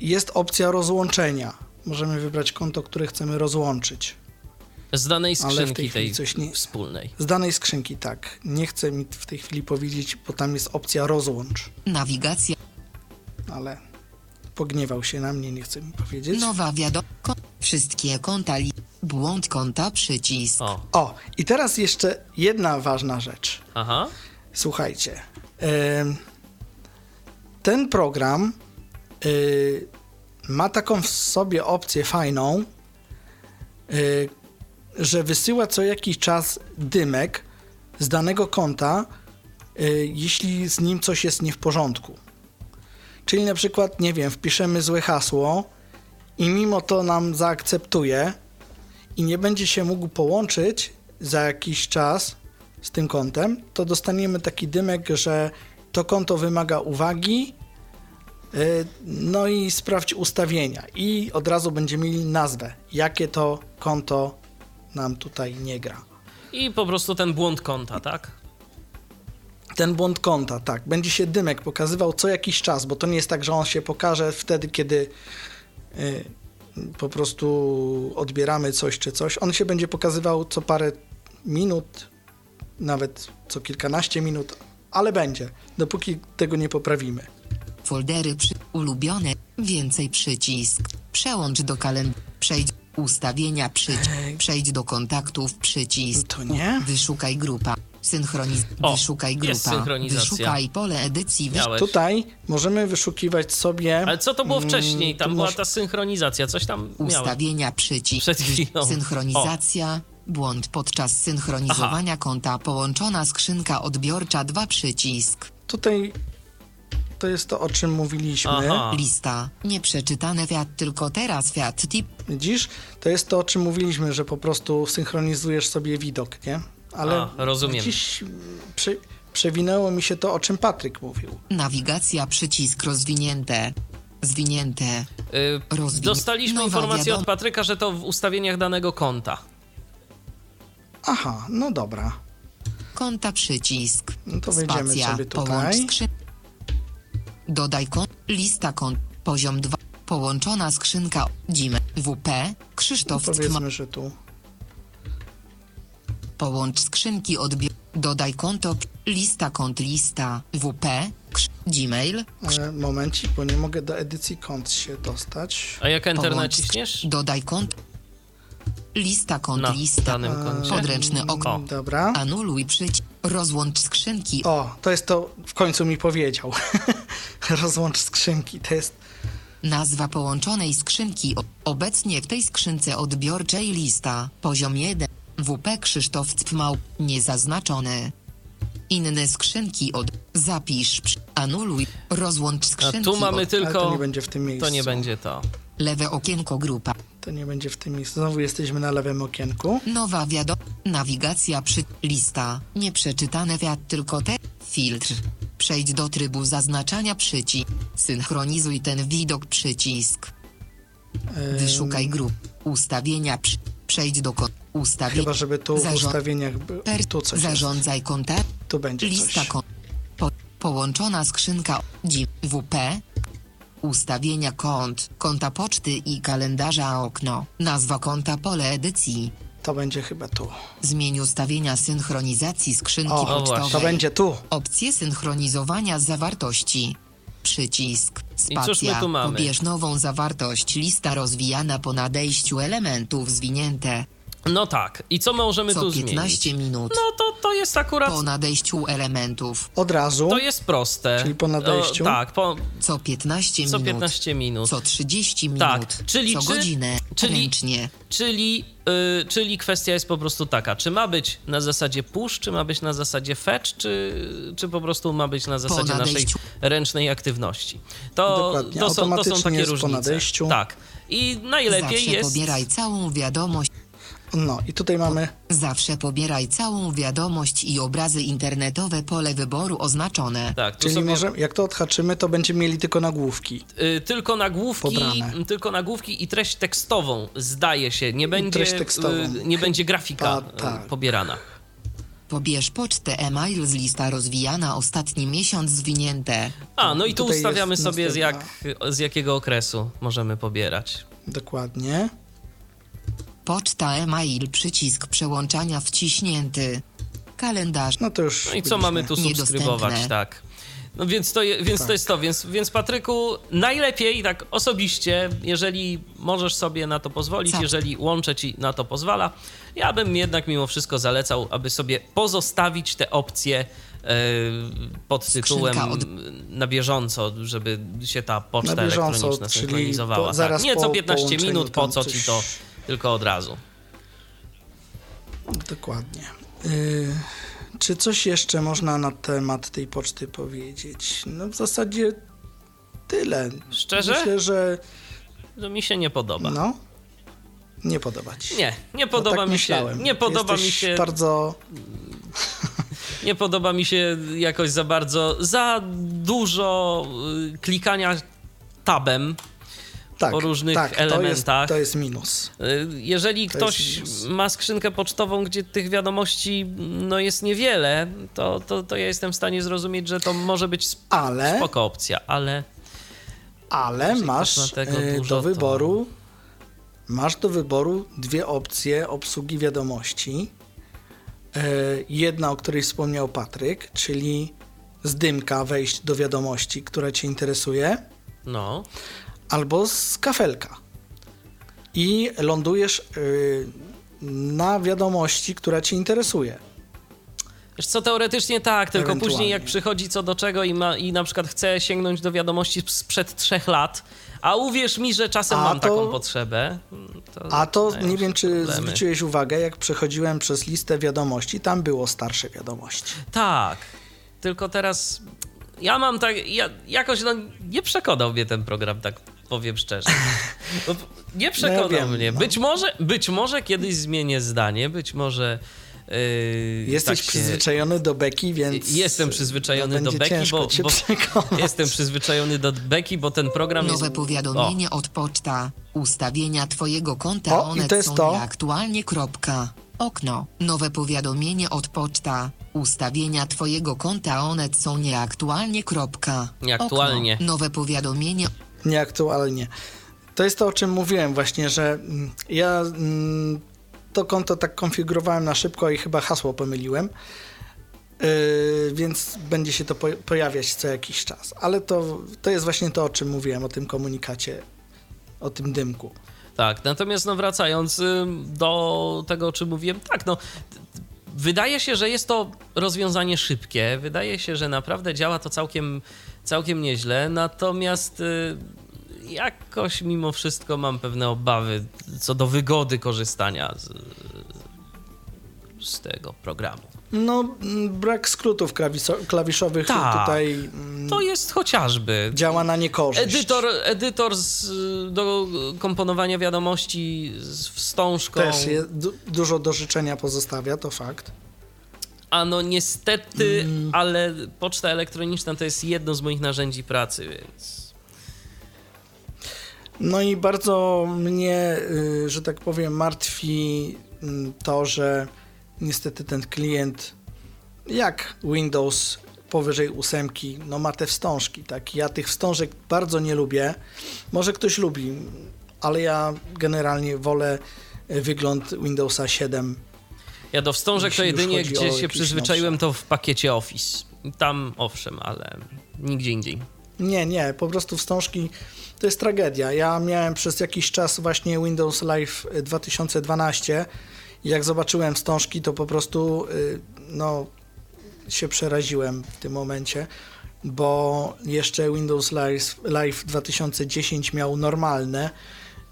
jest opcja rozłączenia. Możemy wybrać konto, które chcemy rozłączyć. Z danej Ale w tej skrzynki chwili tej coś nie- wspólnej. Z danej skrzynki, tak. Nie chcę mi w tej chwili powiedzieć, bo tam jest opcja rozłącz, Nawigacja. ale pogniewał się na mnie, nie chce mi powiedzieć. Nowa wiadomość. Wszystkie konta. Li- błąd konta przycisk. O, O, i teraz jeszcze jedna ważna rzecz. aha. Słuchajcie. ten program y, ma taką w sobie opcję fajną, y, że wysyła co jakiś czas dymek z danego konta, y, jeśli z nim coś jest nie w porządku. Czyli na przykład, nie wiem, wpiszemy złe hasło i mimo to nam zaakceptuje i nie będzie się mógł połączyć za jakiś czas z tym kontem, to dostaniemy taki dymek, że to konto wymaga uwagi, y, no i sprawdź ustawienia. I od razu będziemy mieli nazwę, jakie to konto nam tutaj nie gra. I po prostu ten błąd konta, tak? Ten błąd konta, tak. Będzie się dymek pokazywał co jakiś czas, bo to nie jest tak, że on się pokaże wtedy, kiedy y, po prostu odbieramy coś czy coś. On się będzie pokazywał co parę minut, nawet co kilkanaście minut, ale będzie, dopóki tego nie poprawimy. Foldery przy ulubione. Więcej przycisk. Przełącz do kalendarza. Przejdź ustawienia przycisk. Przejdź do kontaktów przycisk. To nie? Wyszukaj grupa. Synchroniz. O, Wyszukaj grupa. synchronizacja. Wyszukaj pole edycji. Miałeś. Tutaj możemy wyszukiwać sobie. Ale co to było mm, wcześniej? Tam była ta synchronizacja, coś tam miałem. Ustawienia przycisk. Przed chwilą. Synchronizacja. Błąd podczas synchronizowania konta. Połączona skrzynka odbiorcza 2 przycisk. Tutaj to jest to, o czym mówiliśmy. Aha. Lista. Nieprzeczytane Fiat tylko teraz Fiat Tip. Widzisz? To jest to, o czym mówiliśmy, że po prostu synchronizujesz sobie widok, nie? Ale A, rozumiem. Dziś prze, przewinęło mi się to, o czym Patryk mówił. Nawigacja przycisk rozwinięte. Zwinięte. Y, Rozwin- Dostaliśmy Nowa informację wiadom- od Patryka, że to w ustawieniach danego konta. Aha, no dobra. Konta przycisk. No to wejdziemy Spacja. sobie tutaj. Połącz skrzyn... Dodaj kont. Lista kont. Poziom 2. Połączona skrzynka. Dzime. WP. No Krzysztof powiedzmy, że tu. Połącz skrzynki odbiór. Dodaj konto. Lista kont. Lista. WP. Krz... Gmail. Ale momencik, bo nie mogę do edycji kont się dostać. A jak enter Połącz naciśniesz? Dodaj kont. Lista kont. Na Lista. Podręczny okno. Dobra. Anuluj przycisk. Rozłącz skrzynki. O, to jest to, w końcu mi powiedział. Rozłącz skrzynki, to jest Nazwa połączonej skrzynki. Obecnie w tej skrzynce odbiorczej lista. Poziom 1. WP Krzysztof Cpmał. Niezaznaczone. Inne skrzynki od. Zapisz. przy- Anuluj. Rozłącz A skrzynki. tu mamy od, Ale tylko... to nie będzie w tym miejscu. To nie będzie to. lewe okienko grupa. To nie będzie w tym miejscu. Znowu jesteśmy na lewym okienku. Nowa wiadomość. Nawigacja przy. Lista. Nieprzeczytane wiat tylko te. Filtr. Przejdź do trybu zaznaczania przycisk. Synchronizuj ten widok przycisk. Wyszukaj grup. Ustawienia. Przy... Przejdź do kon... Ustawienia. Chyba, żeby tu w Zarząd- ustawieniach by, Per... tu coś jest. Zarządzaj kontakt. Tu będzie Lista kon... Po... Połączona skrzynka. WP. Ustawienia kont. Konta poczty i kalendarza okno. Nazwa konta pole edycji. To będzie chyba tu. Zmień ustawienia synchronizacji skrzynki O, O, pocztowej. To będzie tu. Opcje synchronizowania zawartości. Przycisk. I cóż my Spacja. tu mamy? Pobierz nową zawartość. Lista rozwijana po nadejściu elementów zwinięte. No tak. I co możemy Co tu 15 zmienić? minut. No to, to jest akurat... Po nadejściu elementów. Od razu. To jest proste. Czyli po nadejściu? O, tak, po, Co 15 co minut. 15 minut. Co 30 minut. Tak, czyli co czy- godzinę. czyli- Ręcznie. Czyli, y, czyli kwestia jest po prostu taka, czy ma być na zasadzie push, czy ma być na zasadzie fetch, czy, czy po prostu ma być na zasadzie naszej ręcznej aktywności. To, Dokładnie, to, są, to są takie jest po różnice. nadejściu. Tak. I najlepiej Zawsze jest... pobieraj całą wiadomość. No i tutaj mamy Zawsze pobieraj całą wiadomość i obrazy internetowe pole wyboru oznaczone. Tak, tu Czyli sobie, może, jak to odhaczymy, to będziemy mieli tylko nagłówki. y, tylko nagłówki, Pobrane. tylko nagłówki i treść tekstową zdaje się, nie będzie, treść tekstową. y, nie będzie grafika Ta- tak. y, pobierana. Pobierz pocztę e-mail z lista rozwijana ostatni miesiąc zwinięte. A, no i tu ustawiamy sobie z, jak, z jakiego okresu możemy pobierać. Dokładnie. Poczta e-mail przycisk przełączania wciśnięty. Kalendarz. No to już. No i co mamy tu subskrybować, tak. No więc to, je, więc to Tak. jest to, więc, więc Patryku, najlepiej tak osobiście, jeżeli możesz sobie na to pozwolić, Co? jeżeli łącze ci na to pozwala, ja bym jednak mimo wszystko zalecał, aby sobie pozostawić te opcje e, pod tytułem od- na bieżąco, żeby się ta poczta bieżąco, elektroniczna synchronizowała. po- tak. Nie co po 15 połączeniu minut, po co ci to, tylko od razu. Dokładnie. Y, czy coś jeszcze można na temat tej poczty powiedzieć? No w zasadzie tyle. Szczerze? Myślę, że To mi się nie podoba. no. Nie podoba ci się. Nie, nie No podoba tak mi się. myślałem. Nie podoba Jesteś mi się. bardzo Nie podoba mi się jakoś za bardzo, za dużo y, klikania tabem. Tak, po różnych tak, elementach. To jest, to jest minus. Y, Jeżeli To ktoś minus. ma skrzynkę pocztową, gdzie tych wiadomości no, jest niewiele, to, to, to ja jestem w stanie zrozumieć, że to może być sp- Ale, spoko opcja, ale ale masz y, dużo, do to- wyboru masz do wyboru dwie opcje obsługi wiadomości. Y, Jedna, o której wspomniał Patryk, czyli z dymka wejść do wiadomości, która cię interesuje. no. Albo z kafelka. I lądujesz y, na wiadomości, która Cię interesuje. Wiesz co, teoretycznie tak, tylko później jak przychodzi co do czego i, ma, i na przykład chce sięgnąć do wiadomości sprzed trzech lat, a uwierz mi, że czasem A mam to- taką potrzebę. To A to nie wiem, czy problemy. zwróciłeś uwagę, jak przechodziłem przez listę wiadomości, tam było starsze wiadomości. Tak, tylko teraz ja mam tak, ja, jakoś no, nie przekonał mnie ten program, tak powiem szczerze. No, nie przekonał wiem, mnie. no. Być może, być może kiedyś zmienię zdanie, być może yy, Jesteś tak się- przyzwyczajony do beki, więc. Jestem przyzwyczajony no, do będzie beki, ciężko bo, cię bo jestem przyzwyczajony do beki, bo ten program Nowe jest... powiadomienie od poczta. Ustawienia twojego konta O, i one to jest są to. nieaktualnie. Kropka. Okno. Nowe powiadomienie od poczta. Ustawienia twojego konta one są nieaktualnie. Kropka. Nieaktualnie. Okno. Nowe powiadomienie Nieaktualnie. To jest to, o czym mówiłem właśnie, że mm, ja mm, to konto tak konfigurowałem na szybko i chyba hasło pomyliłem. Yy, więc będzie się to po, pojawiać co jakiś czas. Ale to, to jest właśnie to, o czym mówiłem, o tym komunikacie, o tym dymku. Tak, natomiast no wracając do tego, o czym mówiłem, tak, no wydaje się, że jest to rozwiązanie szybkie, wydaje się, że naprawdę działa to całkiem, całkiem nieźle, natomiast y, jakoś mimo wszystko mam pewne obawy co do wygody korzystania z, z tego programu. No, mm, brak skrótów klawiszowych Tak. tutaj mm, To jest chociażby działa na niekorzyść. edytor, edytor z, do komponowania wiadomości z wstążką. Też je, du, dużo do życzenia pozostawia, to fakt. A no niestety, Mm. ale poczta elektroniczna to jest jedno z moich narzędzi pracy, więc. No i bardzo mnie, y, że tak powiem, martwi mm, to, że niestety ten klient, jak Windows powyżej ósemki, no ma te wstążki, tak? Ja tych wstążek bardzo nie lubię. Może ktoś lubi, ale ja generalnie wolę y, wygląd Windowsa 7. Ja do wstążek to jedynie, gdzie się przyzwyczaiłem, to w pakiecie Office. Tam owszem, ale nigdzie indziej. Nie, nie, po prostu wstążki to jest tragedia. Ja miałem przez jakiś czas właśnie Windows Live 2012 Jak zobaczyłem wstążki, to po prostu y, no, się przeraziłem w tym momencie, bo jeszcze Windows Live, Live 2010 miał normalne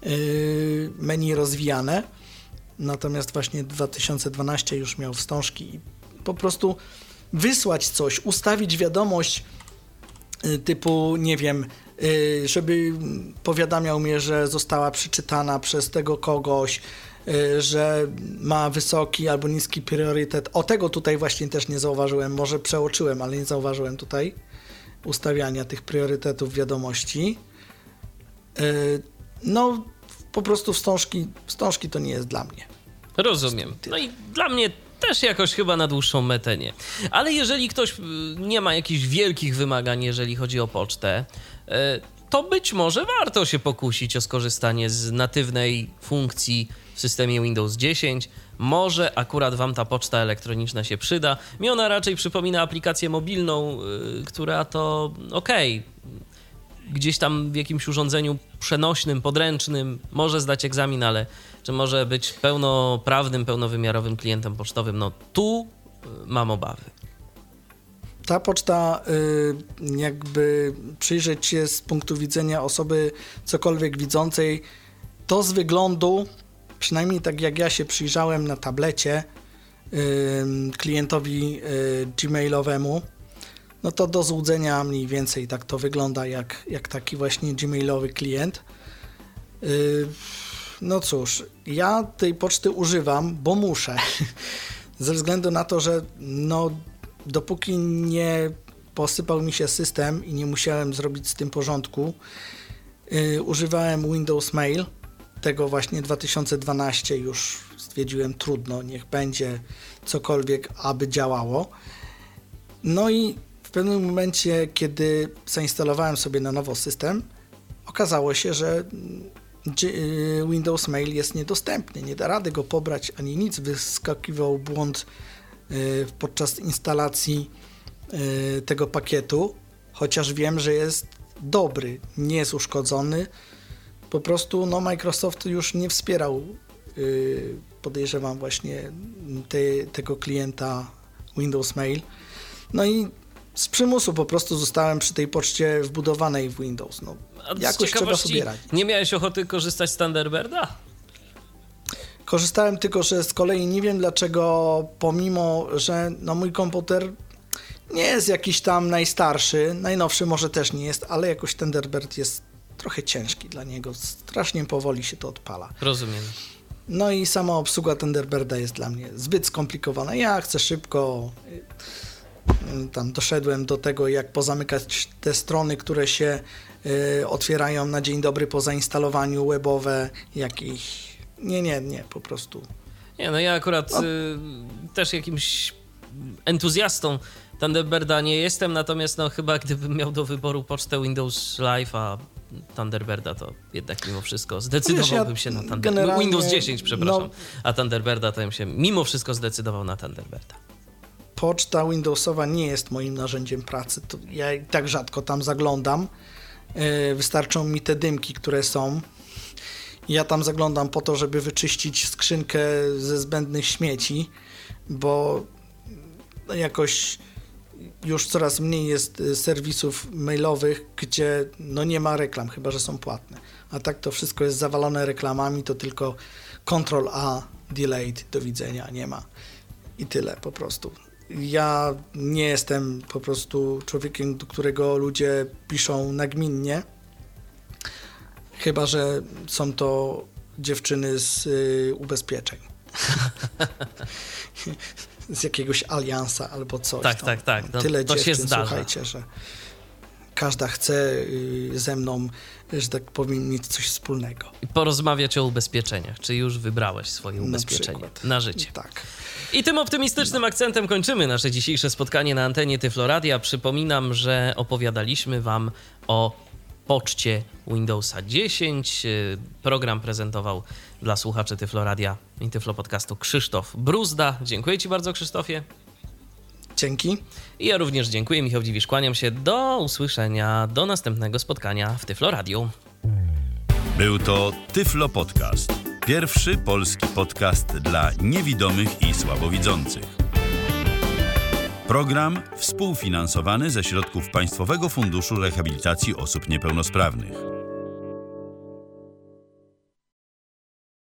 y, menu rozwijane, natomiast właśnie 2012 już miał wstążki i po prostu wysłać coś, ustawić wiadomość y, typu, nie wiem, żeby powiadamiał mnie, że została przeczytana przez tego kogoś, że ma wysoki albo niski priorytet. O tego tutaj właśnie też nie zauważyłem, może przeoczyłem, ale nie zauważyłem tutaj ustawiania tych priorytetów wiadomości. No, po prostu wstążki, wstążki to nie jest dla mnie. Rozumiem. No i dla mnie też jakoś chyba na dłuższą metę nie. Ale jeżeli ktoś y, nie ma jakichś wielkich wymagań, jeżeli chodzi o pocztę, y, to być może warto się pokusić o skorzystanie z natywnej funkcji w systemie Windows 10. Może akurat Wam ta poczta elektroniczna się przyda. Mi ona raczej przypomina aplikację mobilną, y, która to okej. Okay, gdzieś tam w jakimś urządzeniu przenośnym, podręcznym może zdać egzamin, ale czy może być pełnoprawnym, pełnowymiarowym klientem pocztowym? No tu y, mam obawy. Ta poczta, y, jakby przyjrzeć się z punktu widzenia osoby cokolwiek widzącej, to z wyglądu, przynajmniej tak jak ja się przyjrzałem na tablecie klientowi y, gmailowemu, no to do złudzenia mniej więcej tak to wygląda jak, jak taki właśnie gmailowy klient. No cóż, ja tej poczty używam, bo muszę. Ze względu na to, że no, dopóki nie posypał mi się system i nie musiałem zrobić z tym porządku, yy, używałem Windows Mail, tego właśnie 2012 już stwierdziłem trudno, niech będzie cokolwiek, aby działało. No i w pewnym momencie, kiedy zainstalowałem sobie na nowo system, okazało się, że Y, Windows Mail jest niedostępny, nie da rady go pobrać ani nic. Wyskakiwał błąd y, podczas instalacji y, tego pakietu, chociaż wiem, że jest dobry, nie jest uszkodzony. Po prostu no, Microsoft już nie wspierał, podejrzewam, właśnie te, tego klienta Windows Mail. No i z przymusu po prostu zostałem przy tej poczcie wbudowanej w Windows. No, jakoś trzeba sobie radzić. Nie miałeś ochoty korzystać z Thunderbirda? Korzystałem tylko, że z kolei nie wiem dlaczego, pomimo, że no, mój komputer nie jest jakiś tam najstarszy, najnowszy może też nie jest, ale jakoś Thunderbird jest trochę ciężki dla niego. Strasznie powoli się to odpala. Rozumiem. No i sama obsługa Thunderbirda jest dla mnie zbyt skomplikowana. Ja chcę szybko tam doszedłem do tego, jak pozamykać te strony, które się y, otwierają na dzień dobry po zainstalowaniu, webowe, jakieś. Nie, nie, nie, po prostu. Nie, no ja akurat no. y, też jakimś entuzjastą Thunderbirda nie jestem, natomiast no chyba gdybym miał do wyboru pocztę Windows Live, a Thunderbirda, to jednak mimo wszystko zdecydowałbym ja się na Thunderbirda. Windows 10, przepraszam, no, a Thunderbirda to bym się mimo wszystko zdecydował na Thunderbirda poczta Windowsowa nie jest moim narzędziem pracy. To ja tak rzadko tam zaglądam. E, wystarczą mi te dymki, które są. Ja tam zaglądam po to, żeby wyczyścić skrzynkę ze zbędnych śmieci, bo jakoś już coraz mniej jest e, serwisów mailowych, gdzie no nie ma reklam, chyba że są płatne. A tak to wszystko jest zawalone reklamami, to tylko Ctrl A, delayed, do widzenia, nie ma. I tyle po prostu ja nie jestem po prostu człowiekiem, do którego ludzie piszą nagminnie. Chyba, że są to dziewczyny z y, ubezpieczeń. z jakiegoś aliansa albo coś. Tak, tak, tak. No, Tyle to dziewczyn, się zdarza. słuchajcie, że każda chce y, ze mną, że tak powiem, mieć coś wspólnego. I porozmawiać o ubezpieczeniach. Czy już wybrałeś swoje ubezpieczenie na, na życie? Tak. I tym optymistycznym no. akcentem kończymy nasze dzisiejsze spotkanie na antenie Tyfloradia. Przypominam, że opowiadaliśmy Wam o poczcie Windowsa 10. Program prezentował dla słuchaczy Tyfloradia i Tyflo Podcastu Krzysztof Bruzda. Dziękuję Ci bardzo, Krzysztofie. Dzięki. I ja również dziękuję, Michał Dziwisz. Kłaniam się. Do usłyszenia, do następnego spotkania w Tyflo Radio. Był to Tyflo Podcast. Pierwszy polski podcast dla niewidomych i słabowidzących. Program współfinansowany ze środków Państwowego Funduszu Rehabilitacji Osób Niepełnosprawnych.